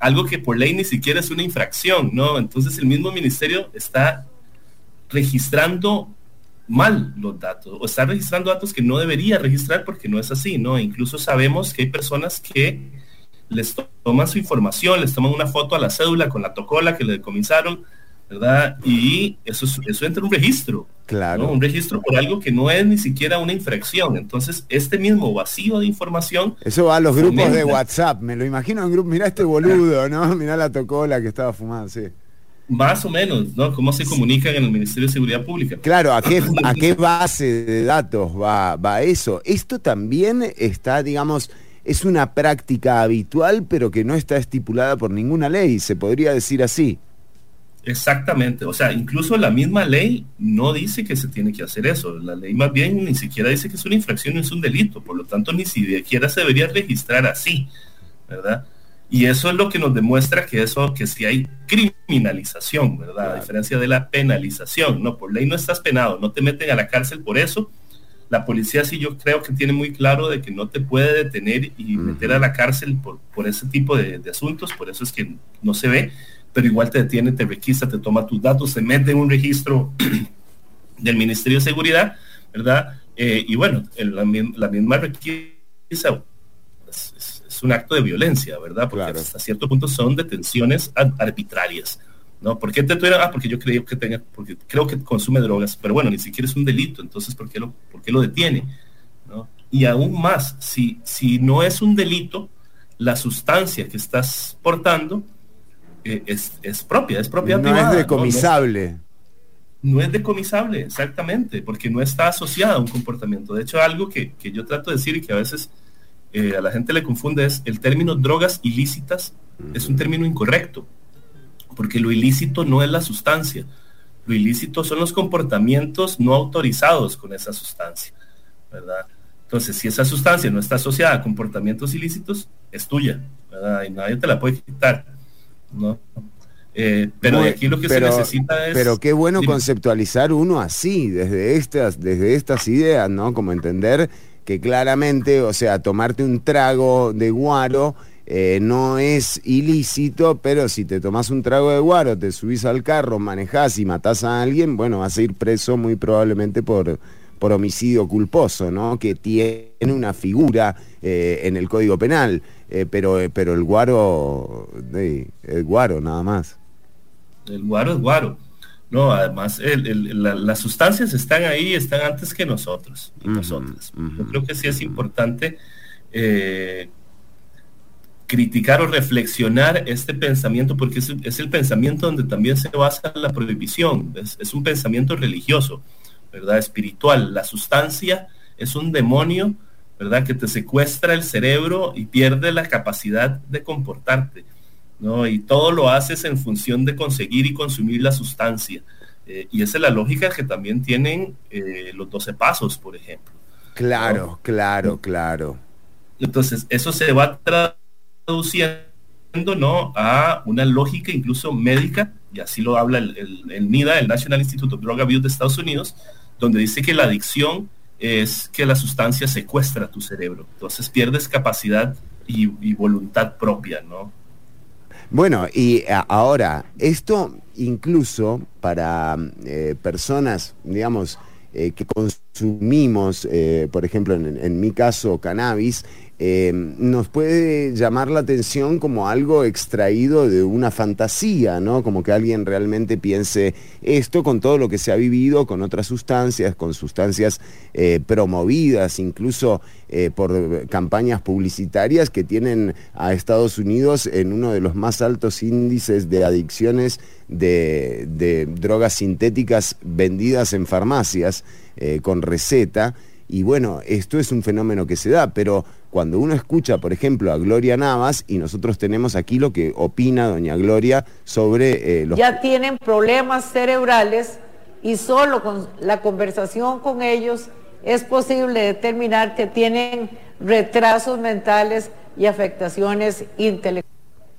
Speaker 14: Algo que por ley ni siquiera es una infracción, ¿no? Entonces el mismo ministerio está registrando mal los datos o está registrando datos que no debería registrar porque no es así, ¿no? Incluso sabemos que hay personas que les to- toman su información, les toman una foto a la cédula con la tocola que le decomisaron, ¿verdad? Y eso, es- eso entra en un registro,
Speaker 9: Claro.
Speaker 14: ¿no? Un registro por algo que no es ni siquiera una infracción. Entonces, este mismo vacío de información
Speaker 9: Eso va a los grupos de WhatsApp, me lo imagino en grupo, mirá este boludo, ¿no? Mirá la tocola que estaba fumando, sí.
Speaker 14: Más o menos, ¿no? ¿Cómo se comunican en el Ministerio de Seguridad Pública?
Speaker 9: Claro, ¿a qué, a qué base de datos va, va eso? Esto también está, digamos, es una práctica habitual, pero que no está estipulada por ninguna ley, se podría decir así.
Speaker 14: Exactamente, o sea, incluso la misma ley no dice que se tiene que hacer eso. La ley más bien ni siquiera dice que es una infracción, es un delito, por lo tanto ni siquiera se debería registrar así, ¿verdad? Y eso es lo que nos demuestra que eso, que si hay criminalización, ¿verdad? A diferencia de la penalización, ¿no? Por ley no estás penado, no te meten a la cárcel por eso. La policía sí yo creo que tiene muy claro de que no te puede detener y meter a la cárcel por, por ese tipo de, de asuntos, por eso es que no se ve, pero igual te detiene, te requisa, te toma tus datos, te mete en un registro del Ministerio de Seguridad, ¿verdad? Eh, y bueno, el- la, mi- la misma requisa es, es- es un acto de violencia, ¿verdad? Porque hasta cierto punto son detenciones ar- arbitrarias. ¿No? ¿Por qué te tuvieron? Ah, porque yo creo que tenga, porque creo que consume drogas, pero bueno, ni siquiera es un delito, entonces ¿por qué lo, por qué lo detiene? ¿No? Y aún más, si, si no es un delito, la sustancia que estás portando es, es propia, es propiedad
Speaker 9: No
Speaker 14: privada.
Speaker 9: es
Speaker 14: ¿no?
Speaker 9: decomisable.
Speaker 14: no es decomisable, exactamente, porque no está asociada a un comportamiento. De hecho, algo que, que yo trato de decir y que a veces eh, a la gente le confunde es el término drogas ilícitas es un término incorrecto, porque lo ilícito no es la sustancia, lo ilícito son los comportamientos no autorizados con esa sustancia, ¿verdad? Entonces, si esa sustancia no está asociada a comportamientos ilícitos, es tuya, ¿verdad? Y nadie te la puede quitar, ¿no? Eh, pero
Speaker 9: Muy-
Speaker 14: de aquí lo que
Speaker 9: pero-
Speaker 14: se necesita es...
Speaker 9: Pero qué bueno
Speaker 14: Dime.
Speaker 9: conceptualizar uno así, desde estas, desde estas ideas, ¿no? Como entender que claramente, o sea, tomarte un trago de guaro eh, no es ilícito, pero si te tomas un trago de guaro, te subís al carro, manejás y matás a alguien, bueno, vas a ir preso muy probablemente por, por homicidio culposo, ¿no? Que tiene una figura eh, en el Código Penal, eh, pero, eh, pero el guaro, el guaro nada más.
Speaker 14: El guaro es guaro. No, además el- el- la- las sustancias están ahí, están antes que nosotros y nosotras. Yo creo que sí es importante eh, criticar o reflexionar este pensamiento, porque es, es el pensamiento donde también se basa la prohibición. Es, es un pensamiento religioso, ¿verdad? Espiritual. La sustancia es un demonio, ¿verdad? Que te secuestra el cerebro y pierde la capacidad de comportarte. ¿no? Y todo lo haces en función de conseguir y consumir la sustancia. Eh, y esa es la lógica que también tienen eh, los 12 pasos, por ejemplo.
Speaker 9: Claro, claro, claro.
Speaker 14: Entonces, eso se va traduciendo ¿no? a una lógica incluso médica, y así lo habla el, el- el NIDA, el National Institute of Drug Abuse de Estados Unidos, donde dice que la adicción es que la sustancia secuestra tu cerebro. Entonces pierdes capacidad y, voluntad propia, ¿no?
Speaker 9: Bueno, y ahora, esto incluso para eh, personas, digamos, eh, que consumimos, eh, por ejemplo, en mi caso, cannabis, eh, nos puede llamar la atención como algo extraído de una fantasía, ¿no? Como que alguien realmente piense esto con todo lo que se ha vivido con otras sustancias, con sustancias eh, promovidas, incluso eh, por campañas publicitarias que tienen a Estados Unidos en uno de los más altos índices de adicciones de, drogas sintéticas vendidas en farmacias con receta. Y bueno, esto es un fenómeno que se da, pero cuando uno escucha, por ejemplo, a Gloria Navas, y nosotros tenemos aquí lo que opina doña Gloria sobre eh, los...
Speaker 3: ya tienen problemas cerebrales y solo con la conversación con ellos es posible determinar que tienen retrasos mentales y afectaciones intelectuales.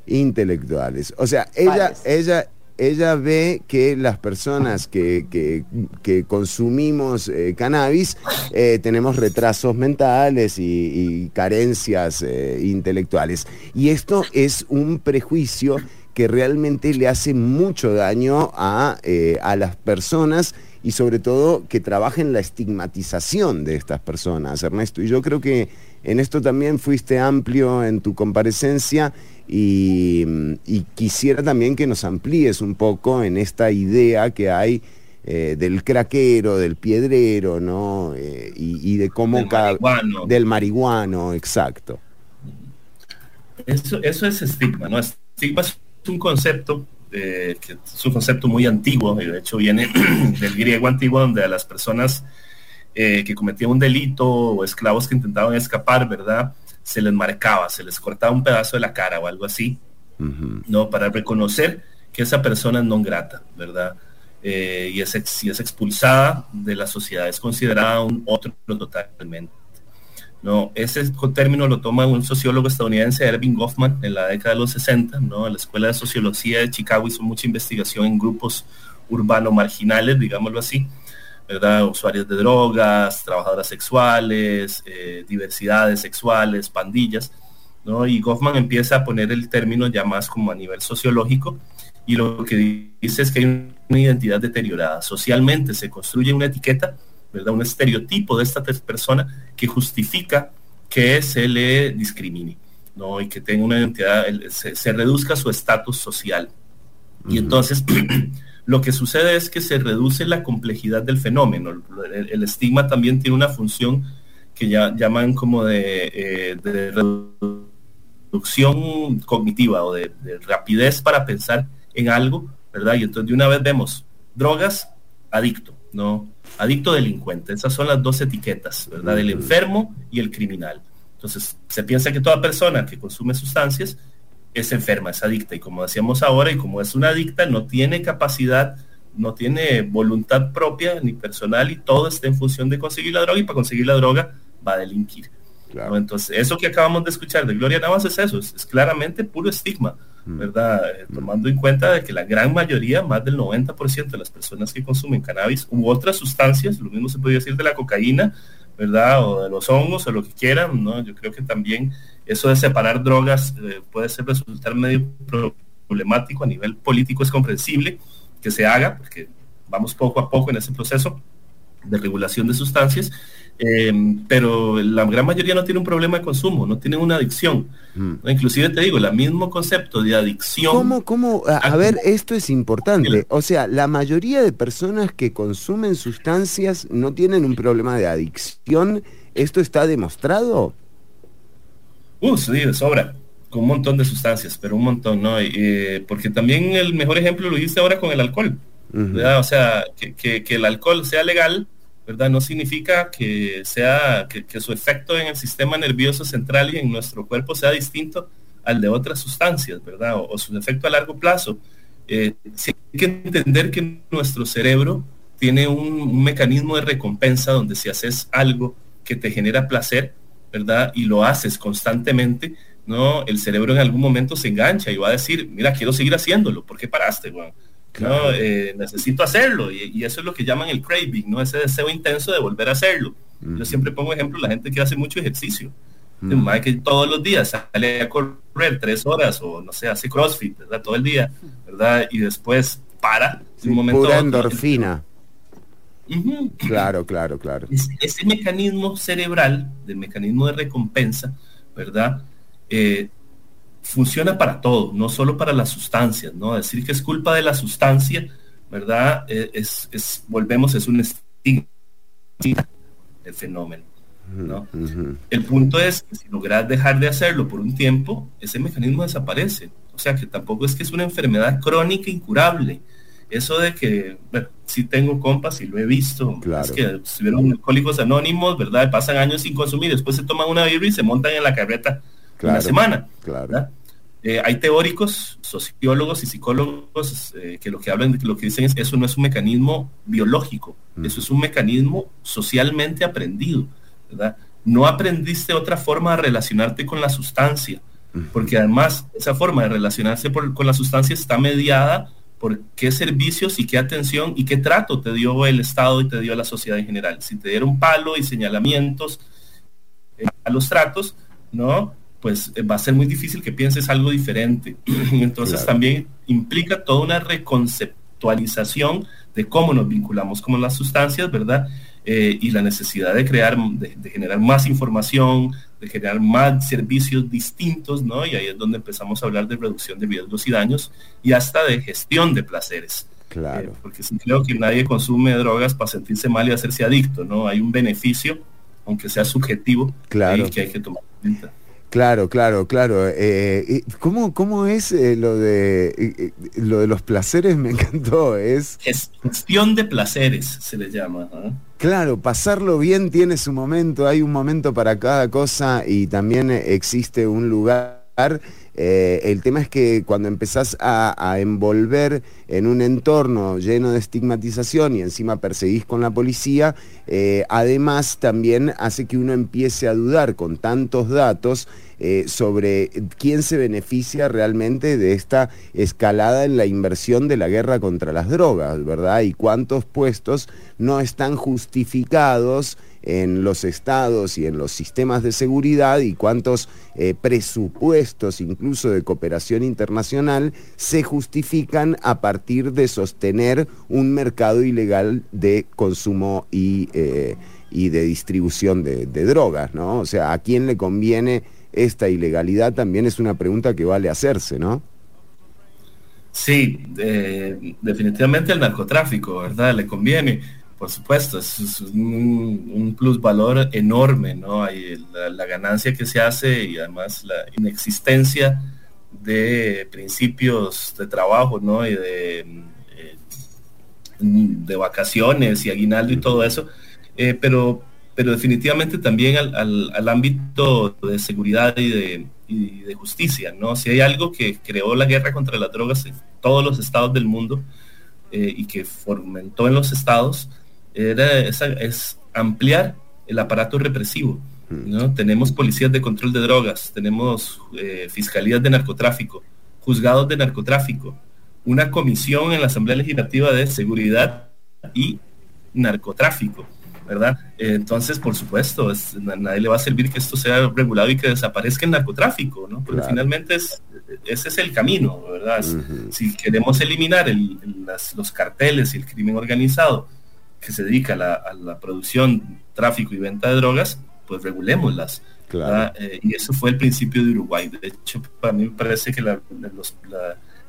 Speaker 9: intelectuales. O sea, ella, ella, ella ve que las personas que, que- consumimos eh, cannabis eh, tenemos retrasos mentales y, carencias eh, intelectuales. Y esto es un prejuicio que realmente le hace mucho daño a, a las personas y sobre todo que trabaja en la estigmatización de estas personas, Ernesto. Y yo creo que en esto también fuiste amplio en tu comparecencia y, y quisiera también que nos amplíes un poco en esta idea que hay eh, del craquero, del piedrero, ¿no? Eh, y, y de cómo
Speaker 14: Del
Speaker 9: cada-
Speaker 14: marihuano.
Speaker 9: del marihuano, exacto.
Speaker 14: Eso, eso es estigma, ¿no? Estigma es un concepto eh, que es un concepto muy antiguo, y de hecho viene del griego antiguo, donde a las personas que cometían un delito o esclavos que intentaban escapar, ¿verdad? Se les marcaba, se les cortaba un pedazo de la cara o algo así, ¿no? Para reconocer que esa persona es no grata, ¿verdad? Eh, y es, ex- si es expulsada de la sociedad, es considerada un otro totalmente. ¿no? Ese término lo toma un sociólogo estadounidense, Erving Goffman, en la década de los 60, ¿no? En la Escuela de Sociología de Chicago hizo mucha investigación en grupos urbanos marginales, digámoslo así, ¿verdad? Usuarios de drogas, trabajadoras sexuales, eh, diversidades sexuales, pandillas, ¿no? Y Goffman empieza a poner el término ya más como a nivel sociológico y lo que dice es que hay una identidad deteriorada. Socialmente se construye una etiqueta, ¿verdad? Un estereotipo de esta persona que justifica que se le discrimine, ¿no? Y que tenga una identidad, se, se reduzca su estatus social. Y entonces lo que sucede es que se reduce la complejidad del fenómeno. El, el estigma también tiene una función que ya llaman como de, eh, de reducción cognitiva o de, de rapidez para pensar en algo, ¿verdad? Y entonces de una vez vemos drogas, adicto, ¿no? Adicto delincuente. Esas son las dos etiquetas, ¿verdad? El enfermo y el criminal. Entonces se piensa que toda persona que consume sustancias es enferma, es adicta. Y como decíamos ahora, y como es una adicta, no tiene capacidad, no tiene voluntad propia ni personal y todo está en función de conseguir la droga y para conseguir la droga va a delinquir. ¿no? Entonces, eso que acabamos de escuchar de Gloria Navas es eso, es, es claramente puro estigma. ¿verdad? Eh, tomando en cuenta de que la gran mayoría, más del 90% de las personas que consumen cannabis u otras sustancias, lo mismo se puede decir de la cocaína, ¿verdad? O de los hongos o lo que quieran, ¿no? Yo creo que también eso de separar drogas eh, puede ser resultar medio problemático a nivel político, es comprensible que se haga, porque vamos poco a poco en ese proceso de regulación de sustancias, eh, pero la gran mayoría no tiene un problema de consumo, no tienen una adicción. ¿no? Inclusive te digo, el mismo concepto de adicción.
Speaker 9: ¿Cómo, cómo? A, a ver, esto es importante. O sea, la mayoría de personas que consumen sustancias no tienen un problema de adicción. ¿Esto está demostrado?
Speaker 14: Uh, sí, de sobra. Con un montón de sustancias, pero un montón, ¿no? Eh, porque también el mejor ejemplo lo hice ahora con el alcohol. ¿verdad? O sea, que, que, que el alcohol sea legal ¿verdad? No significa que sea que, que, su efecto en el sistema nervioso central y en nuestro cuerpo sea distinto al de otras sustancias, ¿verdad? O, o su efecto a largo plazo. Eh, sí hay que entender que nuestro cerebro tiene un, un, mecanismo de recompensa donde si haces algo que te genera placer, ¿verdad? Y lo haces constantemente, ¿no? El cerebro en algún momento se engancha y va a decir, mira, quiero seguir haciéndolo, ¿por qué paraste? Claro. ¿no? Eh, necesito hacerlo y, y, eso es lo que llaman el craving, ¿no? Ese deseo intenso de volver a hacerlo. Yo siempre pongo ejemplo la gente que hace mucho ejercicio, mm. que todos los días sale a correr tres horas o no sé, hace crossfit, ¿verdad? Todo el día, ¿verdad? Y después para
Speaker 9: un momento pura endorfina. Uh -huh. Claro, claro, claro.
Speaker 14: Ese, ese, mecanismo cerebral, del mecanismo de recompensa, ¿verdad? Eh, funciona para todo, no solo para las sustancias, ¿no? Decir que es culpa de la sustancia, ¿verdad? Es, es volvemos, es un estigma del fenómeno, ¿no? Uh -huh. El punto es que si logras dejar de hacerlo por un tiempo, ese mecanismo desaparece. O sea que tampoco es que es una enfermedad crónica incurable. Eso de que, bueno, si tengo compas y lo he visto, claro. es que estuvieron alcohólicos anónimos, ¿verdad? Pasan años sin consumir, después se toman una birra y se montan en la carreta claro, una semana.
Speaker 9: Claro.
Speaker 14: Eh, hay teóricos, sociólogos y psicólogos eh, que lo que hablan, lo que dicen es eso no es un mecanismo biológico, mm. eso es un mecanismo socialmente aprendido, ¿verdad? No aprendiste otra forma de relacionarte con la sustancia, mm. porque además esa forma de relacionarse por, con la sustancia está mediada por qué servicios y qué atención y qué trato te dio el Estado y te dio la sociedad en general. Si te dieron palo y señalamientos eh, a los tratos, ¿no? pues va a ser muy difícil que pienses algo diferente. Entonces claro. también implica toda una reconceptualización de cómo nos vinculamos con las sustancias, ¿verdad? Eh, y la necesidad de crear, de, de, generar más información, de generar más servicios distintos, ¿no? Y ahí es donde empezamos a hablar de reducción de riesgos y daños y hasta de gestión de placeres.
Speaker 9: Claro.
Speaker 14: Eh, porque sí creo que nadie consume drogas para sentirse mal y hacerse adicto, ¿no? Hay un beneficio, aunque sea subjetivo,
Speaker 9: claro.
Speaker 14: que hay que tomar en cuenta.
Speaker 9: Claro, claro, claro. Eh, ¿cómo, ¿Cómo es eh, lo de eh, lo de los placeres? Me encantó. Es
Speaker 14: gestión de placeres se le llama.
Speaker 9: Claro, pasarlo bien tiene su momento. Hay un momento para cada cosa y también existe un lugar Eh, el tema es que cuando empezás a, envolver en un entorno lleno de estigmatización y encima perseguís con la policía, eh, además también hace que uno empiece a dudar con tantos datos eh, sobre quién se beneficia realmente de esta escalada en la inversión de la guerra contra las drogas, ¿verdad? Y cuántos puestos no están justificados en los estados y en los sistemas de seguridad y cuántos eh, presupuestos, incluso de cooperación internacional, se justifican a partir de sostener un mercado ilegal de consumo y, eh, y de distribución de, drogas, ¿no? O sea, ¿a quién le conviene esta ilegalidad? También es una pregunta que vale hacerse, ¿no?
Speaker 14: Sí, eh, definitivamente el narcotráfico, ¿verdad? Le conviene, por supuesto, es, un, un plus valor enorme, ¿no? Hay la, ganancia que se hace y además la inexistencia de principios de trabajo, ¿no? Y de, eh, de vacaciones y aguinaldo y todo eso, eh, pero, pero definitivamente también al, al, al ámbito de seguridad y de, y de justicia, ¿no? Si hay algo que creó la guerra contra las drogas en todos los estados del mundo eh, y que fomentó en los estados, era esa, es ampliar el aparato represivo. ¿no? Tenemos policías de control de drogas, tenemos eh, fiscalías de narcotráfico, juzgados de narcotráfico, una comisión en la Asamblea Legislativa de Seguridad y Narcotráfico. ¿verdad? Entonces, por supuesto, es, a nadie le va a servir que esto sea regulado y que desaparezca el narcotráfico, ¿no? Porque claro. finalmente es, ese es el camino, ¿verdad? Uh -huh. Si queremos eliminar el, el, las, los carteles y el crimen organizado que se dedica a la, a la, producción, tráfico y venta de drogas, pues regulémoslas. Claro. Eh, y eso fue el principio de Uruguay. De hecho, para mí me parece que la, los,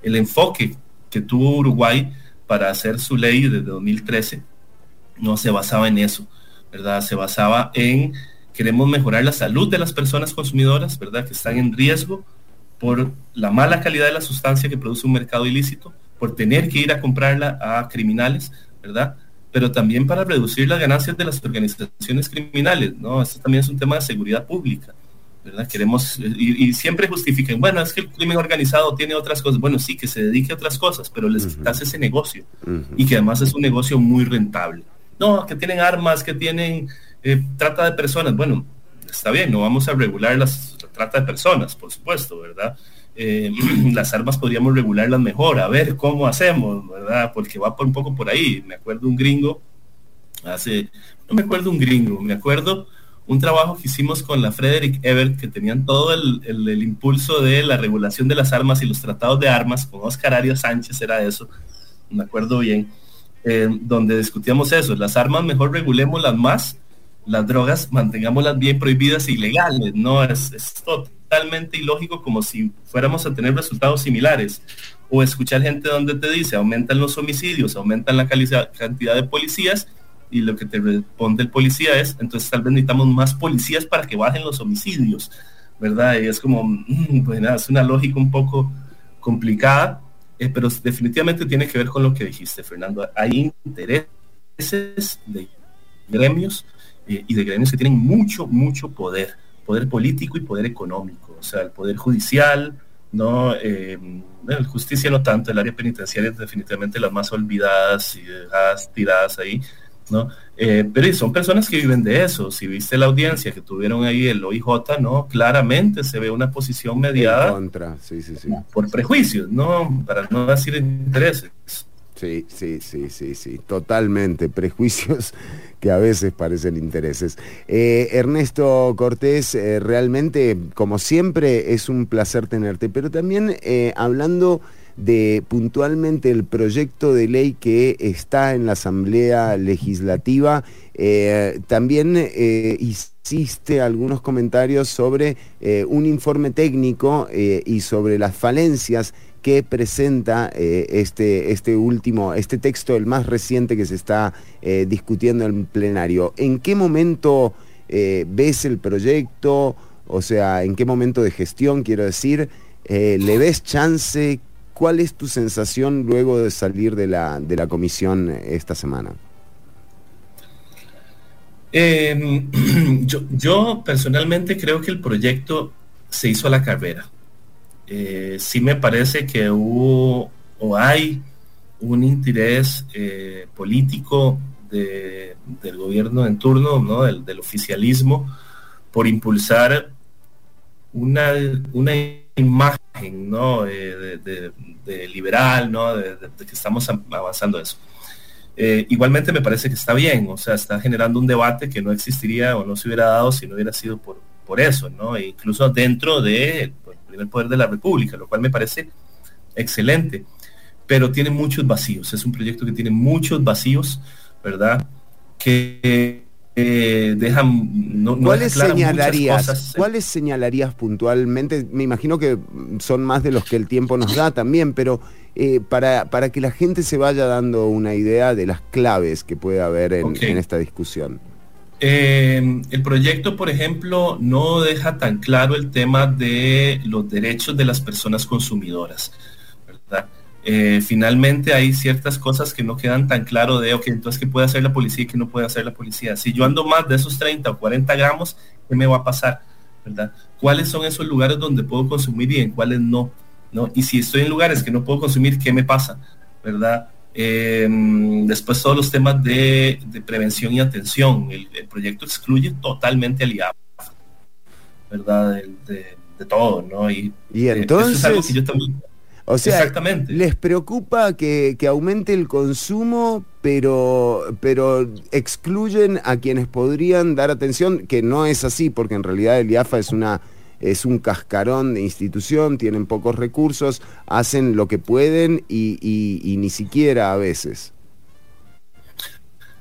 Speaker 14: el enfoque que tuvo Uruguay para hacer su ley desde 2013 no se basaba en eso, ¿verdad? Se basaba en queremos mejorar la salud de las personas consumidoras, ¿verdad? Que están en riesgo por la mala calidad de la sustancia que produce un mercado ilícito, por tener que ir a comprarla a criminales, ¿verdad? Pero también para reducir las ganancias de las organizaciones criminales, ¿no? Esto también es un tema de seguridad pública, ¿verdad? Queremos, y, y siempre justifiquen, bueno, es que el crimen organizado tiene otras cosas, bueno, sí, que se dedique a otras cosas, pero les uh -huh. quitas ese negocio, uh -huh. y que además es un negocio muy rentable no, que tienen armas, que tienen eh, trata de personas. Bueno, está bien, no vamos a regular las, la trata de personas, por supuesto, ¿verdad? Eh, las armas podríamos regularlas mejor, a ver cómo hacemos, ¿verdad? Porque va por un poco por ahí. Me acuerdo un gringo, hace, no me acuerdo un gringo, me acuerdo un trabajo que hicimos con la Frederick Ebert, que tenían todo el, el, impulso de la regulación de las armas y los tratados de armas, con Oscar Arias Sánchez era eso, me acuerdo bien eh, donde discutíamos eso, las armas mejor regulémoslas más, las drogas mantengámoslas bien prohibidas e ilegales, no es, es, totalmente ilógico como si fuéramos a tener resultados similares, o escuchar gente donde te dice aumentan los homicidios, aumentan la cantidad de policías, y lo que te responde el policía es, entonces tal vez necesitamos más policías para que bajen los homicidios, ¿verdad? Y es como, mmm, pues nada, es una lógica un poco complicada, eh, pero definitivamente tiene que ver con lo que dijiste, Fernando. Hay intereses de gremios eh, y de gremios que tienen mucho, mucho poder, poder político y poder económico, o sea, el poder judicial, no, eh, justicia no tanto, el área penitenciaria es definitivamente las más olvidadas y dejadas tiradas ahí, ¿no? Eh, pero son personas que viven de eso. Si viste la audiencia que tuvieron ahí el OIJ, ¿no? Claramente se ve una posición mediada
Speaker 9: contra. Sí, sí, sí.
Speaker 14: por prejuicios, ¿no? Para no decir intereses.
Speaker 9: Sí, sí, sí, sí, sí, totalmente. Prejuicios que a veces parecen intereses. Eh, Ernesto Cortés, eh, realmente, como siempre, es un placer tenerte, pero también eh, hablando de puntualmente el proyecto de ley que está en la Asamblea Legislativa. También hiciste algunos comentarios sobre un informe técnico y sobre las falencias que presenta este, este último, este texto, el más reciente que se está discutiendo en plenario. ¿En qué momento ves el proyecto? O sea, ¿en qué momento de gestión, quiero decir? ¿Le ves chance? ¿Cuál es tu sensación luego de salir de la, de la comisión esta semana?
Speaker 14: Eh, yo, yo, personalmente creo que el proyecto se hizo a la carrera. Eh, sí me parece que hubo o hay un interés eh, político de- del gobierno en turno, ¿no? del, oficialismo, por impulsar una, una imagen ¿no? Eh, de, liberal, ¿no? de, que estamos am- avanzando eso. Igualmente me parece que está bien, o sea, está generando un debate que no existiría o no se hubiera dado si no hubiera sido por, por eso, ¿no? E incluso dentro del primer poder de la República, lo cual me parece excelente, pero tiene muchos vacíos, es un proyecto que tiene muchos vacíos, ¿verdad? Que eh, dejan, no, no
Speaker 9: ¿Cuáles
Speaker 14: muchas
Speaker 9: señalarías?
Speaker 14: cosas.
Speaker 9: ¿Cuáles señalarías puntualmente? Me imagino que son más de los que el tiempo nos da también, pero eh, para, para que la gente se vaya dando una idea de las claves que puede haber en esta discusión.
Speaker 14: Eh, el proyecto, por ejemplo, no deja tan claro el tema de los derechos de las personas consumidoras. ¿verdad? Eh, finalmente hay ciertas cosas que no quedan tan claro de, ok, entonces qué puede hacer la policía y qué no puede hacer la policía. Si yo ando más de esos 30 o 40 gramos, ¿qué me va a pasar? ¿verdad? ¿Cuáles son esos lugares donde puedo consumir y en cuáles no? ¿no? Y si estoy en lugares que no puedo consumir, ¿qué me pasa? ¿verdad? Eh, después todos los temas de, de prevención y atención. El, el proyecto excluye totalmente al IAP, ¿verdad? De, de- de todo, ¿no? Y,
Speaker 9: Y
Speaker 14: eh, eso es algo
Speaker 9: entonces,
Speaker 14: que yo también...
Speaker 9: o sea,
Speaker 14: Exactamente.
Speaker 9: les preocupa que, que aumente el consumo, pero, pero excluyen a quienes podrían dar atención, que no es así, porque en realidad el IAFA es una es un cascarón de institución, tienen pocos recursos, hacen lo que pueden y, y- y ni siquiera a veces.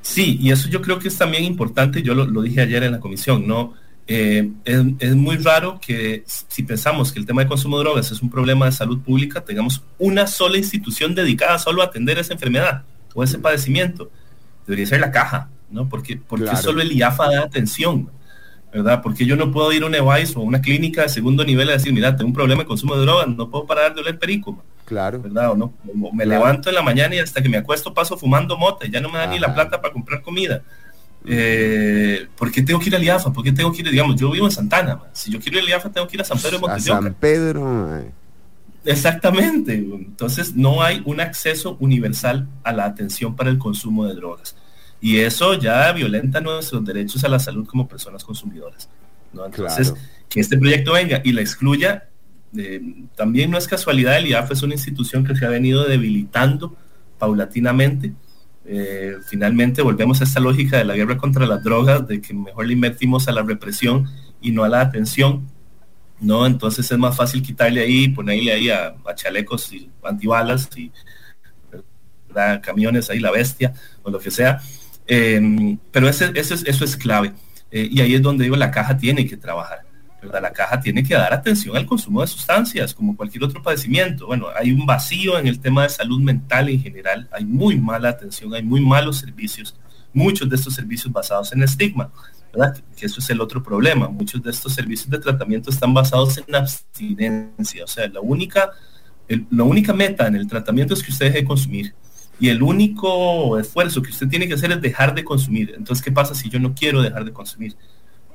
Speaker 14: Sí, y eso yo creo que es también importante, yo lo, lo dije ayer en la comisión, ¿no? Eh, es, es muy raro que si pensamos que el tema de consumo de drogas es un problema de salud pública, tengamos una sola institución dedicada solo a atender esa enfermedad o ese padecimiento. Debería ser la caja, ¿no? Porque, porque
Speaker 9: Claro.
Speaker 14: solo el IAFA da atención, ¿verdad? Porque yo no puedo ir a un EVAIS o a una clínica de segundo nivel a decir, mira, tengo un problema de consumo de drogas, no puedo parar de oler perico,
Speaker 9: Claro.
Speaker 14: ¿verdad? O no, O me
Speaker 9: Claro.
Speaker 14: levanto en la mañana y hasta que me acuesto paso fumando mota y ya no me da ni la plata para comprar comida. Eh, ¿Por qué tengo que ir al IAFA? ¿Por qué tengo que ir, digamos, yo vivo en Santana, man. si yo quiero ir al IAFA tengo que ir a San Pedro de
Speaker 9: A
Speaker 14: Montesioca.
Speaker 9: San Pedro.
Speaker 14: Exactamente. Entonces no hay un acceso universal a la atención para el consumo de drogas. Y eso ya violenta nuestros derechos a la salud como personas consumidoras. ¿no? Entonces,
Speaker 9: Claro.
Speaker 14: que este proyecto venga y la excluya, eh, también no es casualidad, el IAF es una institución que se ha venido debilitando paulatinamente. Eh, finalmente volvemos a esta lógica de la guerra contra las drogas, de que mejor le invertimos a la represión y no a la atención. ¿no? Entonces es más fácil quitarle ahí, ponerle ahí a, a chalecos y antibalas y ¿verdad? camiones ahí, la bestia o lo que sea. Eh, pero eso es clave. Eh, y ahí es donde digo, la caja tiene que trabajar. La caja tiene que dar atención al consumo de sustancias, como cualquier otro padecimiento. Bueno, hay un vacío en el tema de salud mental en general, hay muy mala atención, hay muy malos servicios, muchos de estos servicios basados en estigma. ¿verdad? Que eso es el otro problema. Muchos de estos servicios de tratamiento están basados en abstinencia. O sea, la única, la única meta en el tratamiento es que usted deje de consumir. Y el único esfuerzo que usted tiene que hacer es dejar de consumir. Entonces, ¿qué pasa si yo no quiero dejar de consumir?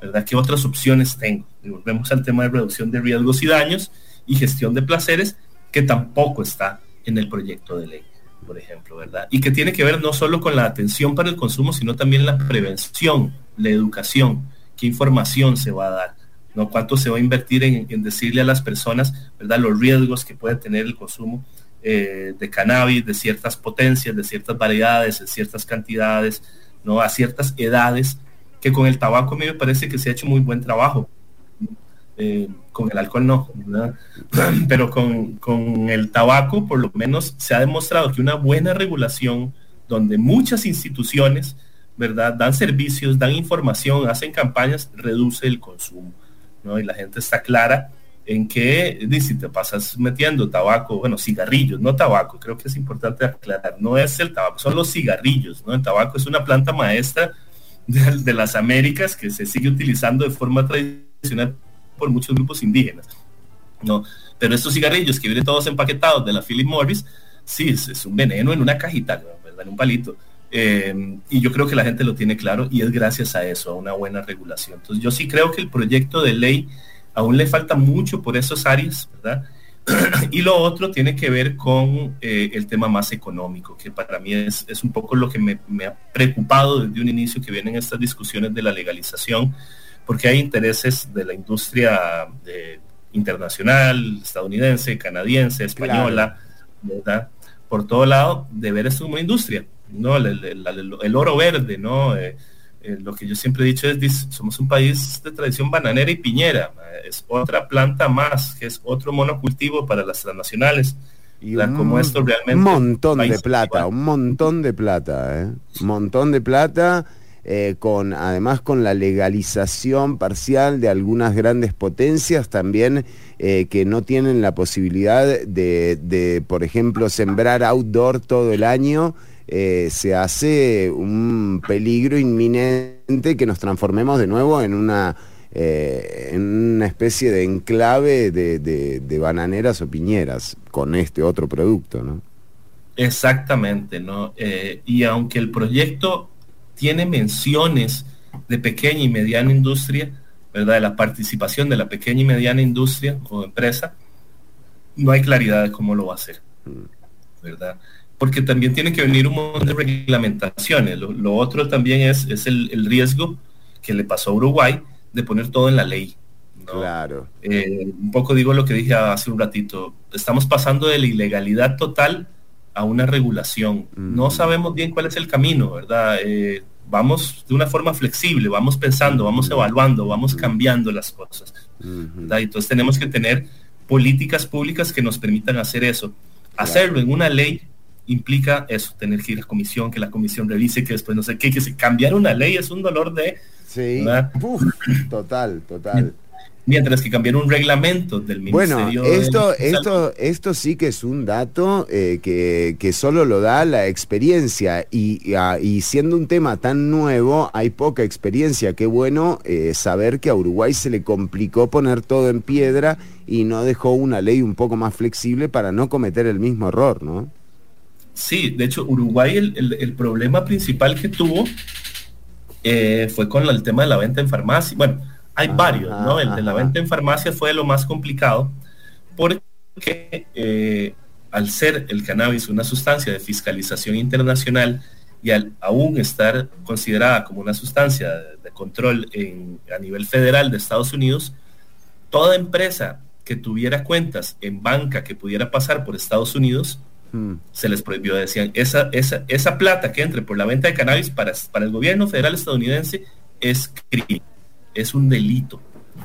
Speaker 14: ¿Verdad? ¿Qué otras opciones tengo? Y volvemos al tema de reducción de riesgos y daños y gestión de placeres, que tampoco está en el proyecto de ley, por ejemplo, ¿verdad? Y que tiene que ver no solo con la atención para el consumo, sino también la prevención, la educación, qué información se va a dar, ¿no? Cuánto se va a invertir en, en decirle a las personas, ¿verdad? Los riesgos que puede tener el consumo eh, de cannabis, de ciertas potencias, de ciertas variedades, de ciertas cantidades, ¿no? A ciertas edades, que con el tabaco a mí me parece que se ha hecho muy buen trabajo. Eh, con el alcohol no, ¿verdad? pero con, con el tabaco por lo menos se ha demostrado que una buena regulación donde muchas instituciones, ¿verdad? Dan servicios, dan información, hacen campañas, reduce el consumo, ¿no? Y la gente está clara en que si te pasas metiendo tabaco, bueno, cigarrillos, no tabaco, creo que es importante aclarar, no es el tabaco, son los cigarrillos, ¿no? El tabaco es una planta maestra de, las Américas que se sigue utilizando de forma tradicional por muchos grupos indígenas, ¿no? Pero estos cigarrillos que vienen todos empaquetados de la Philip Morris, sí, es, un veneno en una cajita. En un palito. Eh, y yo creo que la gente lo tiene claro y es gracias a eso, a una buena regulación. Entonces yo sí creo que el proyecto de ley aún le falta mucho por esas áreas, ¿verdad? y lo otro tiene que ver con eh, el tema más económico, que para mí es, es un poco lo que me, me, ha preocupado desde un inicio que vienen estas discusiones de la legalización, porque hay intereses de la industria de, internacional, estadounidense, canadiense, española, claro. ¿verdad? Por todo lado, de ver esto como industria, ¿no? El, el, el, el oro verde, ¿no? Eh, eh, lo que yo siempre he dicho es, somos un país de tradición bananera y piñera, es otra planta más, que es otro monocultivo para las transnacionales.
Speaker 9: Y un, como esto realmente montón de plata, igual. un montón de plata, ¿eh? un montón de plata. Eh, con además con la legalización parcial de algunas grandes potencias también eh, que no tienen la posibilidad de, de, por ejemplo, sembrar outdoor todo el año, eh, se hace un peligro inminente que nos transformemos de nuevo en una, en una especie de enclave de, de, de, bananeras o piñeras con este otro producto, ¿no?
Speaker 14: Exactamente, ¿no? y aunque el proyecto tiene menciones de pequeña y mediana industria, ¿verdad? De la participación de la pequeña y mediana industria o empresa, no hay claridad de cómo lo va a hacer, ¿verdad? Porque también tiene que venir un montón de reglamentaciones. Lo, lo otro también es, es el, el, riesgo que le pasó a Uruguay de poner todo en la ley. ¿no?
Speaker 9: Claro.
Speaker 14: Eh, un poco digo lo que dije hace un ratito. Estamos pasando de la ilegalidad total a una regulación. Mm. No sabemos bien cuál es el camino, ¿verdad? Eh, vamos de una forma flexible, vamos pensando, vamos evaluando, vamos cambiando las cosas. Entonces tenemos que tener políticas públicas que nos permitan hacer eso. Hacerlo en una ley implica eso, tener que ir a la comisión, que la comisión revise, que después no sé qué, que si cambiar una ley es un dolor de...
Speaker 9: Sí, Uf, total, total
Speaker 14: mientras que cambiar un reglamento del ministerio.
Speaker 9: Bueno, esto, del... esto, esto sí que es un dato eh, que, que, solo lo da la experiencia y, y, siendo un tema tan nuevo hay poca experiencia. Qué bueno eh, saber que a Uruguay se le complicó poner todo en piedra y no dejó una ley un poco más flexible para no cometer el mismo error, ¿no?
Speaker 14: Sí, de hecho Uruguay el, el, el problema principal que tuvo eh, fue con el tema de la venta en farmacia. Bueno, hay ajá, varios, ¿no? El de la venta en farmacia fue lo más complicado porque eh, al ser el cannabis una sustancia de fiscalización internacional y al aún estar considerada como una sustancia de control en, a nivel federal de Estados Unidos, toda empresa que tuviera cuentas en banca que pudiera pasar por Estados Unidos, hmm. se les prohibió, decían, esa, esa, esa plata que entre por la venta de cannabis para, para el gobierno federal estadounidense es crimen es un delito.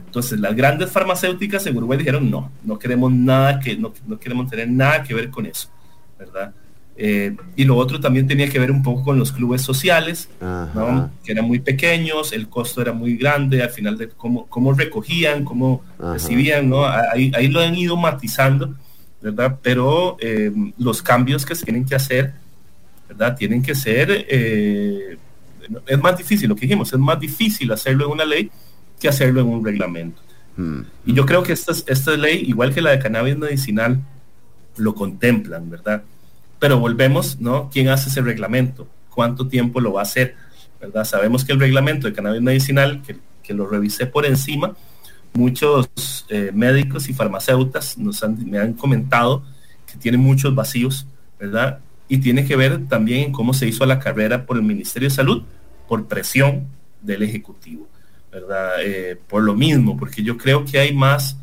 Speaker 14: Entonces las grandes farmacéuticas en Uruguay dijeron no, no queremos nada que, no, no queremos tener nada que ver con eso, ¿verdad? Eh, y lo otro también tenía que ver un poco con los clubes sociales, ¿no? que eran muy pequeños, el costo era muy grande, al final de cómo, cómo recogían, cómo Ajá. recibían, ¿no? Ahí, ahí, lo han ido matizando, ¿verdad? Pero eh, los cambios que se tienen que hacer, ¿verdad? Tienen que ser eh, es más difícil, lo que dijimos, es más difícil hacerlo en una ley que hacerlo en un reglamento. Hmm. Y yo creo que esta, esta ley, igual que la de cannabis medicinal, lo contemplan, ¿verdad? Pero volvemos, ¿no? ¿Quién hace ese reglamento? ¿Cuánto tiempo lo va a hacer? ¿Verdad? Sabemos que el reglamento de cannabis medicinal, que, que lo revisé por encima, muchos eh, médicos y farmacéutas nos han, me han comentado que tiene muchos vacíos, ¿verdad? Y tiene que ver también en cómo se hizo la carrera por el Ministerio de Salud, por presión del Ejecutivo, ¿verdad? Eh, por lo mismo, porque yo creo que hay más,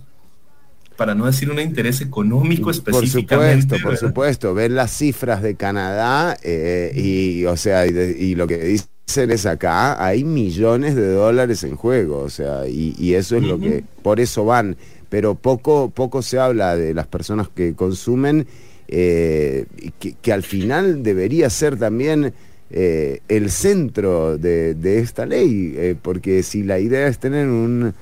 Speaker 14: para no decir un interés económico específicamente.
Speaker 9: Por supuesto, por supuesto, ver las cifras de Canadá eh, y, o sea, y, de, y, lo que dicen es acá, hay millones de dólares en juego, o sea, y, y eso es uh -huh. lo que, por eso van, pero poco, poco se habla de las personas que consumen, eh, que, que al final debería ser también eh, el centro de, de esta ley, eh, porque si la idea es tener un,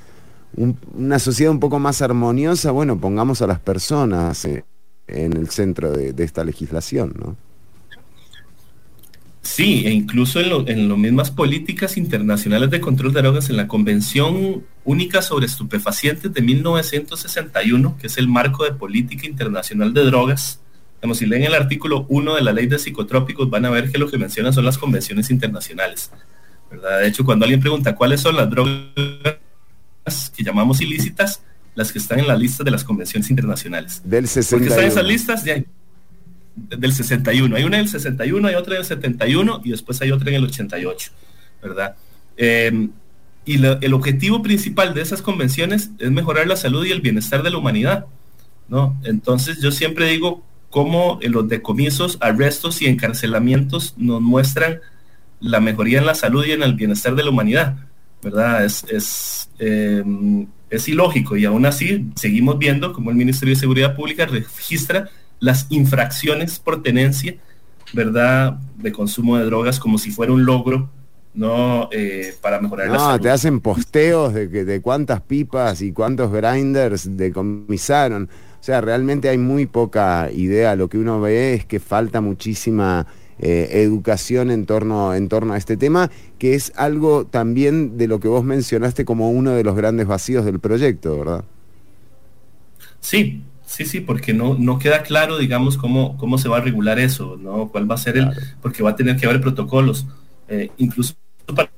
Speaker 9: un, una sociedad un poco más armoniosa, bueno, pongamos a las personas en el centro de, de, esta legislación, ¿no?
Speaker 14: Sí, e incluso en, lo, en las mismas políticas internacionales de control de drogas, en la Convención Única sobre Estupefacientes de 1961, que es el marco de política internacional de drogas, Digamos, si leen el artículo 1 de la ley de psicotrópicos van a ver que lo que menciona son las convenciones internacionales. ¿verdad? De hecho, cuando alguien pregunta cuáles son las drogas que llamamos ilícitas, las que están en la lista de las convenciones internacionales.
Speaker 9: Del
Speaker 14: Porque están
Speaker 9: 61.
Speaker 14: esas listas ya del 61. Hay una del 61, hay otra del 71 y después hay otra en el 88, ¿verdad? Eh, y el objetivo principal de esas convenciones es mejorar la salud y el bienestar de la humanidad, ¿no? Entonces yo siempre digo cómo en los decomisos, arrestos y encarcelamientos nos muestran la mejoría en la salud y en el bienestar de la humanidad, ¿verdad? Es, es, eh, es ilógico y aún así seguimos viendo como el Ministerio de Seguridad Pública registra las infracciones por tenencia, ¿verdad? De consumo de drogas como si fuera un logro, ¿no? Eh, para mejorar la
Speaker 9: No,
Speaker 14: salud.
Speaker 9: te hacen posteos de, que, de cuántas pipas y cuántos grinders decomisaron. O sea, realmente hay muy poca idea. Lo que uno ve es que falta muchísima eh, educación en torno, en torno a este tema, que es algo también de lo que vos mencionaste como uno de los grandes vacíos del proyecto, ¿verdad?
Speaker 14: Sí, sí, sí, porque no, no queda claro, digamos, cómo, cómo se va a regular eso, ¿no? ¿Cuál va a ser el, porque va a tener que haber protocolos, eh, incluso para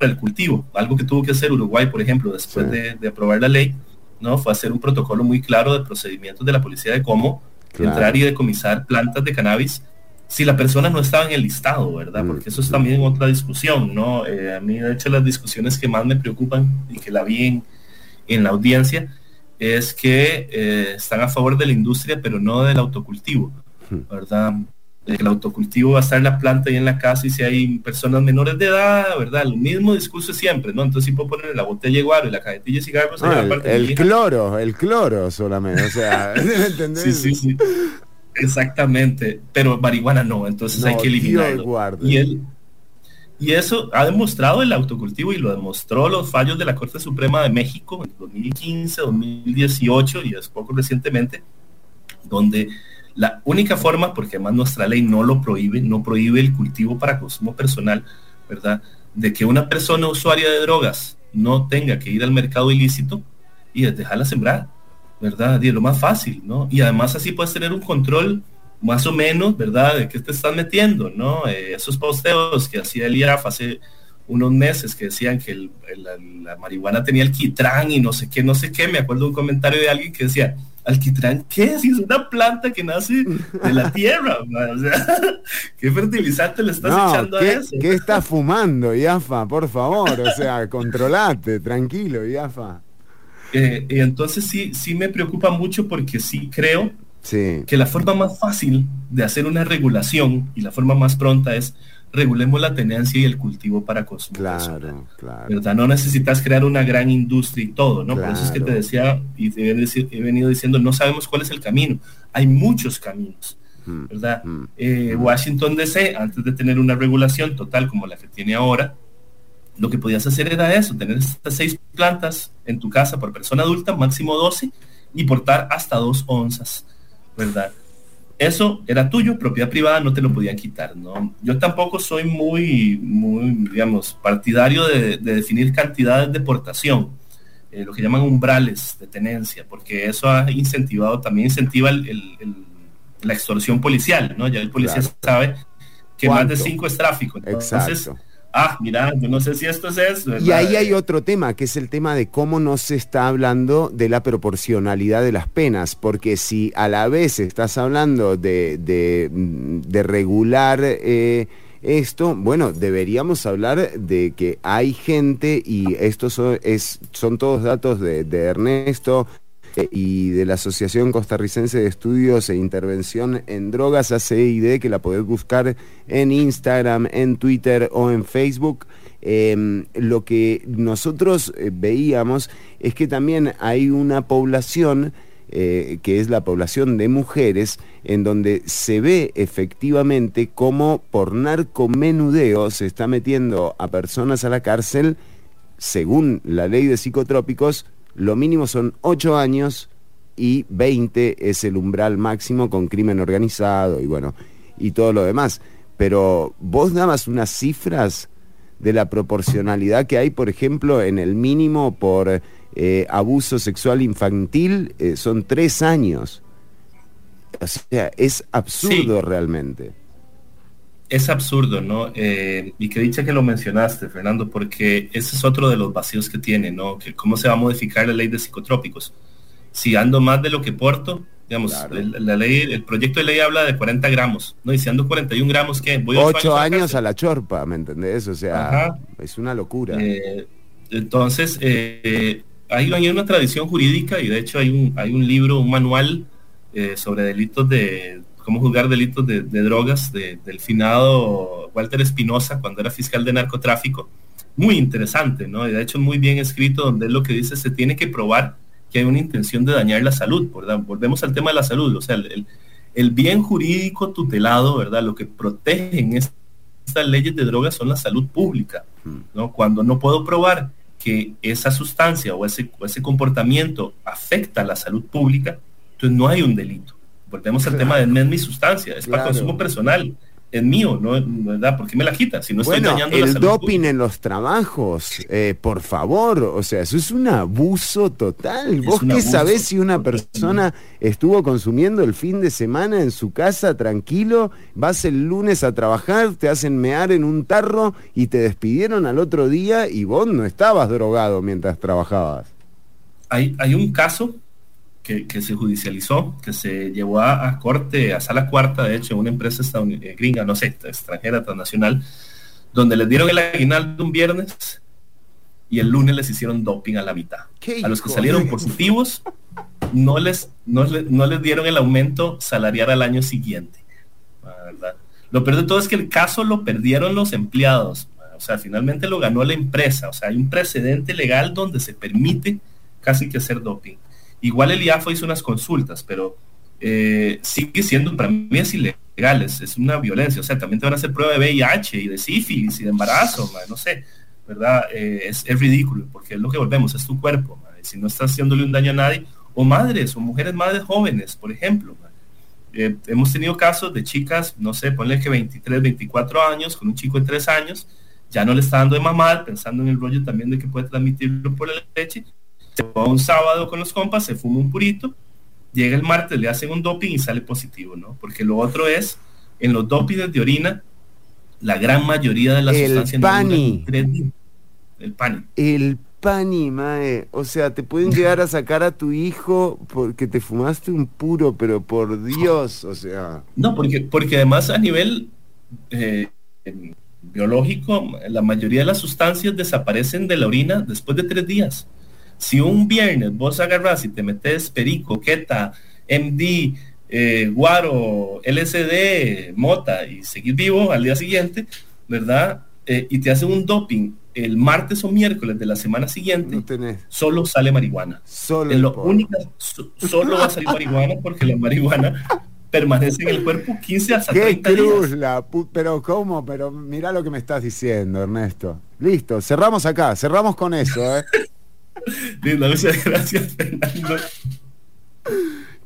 Speaker 14: el cultivo, algo que tuvo que hacer Uruguay, por ejemplo, después
Speaker 9: Sí.
Speaker 14: de, de aprobar la ley, ¿no? Fue hacer un protocolo muy claro de procedimientos de la policía de cómo
Speaker 9: Claro.
Speaker 14: entrar y decomisar plantas de cannabis si la persona no estaba en el listado, ¿verdad?
Speaker 9: Mm,
Speaker 14: Porque eso es también otra discusión, ¿no? Eh, a mí, de hecho, las discusiones que más me preocupan y que la vi en, en la audiencia es que eh, están a favor de la industria, pero no del autocultivo, ¿verdad? El autocultivo va a estar en la planta y en la casa y si hay personas menores de edad, ¿verdad? El mismo discurso siempre, ¿no? Entonces si puedo poner la botella de guaro y la cajetilla de cigarros
Speaker 9: Ah, el,
Speaker 14: aparte de
Speaker 9: el cloro, el cloro solamente. O sea, ¿entendés?
Speaker 14: Sí, sí, sí. Exactamente. Pero marihuana no, entonces hay que eliminarlo.
Speaker 9: guarde.
Speaker 14: Y él y eso ha demostrado el autocultivo y lo demostró los fallos de la Corte Suprema de México en 2015, 2018 y es poco recientemente, donde la única forma, porque además nuestra ley no lo prohíbe, no prohíbe el cultivo para consumo personal, ¿verdad? De que una persona usuaria de drogas no tenga que ir al mercado ilícito y dejarla sembrar, ¿verdad? Y es lo más fácil, ¿no? Y además así puedes tener un control más o menos, ¿verdad? De qué te estás metiendo, ¿no? Eh, esos posteos que hacía el IAF hace unos meses que decían que el- la, la marihuana tenía alquitrán y no sé qué, no sé qué. Me acuerdo un comentario de alguien que decía, ¿alquitrán qué? Si es una planta que nace de la tierra, o sea, ¿qué fertilizante le estás
Speaker 9: No,
Speaker 14: echando
Speaker 9: ¿qué,
Speaker 14: a eso?
Speaker 9: qué estás fumando, Iafa? Por favor, o sea, controlate, tranquilo, Iafa.
Speaker 14: Eh, y entonces sí, sí me preocupa mucho porque sí creo
Speaker 9: Sí.
Speaker 14: que la forma más fácil de hacer una regulación y la forma más pronta es regulemos la tenencia y el cultivo para consumo personal,
Speaker 9: Claro.
Speaker 14: ¿verdad? No necesitas crear una gran industria y todo, ¿no? Por eso es que te decía y te he venido diciendo, no sabemos cuál es el camino. Hay muchos caminos,
Speaker 9: Mm,
Speaker 14: ¿verdad? Eh, Washington DC, antes de tener una regulación total como la que tiene ahora, lo que podías hacer era eso, tener estas seis plantas en tu casa por persona adulta, máximo 12, y portar hasta dos onzas, ¿verdad? Eso era tuyo, propiedad privada, no te lo podían quitar, ¿no? Yo tampoco soy muy, muy, digamos, partidario de, de definir cantidades de portación, eh, lo que llaman umbrales de tenencia, porque eso ha incentivado, también incentiva el- el- el- la extorsión policial, ¿no? Ya el policía
Speaker 9: Claro.
Speaker 14: sabe que más de cinco es tráfico. Entonces,
Speaker 9: Exacto.
Speaker 14: Ah, mira, yo no sé si esto es eso.
Speaker 9: Y ahí hay otro tema, que es el tema de cómo no se está hablando de la proporcionalidad de las penas, porque si a la vez estás hablando de, de, mm, de regular eh, esto, bueno, deberíamos hablar de que hay gente, y estos son, es, son todos datos de, de Ernesto, y de la Asociación Costarricense de Estudios e Intervención en Drogas, ACID, que la podés buscar en Instagram, en Twitter o en Facebook. Eh, lo que nosotros eh, veíamos es que también hay una población eh, que es la población de mujeres, en donde se ve efectivamente cómo por narcomenudeo se está metiendo a personas a la cárcel, según la ley de psicotrópicos, lo mínimo son 8 años y 20 es el umbral máximo con crimen organizado y bueno, y todo lo demás. Pero vos dabas unas cifras de la proporcionalidad que hay, por ejemplo, en el mínimo por eh, abuso sexual infantil, eh, son tres años. O sea, es absurdo realmente.
Speaker 14: Es absurdo, ¿no? Eh, y que dicha que lo mencionaste, Fernando, porque ese es otro de los vacíos que tiene, ¿no? Que cómo se va a modificar la ley de psicotrópicos. si ando más de lo que porto, digamos, el, la ley, el proyecto de ley habla de 40 gramos, ¿no? Y si ando 41 gramos, ¿qué? Voy
Speaker 9: Ocho
Speaker 14: a la
Speaker 9: años
Speaker 14: cárcel.
Speaker 9: a la chorpa, ¿me entendés? O sea,
Speaker 14: Ajá.
Speaker 9: es una locura.
Speaker 14: Eh, entonces, eh, hay, hay una tradición jurídica y de hecho hay un, hay un libro, un manual eh, sobre delitos de cómo juzgar delitos de, drogas de- del finado Walter Espinosa cuando era fiscal de narcotráfico. Muy interesante, ¿no? Y de hecho muy bien escrito donde lo que dice, se tiene que probar que hay una intención de dañar la salud, ¿verdad? Volvemos al tema de la salud, o sea, el, bien jurídico tutelado, ¿verdad? Lo que protegen es- estas leyes de drogas son la salud pública, ¿no? Cuando no puedo probar que esa sustancia o ese, comportamiento afecta la salud pública, entonces no hay un delito. Volvemos al tema de no es mi sustancia, es para
Speaker 9: Claro.
Speaker 14: consumo personal, es mío, ¿no? ¿verdad? ¿Por qué me la quita? Si no estoy
Speaker 9: bueno,
Speaker 14: dañando la
Speaker 9: el
Speaker 14: salud
Speaker 9: doping en los trabajos, eh, por favor, o sea, eso es un abuso total. ¿Vos qué
Speaker 14: abuso
Speaker 9: sabés si una persona estuvo consumiendo el fin de semana en su casa tranquilo, vas el lunes a trabajar, te hacen mear en un tarro y te despidieron al otro día y vos no estabas drogado mientras trabajabas?
Speaker 14: hay, hay un caso que, que se judicializó, que se llevó a, a corte, a sala cuarta, de hecho, una empresa eh, gringa, no sé, extranjera, transnacional, donde les dieron el aguinaldo un viernes y el lunes les hicieron doping a la mitad. A los que salieron positivos, no les, no, les, no les dieron el aumento salarial al año siguiente. ¿verdad? Lo peor de todo es que el caso lo perdieron los empleados. O sea, finalmente lo ganó la empresa. O sea, hay un precedente legal donde se permite casi que hacer doping. Igual el IAFO hizo unas consultas, pero eh, sigue siendo, para mí es ilegal, es, es una violencia. O sea, también te van a hacer prueba de VIH y de sífilis y de embarazo, no sé, ¿verdad? Eh, es, es ridículo, porque es lo que volvemos, es tu cuerpo. Si no estás haciéndole un daño a nadie, o madres, o mujeres madres jóvenes, por ejemplo. Eh, hemos tenido casos de chicas, no sé, ponle que 23, 24 años, con un chico de 3 años, ya no le está dando de mamar, pensando en el rollo también de que puede transmitirlo por la leche, se va un sábado con los compas, se fuma un purito, llega el martes, le hacen un doping y sale positivo, ¿no? Porque lo otro es, en los dopings de orina, la gran mayoría de las
Speaker 9: El
Speaker 14: sustancias no duran
Speaker 9: pani.
Speaker 14: El pani.
Speaker 9: El pani, mae. O sea, te pueden llegar a sacar a tu hijo porque te fumaste un puro, pero por Dios, o sea.
Speaker 14: No, porque, porque además a nivel eh, biológico, la mayoría de las sustancias desaparecen de la orina después de tres días. Si un viernes vos agarras y te metes perico, queta, MD, eh, guaro, LSD, mota y seguir vivo al día siguiente, ¿verdad? Eh, y te hacen un doping el martes o miércoles de la semana siguiente, solo sale marihuana.
Speaker 9: Solo el
Speaker 14: lo única, so- solo va a salir marihuana porque la marihuana permanece en el cuerpo 15 hasta
Speaker 9: ¡Qué
Speaker 14: 30 días.
Speaker 9: cruz la pu- Pero cómo, pero mira lo que me estás diciendo, Ernesto. Listo, cerramos acá, cerramos con eso, ¿eh?
Speaker 14: Lindo, muchas gracias, Fernando.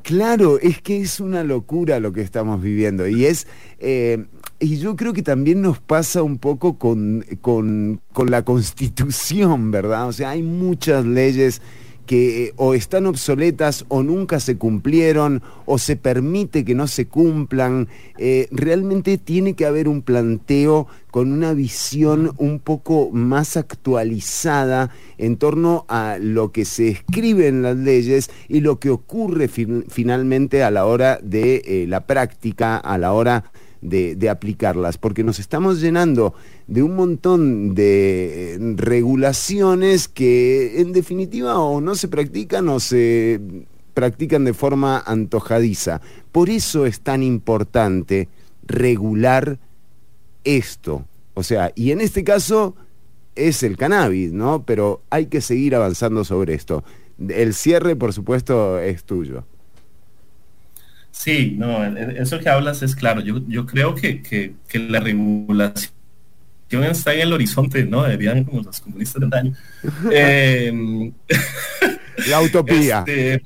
Speaker 9: Claro, es que es una locura lo que estamos viviendo y es eh, y yo creo que también nos pasa un poco con, con, con la constitución, ¿verdad? O sea, hay muchas leyes que eh, o están obsoletas o nunca se cumplieron o se permite que no se cumplan. Eh, realmente tiene que haber un planteo con una visión un poco más actualizada en torno a lo que se escribe en las leyes y lo que ocurre fin- finalmente a la hora de eh, la práctica, a la hora de, de aplicarlas, porque nos estamos llenando de un montón de eh, regulaciones que en definitiva o no se practican o se practican de forma antojadiza. Por eso es tan importante regular esto. O sea, y en este caso es el cannabis, ¿no? Pero hay que seguir avanzando sobre esto. El cierre, por supuesto, es tuyo.
Speaker 14: Sí, no, e- e- eso que hablas es claro. Yo, yo creo que, que, que la regulación está en el horizonte, ¿no? Deberían como los comunistas del daño. Eh,
Speaker 9: La utopía.
Speaker 14: este,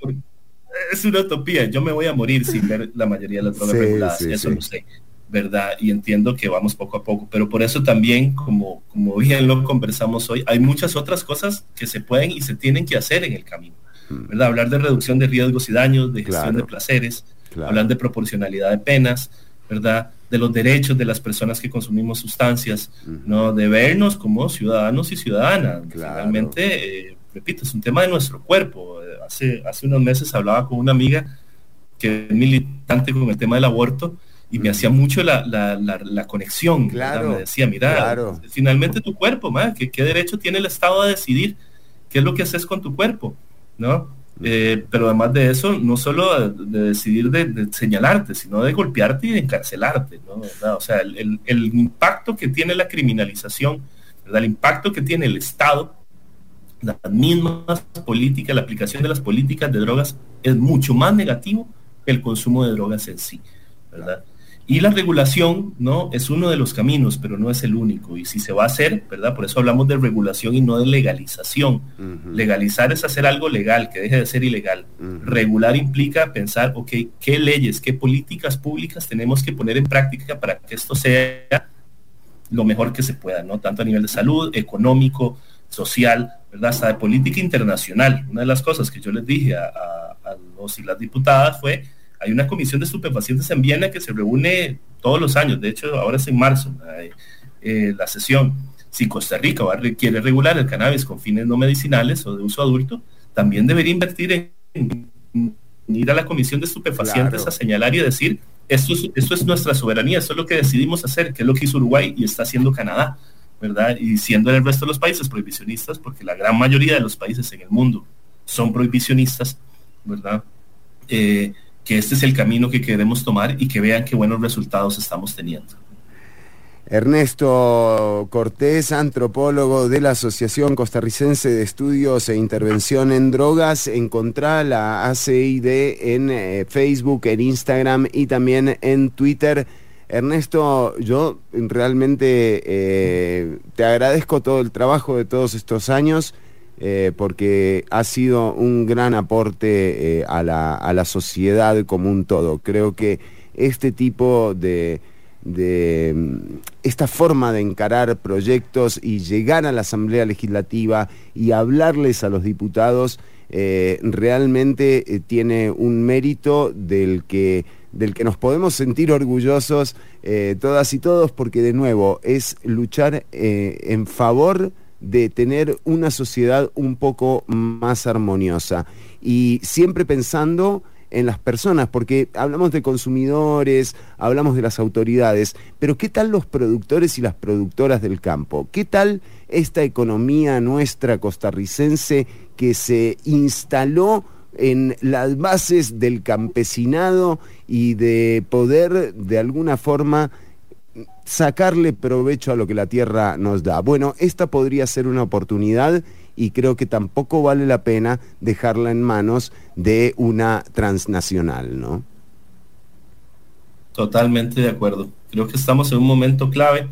Speaker 14: es una utopía. Yo me voy a morir sin ver la mayoría de las drogas
Speaker 9: Sí,
Speaker 14: reguladas.
Speaker 9: sí,
Speaker 14: eso
Speaker 9: sí.
Speaker 14: lo sé, ¿verdad? Y entiendo que vamos poco a poco. Pero por eso también, como, como bien lo conversamos hoy, hay muchas otras cosas que se pueden y se tienen que hacer en el camino. ¿verdad? Hablar de reducción de riesgos y daños, de gestión
Speaker 9: Claro.
Speaker 14: de placeres,
Speaker 9: Claro.
Speaker 14: hablar de proporcionalidad de penas, ¿verdad? De los derechos de las personas que consumimos sustancias, ¿no? De vernos como ciudadanos y ciudadanas. Finalmente, eh, repito, es un tema de nuestro cuerpo. Eh, hace, hace unos meses hablaba con una amiga que es militante con el tema del aborto y me hacía mucho la, la, la, la conexión. ¿verdad?
Speaker 9: Claro,
Speaker 14: Me decía, mira,
Speaker 9: claro.
Speaker 14: finalmente tu cuerpo, ¿qué, ¿qué derecho tiene el Estado a decidir qué es lo que haces con tu cuerpo? ¿No? Eh, pero además de eso, no solo de, de decidir de, de señalarte, sino de golpearte y de encarcelarte. O sea, el, impacto que tiene la criminalización, el impacto que tiene el Estado, las mismas políticas, la aplicación de las políticas de drogas es mucho más negativo que el consumo de drogas en sí, ¿verdad? Y la regulación, ¿no? Es uno de los caminos, pero no es el único. Y si se va a hacer, ¿verdad? Por eso hablamos de regulación y no de legalización. Legalizar es hacer algo legal, que deje de ser ilegal. Regular implica pensar, ok, ¿qué leyes, qué políticas públicas tenemos que poner en práctica para que esto sea lo mejor que se pueda, ¿no? Tanto a nivel de salud, económico, social, ¿verdad? Hasta de política internacional. Una de las cosas que yo les dije a, a- a los y las diputadas fue, hay una comisión de estupefacientes en Viena que se reúne todos los años, de hecho ahora es en marzo, eh, la sesión. Si Costa Rica va quiere regular el cannabis con fines no medicinales o de uso adulto, también debería invertir en, en ir a la comisión de estupefacientes
Speaker 9: Claro.
Speaker 14: a señalar y decir, esto es, esto es nuestra soberanía, esto es lo que decidimos hacer, que es lo que hizo Uruguay y está haciendo Canadá, ¿verdad? Y siendo el resto de los países prohibicionistas, porque la gran mayoría de los países en el mundo son prohibicionistas, ¿verdad? Eh, que este es el camino que queremos tomar y que vean qué buenos resultados estamos teniendo.
Speaker 9: Ernesto Cortés, antropólogo de la Asociación Costarricense de Estudios e Intervención en Drogas. Encontrá la ACID en eh, Facebook, en Instagram y también en Twitter. Ernesto, yo realmente eh, te agradezco todo el trabajo de todos estos años eh, porque ha sido un gran aporte eh, a, la, a la sociedad como un todo. Creo que este tipo de, de mm, esta forma de encarar proyectos y llegar a la Asamblea Legislativa y hablarles a los diputados eh, realmente tiene un mérito del que, del que nos podemos sentir orgullosos todas y todos, porque de nuevo es luchar en favor de tener una sociedad un poco más armoniosa y siempre pensando en las personas, porque hablamos de consumidores, hablamos de las autoridades, pero ¿qué tal los productores y las productoras del campo? ¿Qué tal esta economía nuestra costarricense que se instaló en las bases del campesinado y de poder de alguna forma sacarle provecho a lo que la tierra nos da. Bueno, esta podría ser una oportunidad y creo que tampoco vale la pena dejarla en manos de una transnacional, ¿no?
Speaker 14: Totalmente de acuerdo. Creo que estamos en un momento clave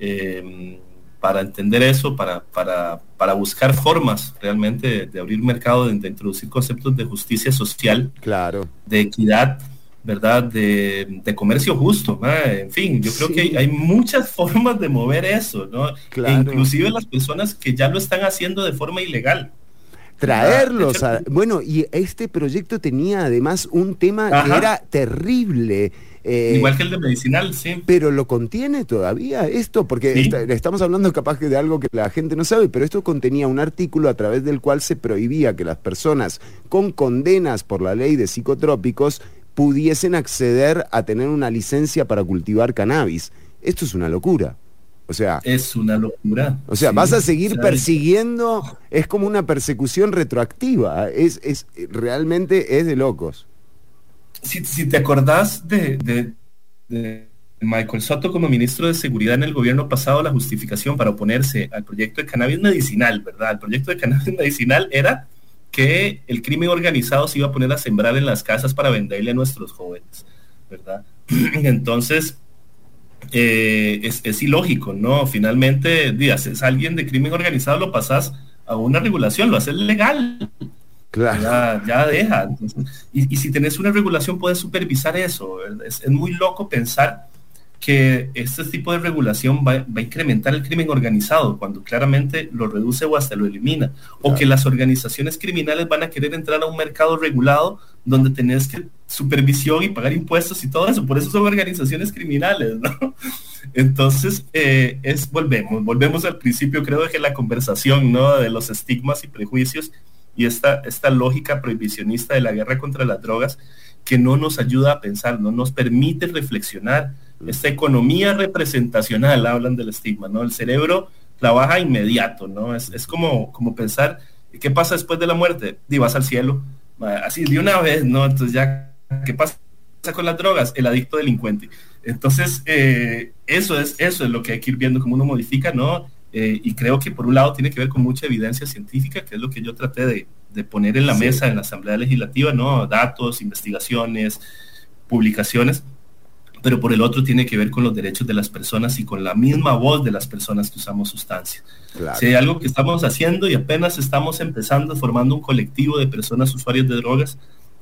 Speaker 14: eh, para entender eso, para, para, para buscar formas realmente de, de abrir mercado, de, de introducir conceptos de justicia social,
Speaker 9: claro.
Speaker 14: de equidad, ¿verdad? De, de comercio justo, ¿no? en fin, yo creo
Speaker 9: Sí.
Speaker 14: que hay, muchas formas de mover eso, ¿no?
Speaker 9: Claro.
Speaker 14: E inclusive las personas que ya lo están haciendo de forma ilegal.
Speaker 9: Traerlos a... Bueno, y este proyecto tenía además un tema que era terrible. eh,
Speaker 14: Igual que el de medicinal, sí.
Speaker 9: Pero lo contiene todavía esto, porque
Speaker 14: Sí.
Speaker 9: está- estamos hablando capaz que de algo que la gente no sabe, pero esto contenía un artículo a través del cual se prohibía que las personas con condenas por la ley de psicotrópicos pudiesen acceder a tener una licencia para cultivar cannabis. Esto es una locura. O sea,
Speaker 14: Es una locura.
Speaker 9: o sea,
Speaker 14: Sí.
Speaker 9: vas a seguir persiguiendo, es como una persecución retroactiva, es, es realmente es de locos.
Speaker 14: si, si te acordás de, de- de Michael Soto como ministro de Seguridad en el gobierno pasado, la justificación para oponerse al proyecto de cannabis medicinal, ¿verdad? El proyecto de cannabis medicinal era que el crimen organizado se iba a poner a sembrar en las casas para venderle a nuestros jóvenes, ¿verdad? Entonces, eh, es, es ilógico, ¿no? Finalmente, di, haces a alguien de crimen organizado, lo pasas a una regulación, lo haces legal,
Speaker 9: Claro.
Speaker 14: ya, ya deja. Entonces, y, y si tenés una regulación, puedes supervisar eso. Es, es muy loco pensar que este tipo de regulación va, va a incrementar el crimen organizado cuando claramente lo reduce o hasta lo elimina. O que las organizaciones criminales van a querer entrar a un mercado regulado donde tenés que supervisión y pagar impuestos y todo eso. Por eso son organizaciones criminales, ¿no? Entonces, eh, es, volvemos, volvemos al principio, creo que la conversación, ¿no? De los estigmas y prejuicios y esta, esta lógica prohibicionista de la guerra contra las drogas que no nos ayuda a pensar, no nos permite reflexionar. Esta economía representacional, hablan del estigma, ¿no? El cerebro trabaja inmediato, ¿no? Es, es como, como pensar, ¿qué pasa después de la muerte? Y vas al cielo, así de una vez, ¿no? Entonces ya, ¿qué pasa con las drogas? El adicto delincuente. Entonces, eh, eso, es, eso es lo que hay que ir viendo, cómo uno modifica, ¿no? Eh, y creo que por un lado tiene que ver con mucha evidencia científica, que es lo que yo traté de, de poner en la
Speaker 9: Sí.
Speaker 14: mesa en la Asamblea Legislativa, ¿no? Datos, investigaciones, publicaciones, pero por el otro tiene que ver con los derechos de las personas y con la misma voz de las personas que usamos sustancias.
Speaker 9: Claro.
Speaker 14: Si hay algo que estamos haciendo y apenas estamos empezando formando un colectivo de personas usuarias de drogas,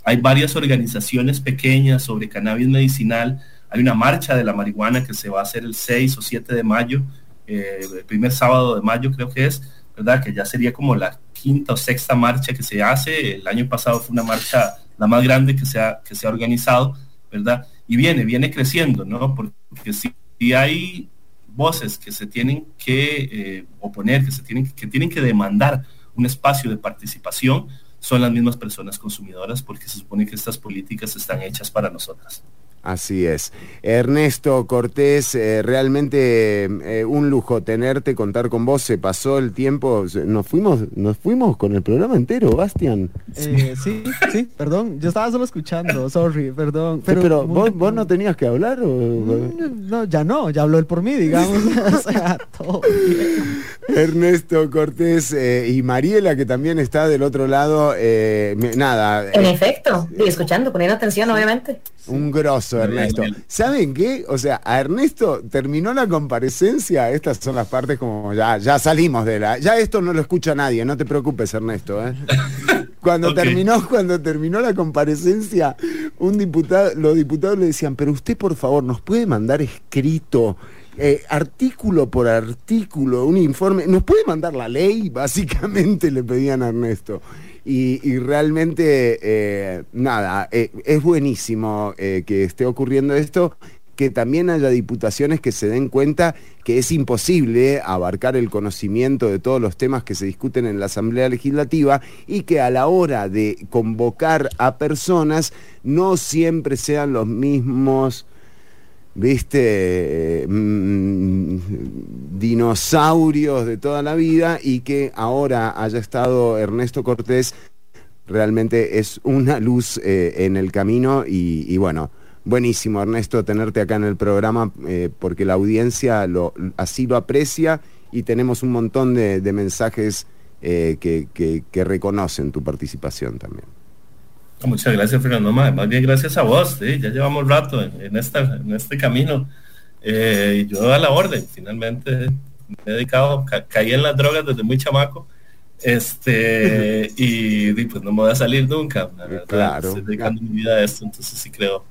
Speaker 14: hay varias organizaciones pequeñas sobre cannabis medicinal, hay una marcha de la marihuana que se va a hacer el 6 o 7 de mayo, eh, el primer sábado de mayo creo que es, ¿verdad? Que ya sería como la quinta o sexta marcha que se hace. El año pasado fue una marcha la más grande que se ha, que se ha organizado, ¿verdad? Y viene, viene creciendo, ¿no? Porque si, hay voces que se tienen que eh, oponer, que se tienen que tienen que demandar un espacio de participación, son las mismas personas consumidoras, porque se supone que estas políticas están hechas para nosotras.
Speaker 9: Así es. Ernesto Cortés, eh, realmente eh, un lujo tenerte, contar con vos. Se pasó el tiempo, nos fuimos, nos fuimos con el programa entero, Bastian.
Speaker 4: Eh, sí, sí, perdón, yo estaba solo escuchando, sorry, perdón.
Speaker 9: Pero,
Speaker 4: Pero,
Speaker 9: vos, vos no tenías que hablar o...
Speaker 4: No, ya no, ya habló él por mí, digamos. o sea, todo bien.
Speaker 9: Ernesto Cortés eh, y Mariela, que también está del otro lado. eh, nada,
Speaker 10: En
Speaker 9: eh,
Speaker 10: efecto, y escuchando, poniendo atención, obviamente.
Speaker 9: Un grosso,
Speaker 14: bien,
Speaker 9: Ernesto.
Speaker 14: bien.
Speaker 9: ¿Saben qué? O sea, a Ernesto terminó la comparecencia. Estas son las partes como ya, ya salimos de la. Ya esto no lo escucha nadie, no te preocupes, Ernesto. ¿eh? Cuando terminó, cuando terminó la comparecencia, un diputado, los diputados le decían, pero usted por favor nos puede mandar escrito. eh, artículo por artículo, un informe, nos puede mandar la ley, básicamente le pedían a Ernesto. Y, realmente, eh, nada, eh, es buenísimo eh, que esté ocurriendo esto, que también haya diputaciones que se den cuenta que es imposible abarcar el conocimiento de todos los temas que se discuten en la Asamblea Legislativa y que a la hora de convocar a personas no siempre sean los mismos viste, eh, mm, dinosaurios de toda la vida y que ahora haya estado Ernesto Cortés, realmente es una luz eh, en el camino y, bueno, buenísimo Ernesto tenerte acá en el programa eh, porque la audiencia lo, así lo aprecia y tenemos un montón de, mensajes eh, que reconocen tu participación también.
Speaker 14: Muchas gracias, Fernando. Más bien gracias a vos. ¿sí? Ya llevamos rato en, en esta, en este camino. Eh, yo a la orden, finalmente me he dedicado, ca- caí en las drogas desde muy chamaco. Este, y, y, pues no me voy a salir nunca. Verdad,
Speaker 9: Claro.
Speaker 14: Estoy dedicando mi vida a esto, entonces sí creo,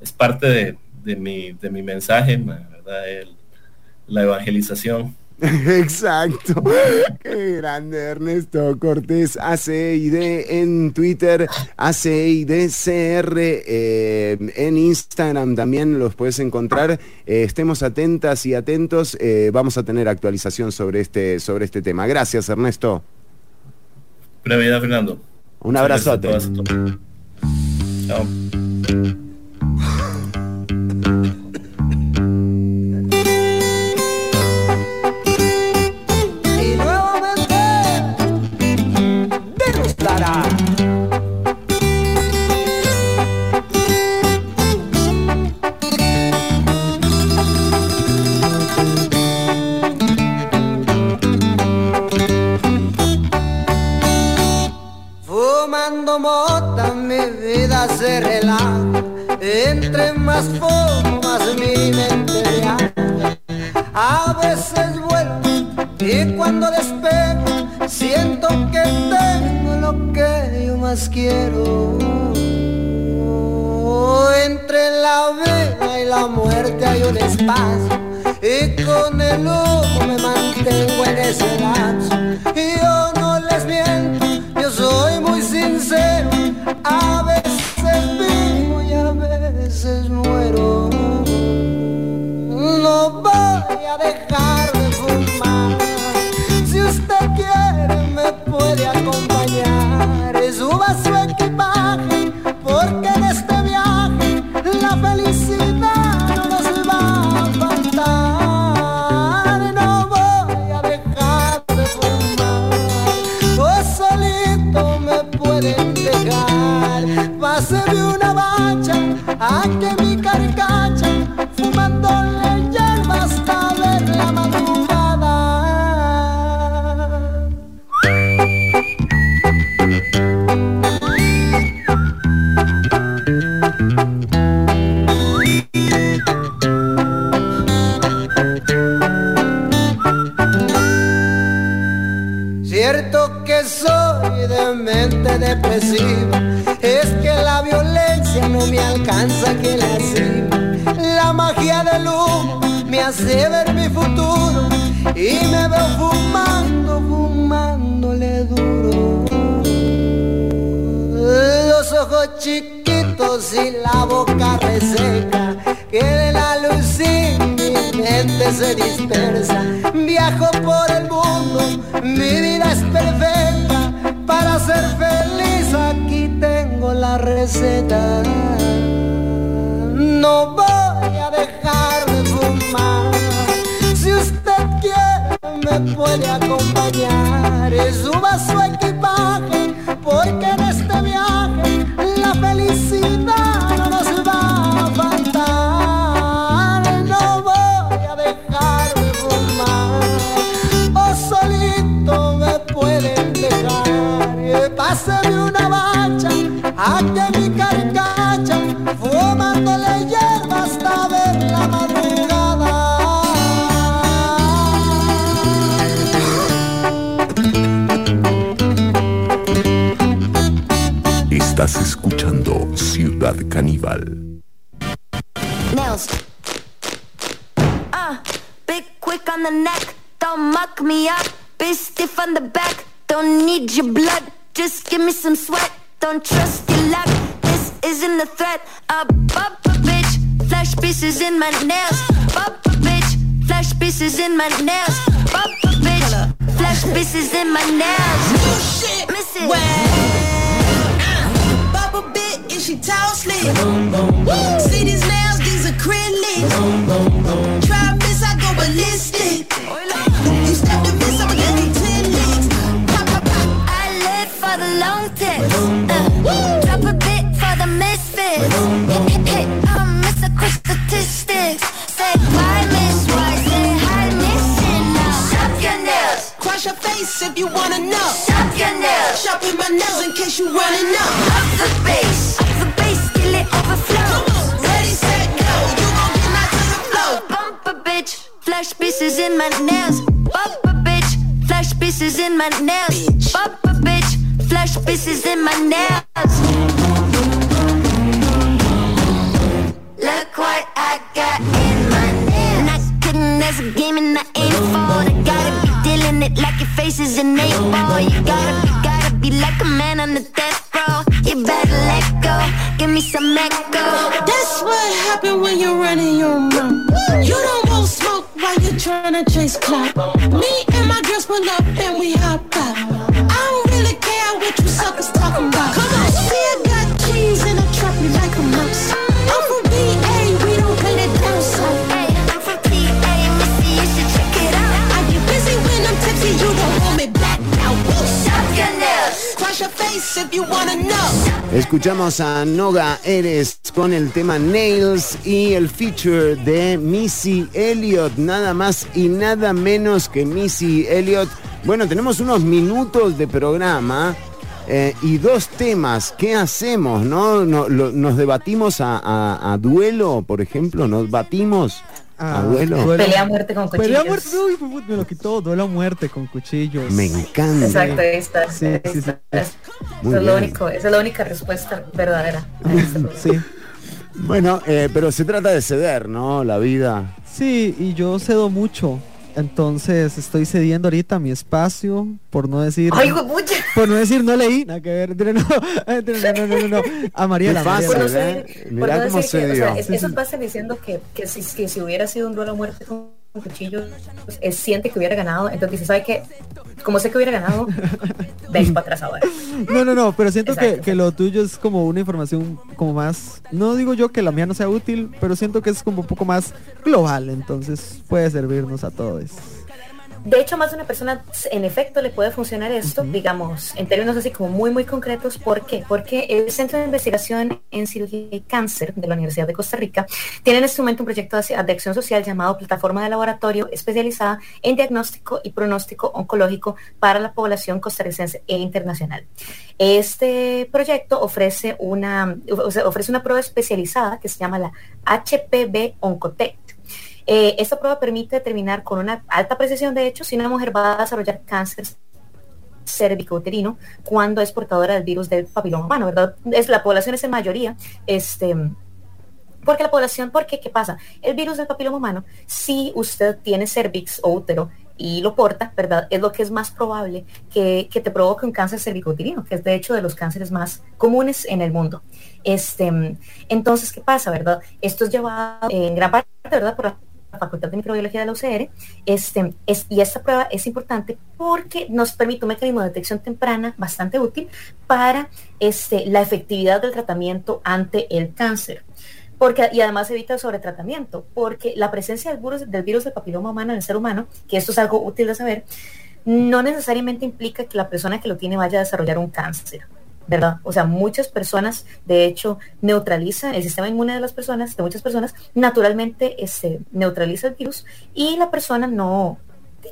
Speaker 14: es parte de, de mi, de mi mensaje, ma, ¿verdad? El- la evangelización.
Speaker 9: Exacto. Qué grande Ernesto Cortés, ACID en Twitter, ACIDCR eh, en Instagram también los puedes encontrar. Eh, estemos atentas y atentos. eh, vamos a tener actualización sobre este, sobre este tema. Gracias, Ernesto.
Speaker 14: Vida, Fernando.
Speaker 9: Un
Speaker 14: gracias
Speaker 9: abrazote.
Speaker 14: Chao.
Speaker 13: Y cuando despego Siento que tengo lo que yo más quiero. Entre la vida y la muerte hay un espacio Y con el humo me mantengo en ese lapso. Y yo no les miento, yo soy muy sincero A veces vivo y a veces muero. No voy a dejar
Speaker 15: password Es que la violencia no me alcanza que la cima. La magia del humo me hace ver mi futuro y me veo fumando, fumándole duro. Los ojos chiquitos y la boca reseca, que de la luz sin mi mente se dispersa. Viajo por el mundo, mi vida es perfecta. Para ser feliz aquí tengo la receta. No voy a dejar de fumar. Si usted quiere me puede acompañar. Suba su equipaje porque en este viaje la felicidad
Speaker 16: Estás escuchando Ciudad Caníbal.
Speaker 17: Nails. Uh, big quick on the neck, don't muck me up. Big stiff on the back, don't need your blood. Just give me some sweat, don't trust your luck. This isn't a threat. A bumper bitch, flash pieces in my nails. Bumper bitch, flash pieces in my nails. Bumper bitch, flash pieces in my nails. Miss it.
Speaker 18: Bubble bit, is she tall slick? See these nails, these acrylic. Try miss, I go ballistic.
Speaker 17: Drop a bit for the misfits. Hit, hit, a quick statistics. Say bye, miss. Why say hi, missing now? Shop your nails.
Speaker 18: Cross your face if you wanna know.
Speaker 17: Shop your nails.
Speaker 18: Sharpen my nails in case you wanna know.
Speaker 17: Up the bass. The bass till it overflows.
Speaker 18: Ready, set, go. You gon' get knocked to the floor.
Speaker 17: Bumper bitch, flash pieces in my nails. Bumper bitch, flash pieces in my nails. Bumper bitch, flash pieces in my nails. Look what I got in my nails. Not kidding, there's a game and I ain't for. Gotta be dealing it like your face is an eight ball. You gotta be, gotta be like a man on the death row. You better let go, give me some echo.
Speaker 18: That's what happen when you're running your mouth. You don't want smoke while you're trying to chase clout. Me and my girls pull up and we hop out. I what you suckers talking about. Come on,
Speaker 9: Escuchamos a Noga Eres con el tema Nails y el feature de Missy Elliott, nada más y nada menos que Missy Elliott. Bueno, tenemos unos minutos de programa eh, y dos temas. ¿Qué hacemos? ¿No? ¿Nos debatimos a, duelo, por ejemplo? ¿Nos batimos
Speaker 4: Ah,
Speaker 9: duelo?
Speaker 4: duelo.
Speaker 10: Pelea a muerte con
Speaker 4: Pelea a
Speaker 10: cuchillos.
Speaker 4: muerte, uy, me lo quitó, duelo a muerte con cuchillos.
Speaker 9: Me encanta.
Speaker 10: Exacto, ahí está.
Speaker 4: Sí,
Speaker 10: ahí
Speaker 4: sí, sí.
Speaker 10: está. Es- eso es lo único, esa es la única respuesta verdadera. a este problema.
Speaker 4: Sí.
Speaker 9: Bueno, eh, pero se trata de ceder, ¿no? La vida.
Speaker 4: Sí, y yo cedo mucho. Entonces estoy cediendo ahorita mi espacio, por no decir.
Speaker 10: Ay, huepucha.
Speaker 4: por no decir no leí, nada que ver. No, no, no, no, no, no. A Mariela.
Speaker 9: Qué fácil,
Speaker 4: Mariela.
Speaker 10: Por no ser- por
Speaker 9: Mirá
Speaker 10: no
Speaker 9: cómo
Speaker 10: decir
Speaker 9: se
Speaker 10: que, o sea, eso pasa diciendo que, que, si, que si hubiera sido un duelo a muerte con cuchillos, él siente que hubiera ganado, entonces dice, ¿sabe qué? Como sé que hubiera ganado, veis para atrás ahora.
Speaker 4: No, no, no, pero siento que, que lo tuyo es como una información como más, no digo yo que la mía no sea útil, pero siento que es como un poco más global, entonces puede servirnos a todos.
Speaker 10: De hecho, más de una persona, en efecto, le puede funcionar esto, digamos, en términos así como muy, muy concretos. ¿Por qué? Porque el Centro de Investigación en Cirugía y Cáncer de la Universidad de Costa Rica tiene en este momento un proyecto de acción social llamado Plataforma de Laboratorio especializada en diagnóstico y pronóstico oncológico para la población costarricense e internacional. Este proyecto ofrece una, ofrece una prueba especializada que se llama la HPV Oncotec. Eh, esta prueba permite determinar con una alta precisión, de hecho, si una mujer va a desarrollar cáncer cervicouterino cuando es portadora del virus del papiloma humano, ¿verdad? Es la población es en mayoría, este, porque la población, porque qué pasa? El virus del papiloma humano, si usted tiene cervix o útero y lo porta, ¿verdad? Es lo que es más probable que, que te provoque un cáncer cervicouterino, que es de hecho de los cánceres más comunes en el mundo. Este, entonces, ¿qué pasa, verdad? Esto es llevado en gran parte, ¿verdad? Por la Facultad de Microbiología de la UCR, este, es, y esta prueba es importante porque nos permite un mecanismo de detección temprana bastante útil para este, la efectividad del tratamiento ante el cáncer. Porque, y además evita el sobretratamiento, porque la presencia del virus, del virus del papiloma humano en el ser humano, que esto es algo útil de saber, no necesariamente implica que la persona que lo tiene vaya a desarrollar un cáncer. ¿Verdad? O sea, muchas personas, de hecho, neutralizan el sistema inmune de las personas, de muchas personas, naturalmente este, neutraliza el virus y la persona no,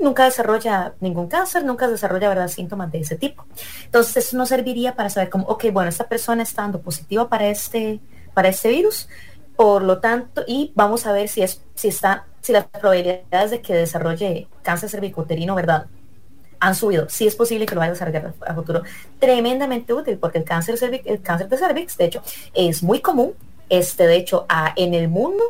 Speaker 10: nunca desarrolla ningún cáncer, nunca desarrolla ¿verdad? síntomas de ese tipo. Entonces, eso nos serviría para saber cómo, ok, bueno, esta persona está dando positiva para este, para este virus, por lo tanto, y vamos a ver si es, si está, si las probabilidades de que desarrolle cáncer cervicuterino, ¿verdad? Han subido. Sí es posible que lo vaya a desarrollar a futuro. Tremendamente útil porque el cáncer, cervix, el cáncer de cervix, de hecho, es muy común. Este, de hecho, a, en el mundo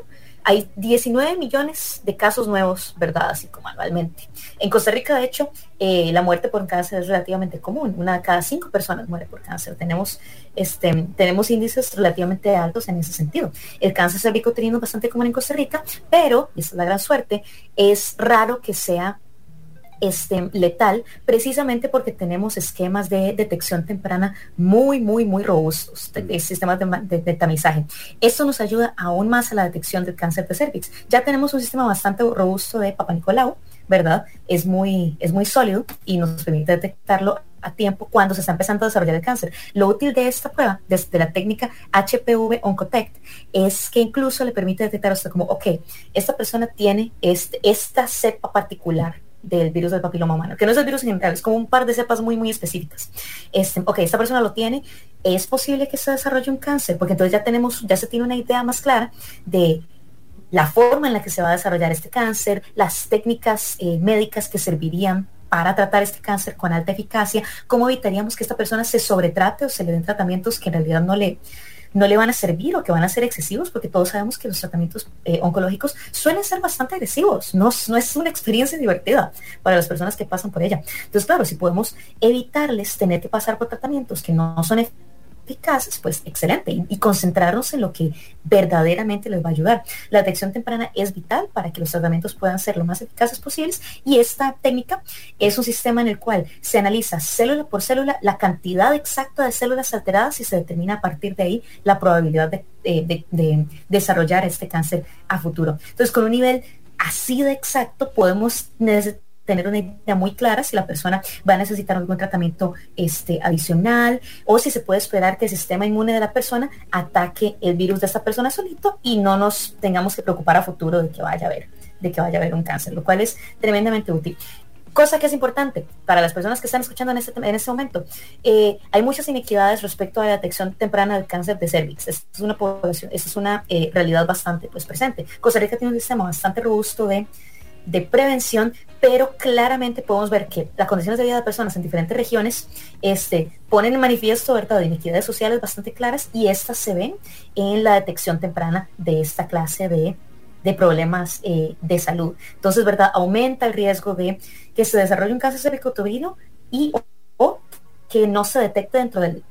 Speaker 10: hay 19 millones de casos nuevos, ¿verdad? Así como anualmente. En Costa Rica, de hecho, eh, la muerte por cáncer es relativamente común. Una de cada cinco personas muere por cáncer. Tenemos, este, tenemos índices relativamente altos en ese sentido. El cáncer cervicuterino es bastante común en Costa Rica, pero, y esa es la gran suerte, es raro que sea este, letal, precisamente porque tenemos esquemas de detección temprana muy, muy, muy robustos, de, sistemas de, de, tamizaje. Esto nos ayuda aún más a la detección del cáncer de cervix. Ya tenemos un sistema bastante robusto de Papa Nicolau, ¿verdad? Es muy, es muy sólido y nos permite detectarlo a tiempo cuando se está empezando a desarrollar el cáncer. Lo útil de esta prueba, desde la técnica HPV Oncotect, es que incluso le permite detectar hasta como, ok, esta persona tiene este, esta cepa particular del virus del papiloma humano, que no es el virus en general, es como un par de cepas muy, muy específicas. Este, ok, esta persona lo tiene, es posible que se desarrolle un cáncer, porque entonces ya tenemos, ya se tiene una idea más clara de la forma en la que se va a desarrollar este cáncer, las técnicas eh, médicas que servirían para tratar este cáncer con alta eficacia, cómo evitaríamos que esta persona se sobretrate o se le den tratamientos que en realidad no le, no le van a servir o que van a ser excesivos, porque todos sabemos que los tratamientos eh, oncológicos suelen ser bastante agresivos, no, no es una experiencia divertida para las personas que pasan por ella. Entonces, claro, si podemos evitarles tener que pasar por tratamientos que no son eficaces, pues excelente, y, concentrarnos en lo que verdaderamente les va a ayudar. La detección temprana es vital para que los tratamientos puedan ser lo más eficaces posibles y esta técnica es un sistema en el cual se analiza célula por célula la cantidad exacta de células alteradas y se determina a partir de ahí la probabilidad de, de, de desarrollar este cáncer a futuro. Entonces, con un nivel así de exacto podemos tener una idea muy clara si la persona va a necesitar algún tratamiento este, adicional o si se puede esperar que el sistema inmune de la persona ataque el virus de esta persona solito y no nos tengamos que preocupar a futuro de que vaya a haber, de que vaya a haber un cáncer, lo cual es tremendamente útil. Cosa que es importante para las personas que están escuchando en este, en este momento, eh, hay muchas inequidades respecto a la detección temprana del cáncer de cervix. Esta es una población, esta es una eh, realidad bastante pues, presente. Costa Rica tiene un sistema bastante robusto de de prevención, pero claramente podemos ver que las condiciones de vida de personas en diferentes regiones este, ponen en manifiesto ¿verdad? inequidades sociales bastante claras y estas se ven en la detección temprana de esta clase de, de problemas eh, de salud. Entonces, ¿verdad? Aumenta el riesgo de que se desarrolle un cáncer cervicotuberino y o que no se detecte dentro del,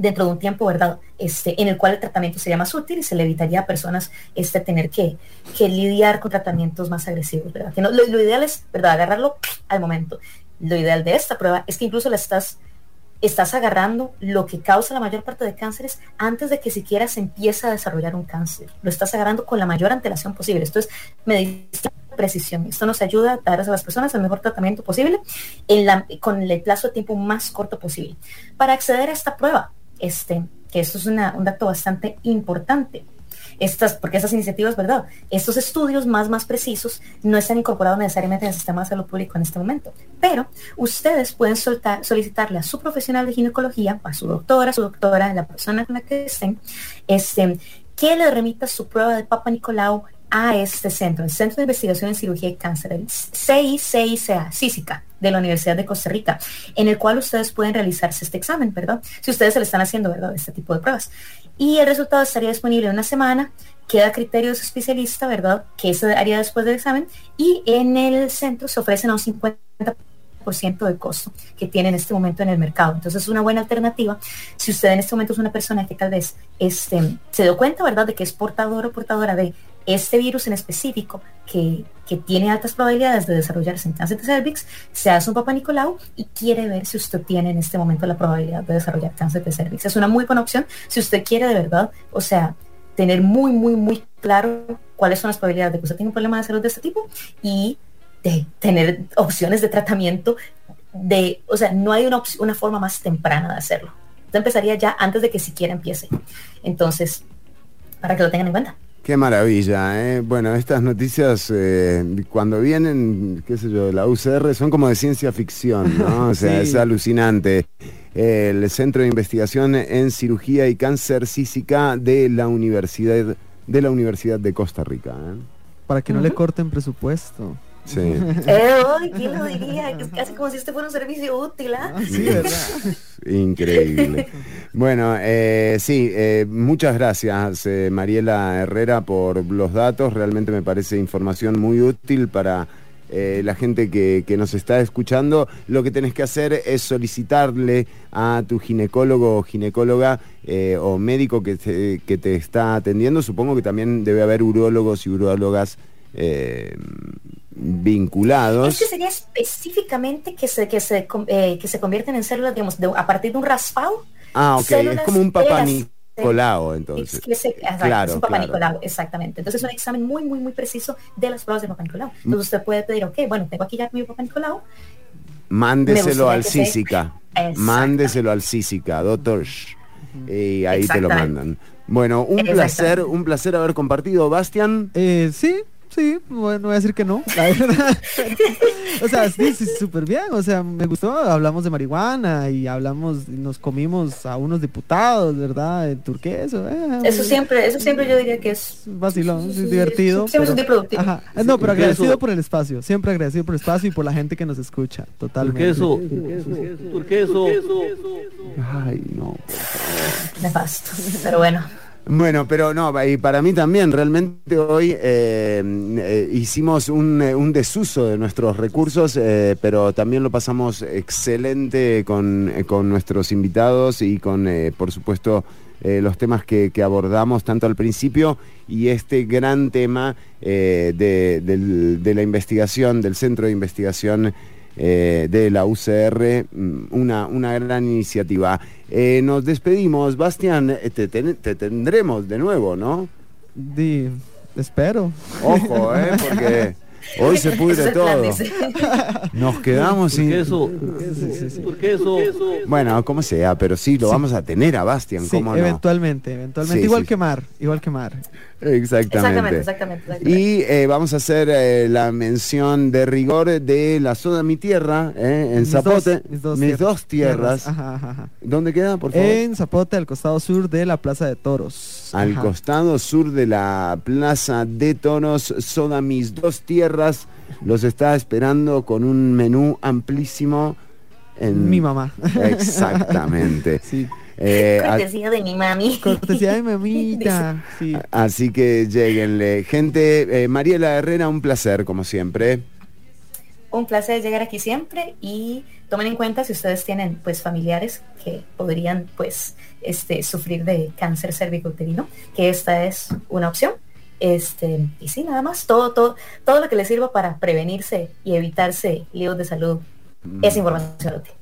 Speaker 10: dentro de un tiempo, ¿verdad? Este, en el cual el tratamiento sería más útil y se le evitaría a personas este, tener que, que lidiar con tratamientos más agresivos, ¿verdad? Que no, lo, ideal es, ¿verdad? Agarrarlo al momento. Lo ideal de esta prueba es que incluso la estás, estás agarrando lo que causa la mayor parte de cánceres antes de que siquiera se empiece a desarrollar un cáncer. Lo estás agarrando con la mayor antelación posible. Esto es medicina precisión. Esto nos ayuda a dar a las personas el mejor tratamiento posible en la, con el plazo de tiempo más corto posible. Para acceder a esta prueba, este, que esto es un dato bastante importante. Estas, porque estas iniciativas, ¿verdad? Estos estudios más, más precisos no están incorporados necesariamente en el sistema de salud público en este momento, pero ustedes pueden solicitarle a su profesional de ginecología, a su doctora, a su doctora, la persona con la que estén, este, que le remita su prueba de Papa Nicolau a este centro, el Centro de Investigación en Cirugía y Cáncer, el CICICA, CICICA, de la Universidad de Costa Rica, en el cual ustedes pueden realizarse este examen, ¿verdad? Si ustedes se le están haciendo, ¿verdad? Este tipo de pruebas. Y el resultado estaría disponible en una semana, queda a criterio de su especialista, ¿verdad? Que eso haría después del examen, y en el centro se ofrecen a un 50 de costo que tiene en este momento en el mercado. Entonces es una buena alternativa. Si usted en este momento es una persona que tal vez este, se dio cuenta, ¿verdad?, de que es portador o portadora de este virus en específico que, que tiene altas probabilidades de desarrollarse en cáncer de cervix, se hace un papá Nicolau y quiere ver si usted tiene en este momento la probabilidad de desarrollar cáncer de cervix. Es una muy buena opción si usted quiere de verdad, o sea, tener muy, muy, muy claro cuáles son las probabilidades de que usted tenga un problema de salud de este tipo y de tener opciones de tratamiento de, o sea, no hay una, una forma más temprana de hacerlo. Usted empezaría ya antes de que siquiera empiece. Entonces, para que lo tengan en cuenta.
Speaker 9: Qué maravilla, ¿eh? Bueno, estas noticias eh, cuando vienen, qué sé yo, de la UCR son como de ciencia ficción, ¿no? O sea,
Speaker 4: Sí.
Speaker 9: es alucinante. El Centro de Investigación en Cirugía y Cáncer Císica de la Universidad de la Universidad de Costa Rica. ¿eh?
Speaker 4: Para que no le corten presupuesto.
Speaker 9: Sí.
Speaker 10: Eh, ay, ¿quién lo diría? Es casi como si este fuera un servicio útil, ¿ah?
Speaker 4: Sí, ¿verdad?
Speaker 9: Increíble. Bueno, eh, sí, eh, muchas gracias eh, Mariela Herrera por los datos. Realmente me parece información muy útil para eh, la gente que, que nos está escuchando. Lo que tenés que hacer es solicitarle a tu ginecólogo o ginecóloga eh, o médico que te, que te está atendiendo. Supongo que también debe haber urólogos y urólogas eh, vinculados.
Speaker 10: Es que sería específicamente que se, que se, eh, que se convierten en células, digamos, de- a partir de un raspado.
Speaker 9: Ah, ok, es como un papá Nicolau, entonces.
Speaker 10: Es, que se- exacto,
Speaker 9: Claro,
Speaker 10: es un papá
Speaker 9: claro.
Speaker 10: Nicolau, exactamente. Entonces es un examen muy, muy, muy preciso de las pruebas de papá Nicolau.
Speaker 9: Mm.
Speaker 10: Entonces usted puede pedir, ok, bueno, tengo aquí ya mi papá Nicolau.
Speaker 9: Mándeselo al.
Speaker 10: Exactamente.
Speaker 9: Mándeselo al Císica, doctor. Y ahí te lo mandan. Bueno, un placer, un placer haber compartido, Bastian.
Speaker 4: Eh, sí, sí, bueno, no voy a decir que no, la verdad. o sea, sí, sí, súper bien, o sea, me gustó, hablamos de marihuana y hablamos, y nos comimos a unos diputados, ¿verdad? En turqueso. eh,
Speaker 10: Eso siempre, eso siempre yo diría que es
Speaker 4: vacilón,
Speaker 10: Sí,
Speaker 4: divertido.
Speaker 10: siempre es un día productivo.
Speaker 4: Ajá. No, pero agradecido
Speaker 1: eso-
Speaker 4: por el espacio, siempre agradecido por el espacio y por la gente que nos escucha, totalmente.
Speaker 1: Porque eso, porque eso,
Speaker 9: Ay, no.
Speaker 10: nefasto. Pero bueno.
Speaker 9: Bueno, pero no, y para mí también, realmente hoy eh, eh, hicimos un, eh, un desuso de nuestros recursos, pero también lo pasamos excelente con, con nuestros invitados y con, por supuesto, los temas que, abordamos tanto al principio y este gran tema de, la investigación, del Centro de Investigación de la UCR, mm, una, una gran iniciativa. Eh, nos despedimos, Bastian, eh, te, ten- te tendremos de nuevo, ¿no?
Speaker 4: Di, espero.
Speaker 9: Ojo, ¿eh? Porque hoy se pudre todo. Nos quedamos sin...
Speaker 1: porque eso, porque eso,
Speaker 9: Bueno, como sea, pero sí, lo
Speaker 4: Sí.
Speaker 9: vamos a tener a Bastian,
Speaker 4: Sí,
Speaker 9: ¿cómo no?
Speaker 4: eventualmente, eventualmente.
Speaker 9: Sí,
Speaker 4: igual
Speaker 9: sí.
Speaker 4: que Mar, igual que Mar.
Speaker 9: Exactamente.
Speaker 10: Exactamente, exactamente. exactamente.
Speaker 9: Y eh, vamos a hacer eh, la mención de rigor de la soda Mi Tierra, eh, en
Speaker 4: Mis
Speaker 9: Zapote.
Speaker 4: dos- mis dos
Speaker 9: mis
Speaker 4: tierras.
Speaker 9: dos tierras.
Speaker 4: Ajá, ajá, ajá.
Speaker 9: ¿Dónde queda, por favor?
Speaker 4: En Zapote, al costado sur de la Plaza de Toros.
Speaker 9: Al
Speaker 4: Ajá.
Speaker 9: costado sur de la Plaza de Toros, Soda Mis Dos Tierras los está esperando con un menú amplísimo. En...
Speaker 4: Mi mamá.
Speaker 9: Exactamente.
Speaker 4: Sí.
Speaker 9: Eh, a-
Speaker 10: Cortesía de mi mami.
Speaker 4: Cortesía de mi mamita. Sí.
Speaker 9: así que lleguenle. Gente, eh, Mariela Herrera, un placer, como siempre.
Speaker 10: Un placer llegar aquí siempre y tomen en cuenta si ustedes tienen pues familiares que podrían pues este sufrir de cáncer cervicouterino, que esta es una opción. Este, y sí, nada más, todo, todo, todo lo que les sirva para prevenirse y evitarse líos de salud es información útil.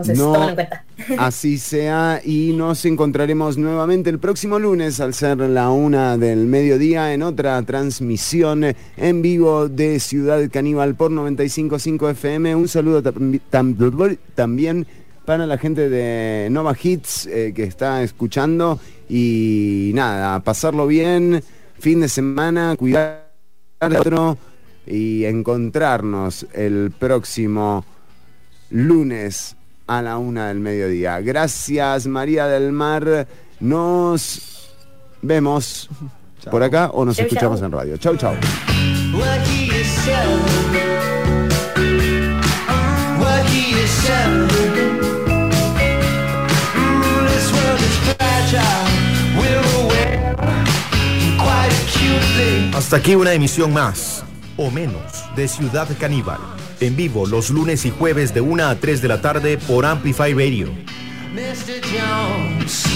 Speaker 10: Entonces,
Speaker 9: No.
Speaker 10: en cuenta.
Speaker 9: Así sea y nos encontraremos nuevamente el próximo lunes al ser la una del mediodía en otra transmisión en vivo de Ciudad Caníbal por 95.5 FM. Un saludo tam- tam- también para la gente de Nova Hits eh, que está escuchando y nada, pasarlo bien, fin de semana, cuidar otro y encontrarnos el próximo lunes a la una del mediodía. Gracias María del Mar. Nos vemos por acá o nos
Speaker 10: Chau,
Speaker 9: escuchamos
Speaker 10: chau.
Speaker 9: en radio. Chau, chau.
Speaker 8: Hasta aquí una emisión más, o menos, de Ciudad Caníbal. En vivo los lunes y jueves de 1 a 3 de la tarde por Amplify Radio.
Speaker 13: Mr. Jones.